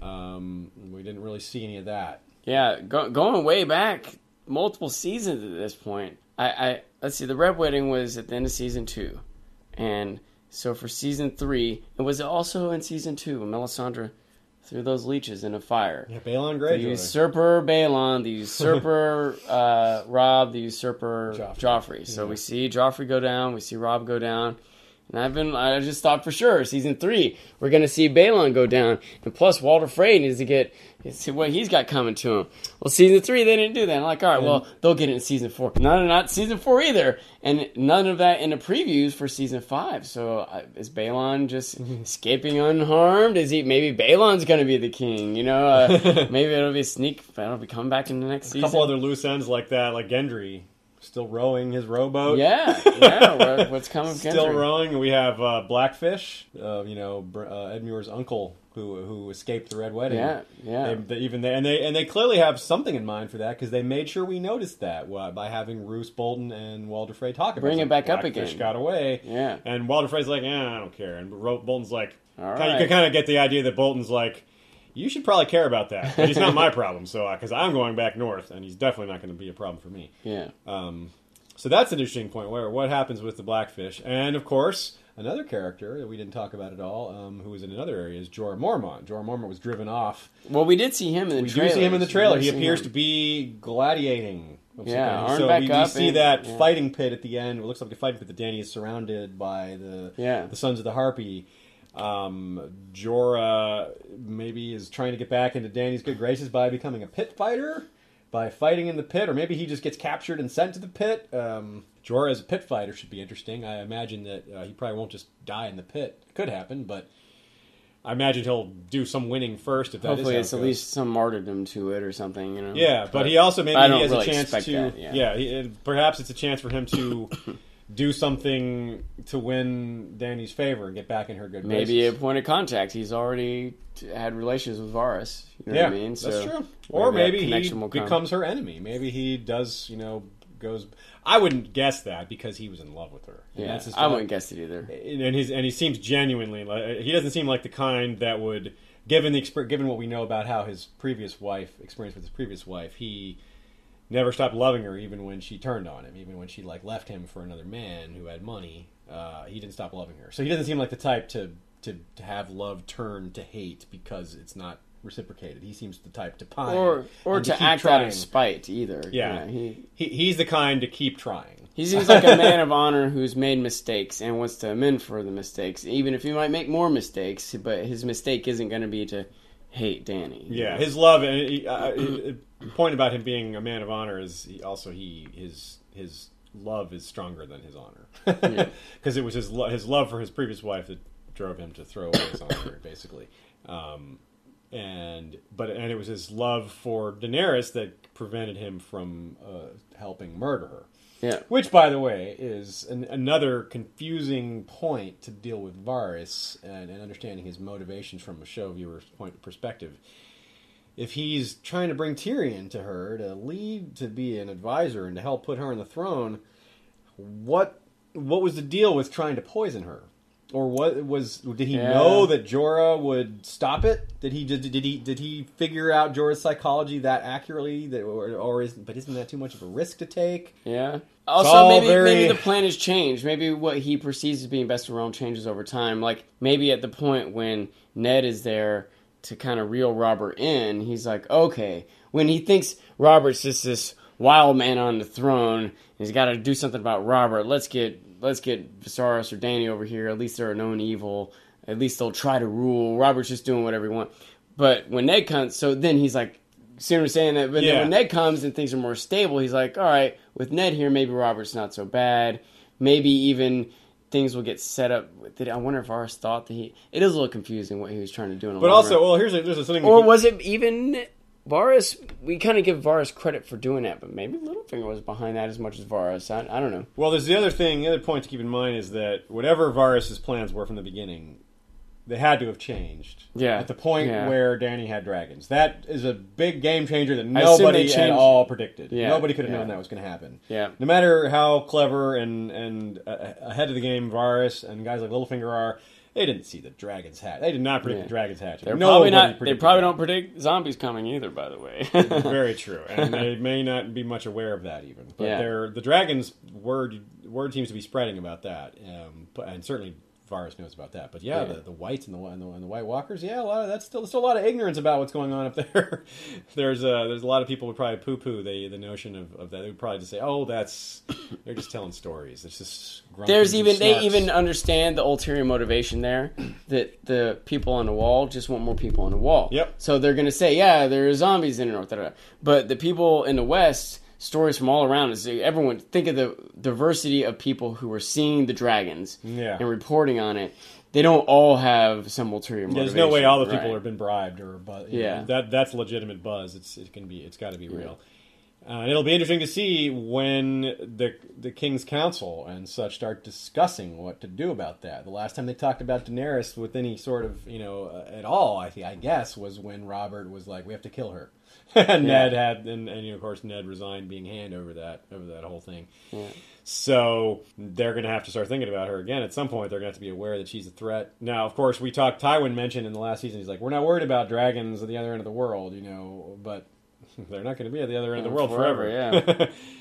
Um, we didn't really see any of that. Yeah, go, going way back, multiple seasons at this point. I, I let's see. The Red Wedding was at the end of season two, and so for season three, it was also in season two. when Melisandre threw those leeches in a fire. Yeah, Balon The usurper Balon, the usurper uh, Robb, the usurper Joffrey. Joffrey. So we see Joffrey go down, we see Robb go down. And I've been, I just thought for sure, season three, we're going to see Balon go down. And plus, Walder Frey needs to get, see what he's got coming to him. Well, season three, they didn't do that. I'm like, all right, well, they'll get it in season four. None, not season four either. And none of that in the previews for season five. So is Balon just escaping unharmed? Is he, maybe Balon's going to be the king, you know? Uh, maybe it'll be a sneak, it'll be coming back in the next season. a couple other loose ends like that, like Gendry still rowing his rowboat. yeah, yeah. What's coming? Still rowing. We have uh, Blackfish, uh, you know, uh, Edmure's uncle who who escaped the Red Wedding. Yeah, yeah. They, they, even they and they and they clearly have something in mind for that because they made sure we noticed that uh, by having Roose Bolton and Walder Frey talk about Bring it back up again. Got away. Yeah. And Walder Frey's like, eh, I don't care. And Ro- Bolton's like, All kinda, you can kind of get the idea that Bolton's like. You should probably care about that, but he's not my problem. So, because I'm going back north, and he's definitely not going to be a problem for me. Yeah. Um, so that's an interesting point. Where what happens with the blackfish, and of course another character that we didn't talk about at all, um, who was in another area, is Jorah Mormont. Jorah Mormont was driven off. Well, we did see him in the We trailer. do see him in the trailer. He appears to be gladiating. Yeah, so we, we see and- that yeah. fighting pit at the end. It looks like a fighting pit that Dany is surrounded by the Yeah. the Sons of the Harpy. Um, Jorah maybe is trying to get back into Dany's good graces by becoming a pit fighter, by fighting in the pit, or maybe he just gets captured and sent to the pit. Um, Jorah as a pit fighter should be interesting. I imagine that uh, he probably won't just die in the pit. Could happen, but I imagine he'll do some winning first if that is Hopefully, how it it's at least some martyrdom to it or something. You know. Yeah, but, he also maybe he has really a chance to. that, yeah, yeah. he, perhaps it's a chance for him to do something to win Dany's favor and get back in her good Maybe a point of contact. He's already had relations with Varys. You know yeah, what I mean? that's true. Or maybe he will come. becomes her enemy. Maybe he does. You know, goes. I wouldn't guess that because he was in love with her. And Yeah, that's his- I wouldn't guess it either. and he's and he seems genuinely like he doesn't seem like the kind that would given the given what we know about how his previous wife experienced with his previous wife he never stopped loving her even when she turned on him even when she like left him for another man who had money uh, he didn't stop loving her so he doesn't seem like the type to to, to have love turn to hate because it's not reciprocated he seems the type to pine Or or to, keep act out trying. of spite either. yeah, he he, he's the kind to keep trying He seems like a man of honor who's made mistakes and wants to amend for the mistakes, even if he might make more mistakes. But his mistake isn't going to be to hate Dany. Yeah, his love. And he, uh, the point about him being a man of honor is he, also he his his love is stronger than his honor because it was his lo- his love for his previous wife that drove him to throw away his honor, basically. Um, and but and it was his love for Daenerys that prevented him from uh, helping murder her. yeah. Which, by the way, is an, another confusing point to deal with Varys and, and understanding his motivations from a show viewer's point perspective. If he's trying to bring Tyrion to her to lead, to be an advisor, and to help put her on the throne, what what was the deal with trying to poison her? Or what was? Did he Yeah. know that Jorah would stop it? Did he did, did he did he figure out Jorah's psychology that accurately? That or, or is but isn't that too much of a risk to take? Yeah. Also, maybe very- maybe the plan has changed. Maybe what he perceives as being best for the realm changes over time. Like maybe at the point when Ned is there, to kind of reel Robert in. He's like, okay, when he thinks Robert's just this wild man on the throne, he's got to do something about Robert. Let's get let's get Viserys or Dany over here. At least they're a known evil. At least they'll try to rule. Robert's just doing whatever he wants. But when Ned comes, so then he's like, see what I'm saying? That, but Yeah. then when Ned comes and things are more stable, he's like, all right, with Ned here, maybe Robert's not so bad. Maybe even things will get set up. Did I wonder if Varys thought that he? It is a little confusing what he was trying to do. In the But also, run. well, here's a, there's a something. or to was it even Varys? We kind of give Varys credit for doing that, but maybe Littlefinger was behind that as much as Varys. I, I don't know. Well, there's the other thing. The other point to keep in mind is that whatever Varys's plans were from the beginning, they had to have changed. Yeah. At the point Yeah. where Dany had dragons, that is a big game changer that nobody at all predicted. Yeah, Nobody could have yeah. known that was going to happen. Yeah. No matter how clever and and uh, ahead of the game Varys and guys like Littlefinger are, they didn't see the dragons hatch. They did not predict Yeah. the dragons hatch. They're Nobody probably not. They probably that. don't predict zombies coming either. By the way. Very true, and they may not be much aware of that even. But Yeah. they're, the dragons word word seems to be spreading about that, um, and certainly Varys knows about that. But yeah, Yeah. The, the wights and the, and the and the White Walkers, yeah, a lot of that's still still a lot of ignorance about what's going on up there. there's uh, there's a lot of people who probably poo poo the the notion of, of that. They would probably just say, oh, that's they're just telling stories. It's just There's even they even understand the ulterior motivation there that the people on the wall just want more people on the wall. Yep. So they're gonna say, yeah, there are zombies in the north, da, da, da. but the people in the west, stories from all around is everyone think of the diversity of people who are seeing the dragons Yeah. and reporting on it. They don't all have some ulterior Yeah, motivation. There's no way all the people right. have been bribed or but Yeah. that that's legitimate buzz. It's it can be it's got to be real. Uh, and it'll be interesting to see when the the King's Council and such start discussing what to do about that. The last time they talked about Daenerys with any sort of you know uh, at all, I think I guess was when Robert was like, "We have to kill her." And Ned had and, and you know, of course Ned resigned being hand over that over that whole thing. So they're going to have to start thinking about her again at some point. They're going to have to be aware that she's a threat. Now, of course, we talked. Tywin mentioned in the last season, he's like, "We're not worried about dragons at the other end of the world, you know, but they're not going to be at the other end of the world forever, forever."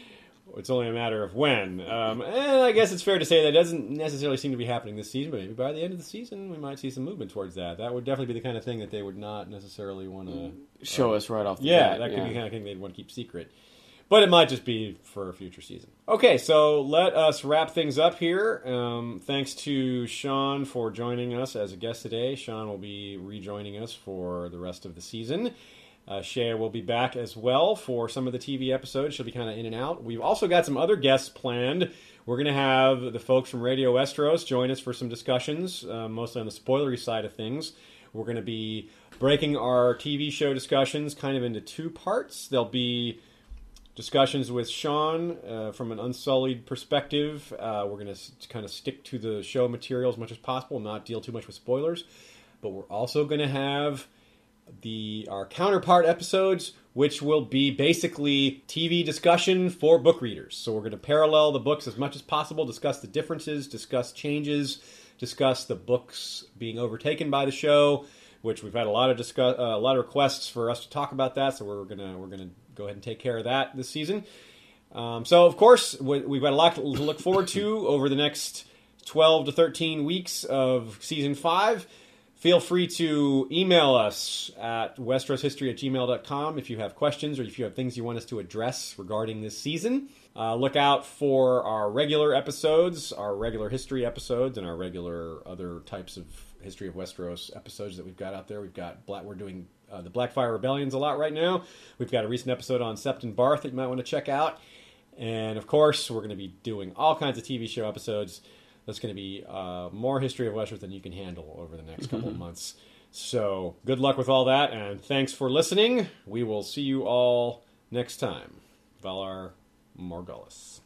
It's only a matter of when. Um, and I guess it's fair to say that doesn't necessarily seem to be happening this season, but maybe by the end of the season, we might see some movement towards that. That would definitely be the kind of thing that they would not necessarily want to show us right off the yeah, bat. that could yeah. be the kind of thing they'd want to keep secret. But it might just be for a future season. Okay, so let us wrap things up here. Um, thanks to Sean for joining us as a guest today. Sean will be rejoining us for the rest of the season. Uh, will be back as well for some of the TV episodes. She'll be kind of in and out. We've also got some other guests planned. We're going to have the folks from Radio Westeros join us for some discussions, uh, mostly on the spoilery side of things. We're going to be breaking our TV show discussions kind of into two parts. There'll be discussions with Sean uh, from an unsullied perspective. Uh, we're going to kind of stick to the show material as much as possible, not deal too much with spoilers. But we're also going to have the our counterpart episodes, which will be basically TV discussion for book readers. So we're going to parallel the books as much as possible, discuss the differences, discuss changes, discuss the books being overtaken by the show. Which we've had a lot of discuss, uh, a lot of requests for us to talk about that, so we're gonna we're gonna go ahead and take care of that this season. Um, so, of course, we- we've got a lot to look forward to over the next 12 to 13 weeks of season five. Feel free to email us at westroshistory at gmail.com if you have questions or if you have things you want us to address regarding this season. Uh, look out for our regular episodes, our regular history episodes, and our regular other types of history of Westeros episodes that we've got out there. We've got Black, we're doing uh, the Blackfire Rebellions a lot right now. We've got a recent episode on Septon Barth that you might want to check out. And of course, we're going to be doing all kinds of TV show episodes. That's going to be uh, more history of Westeros than you can handle over the next couple of months. So, good luck with all that, and thanks for listening. We will see you all next time. Valar Morghulis.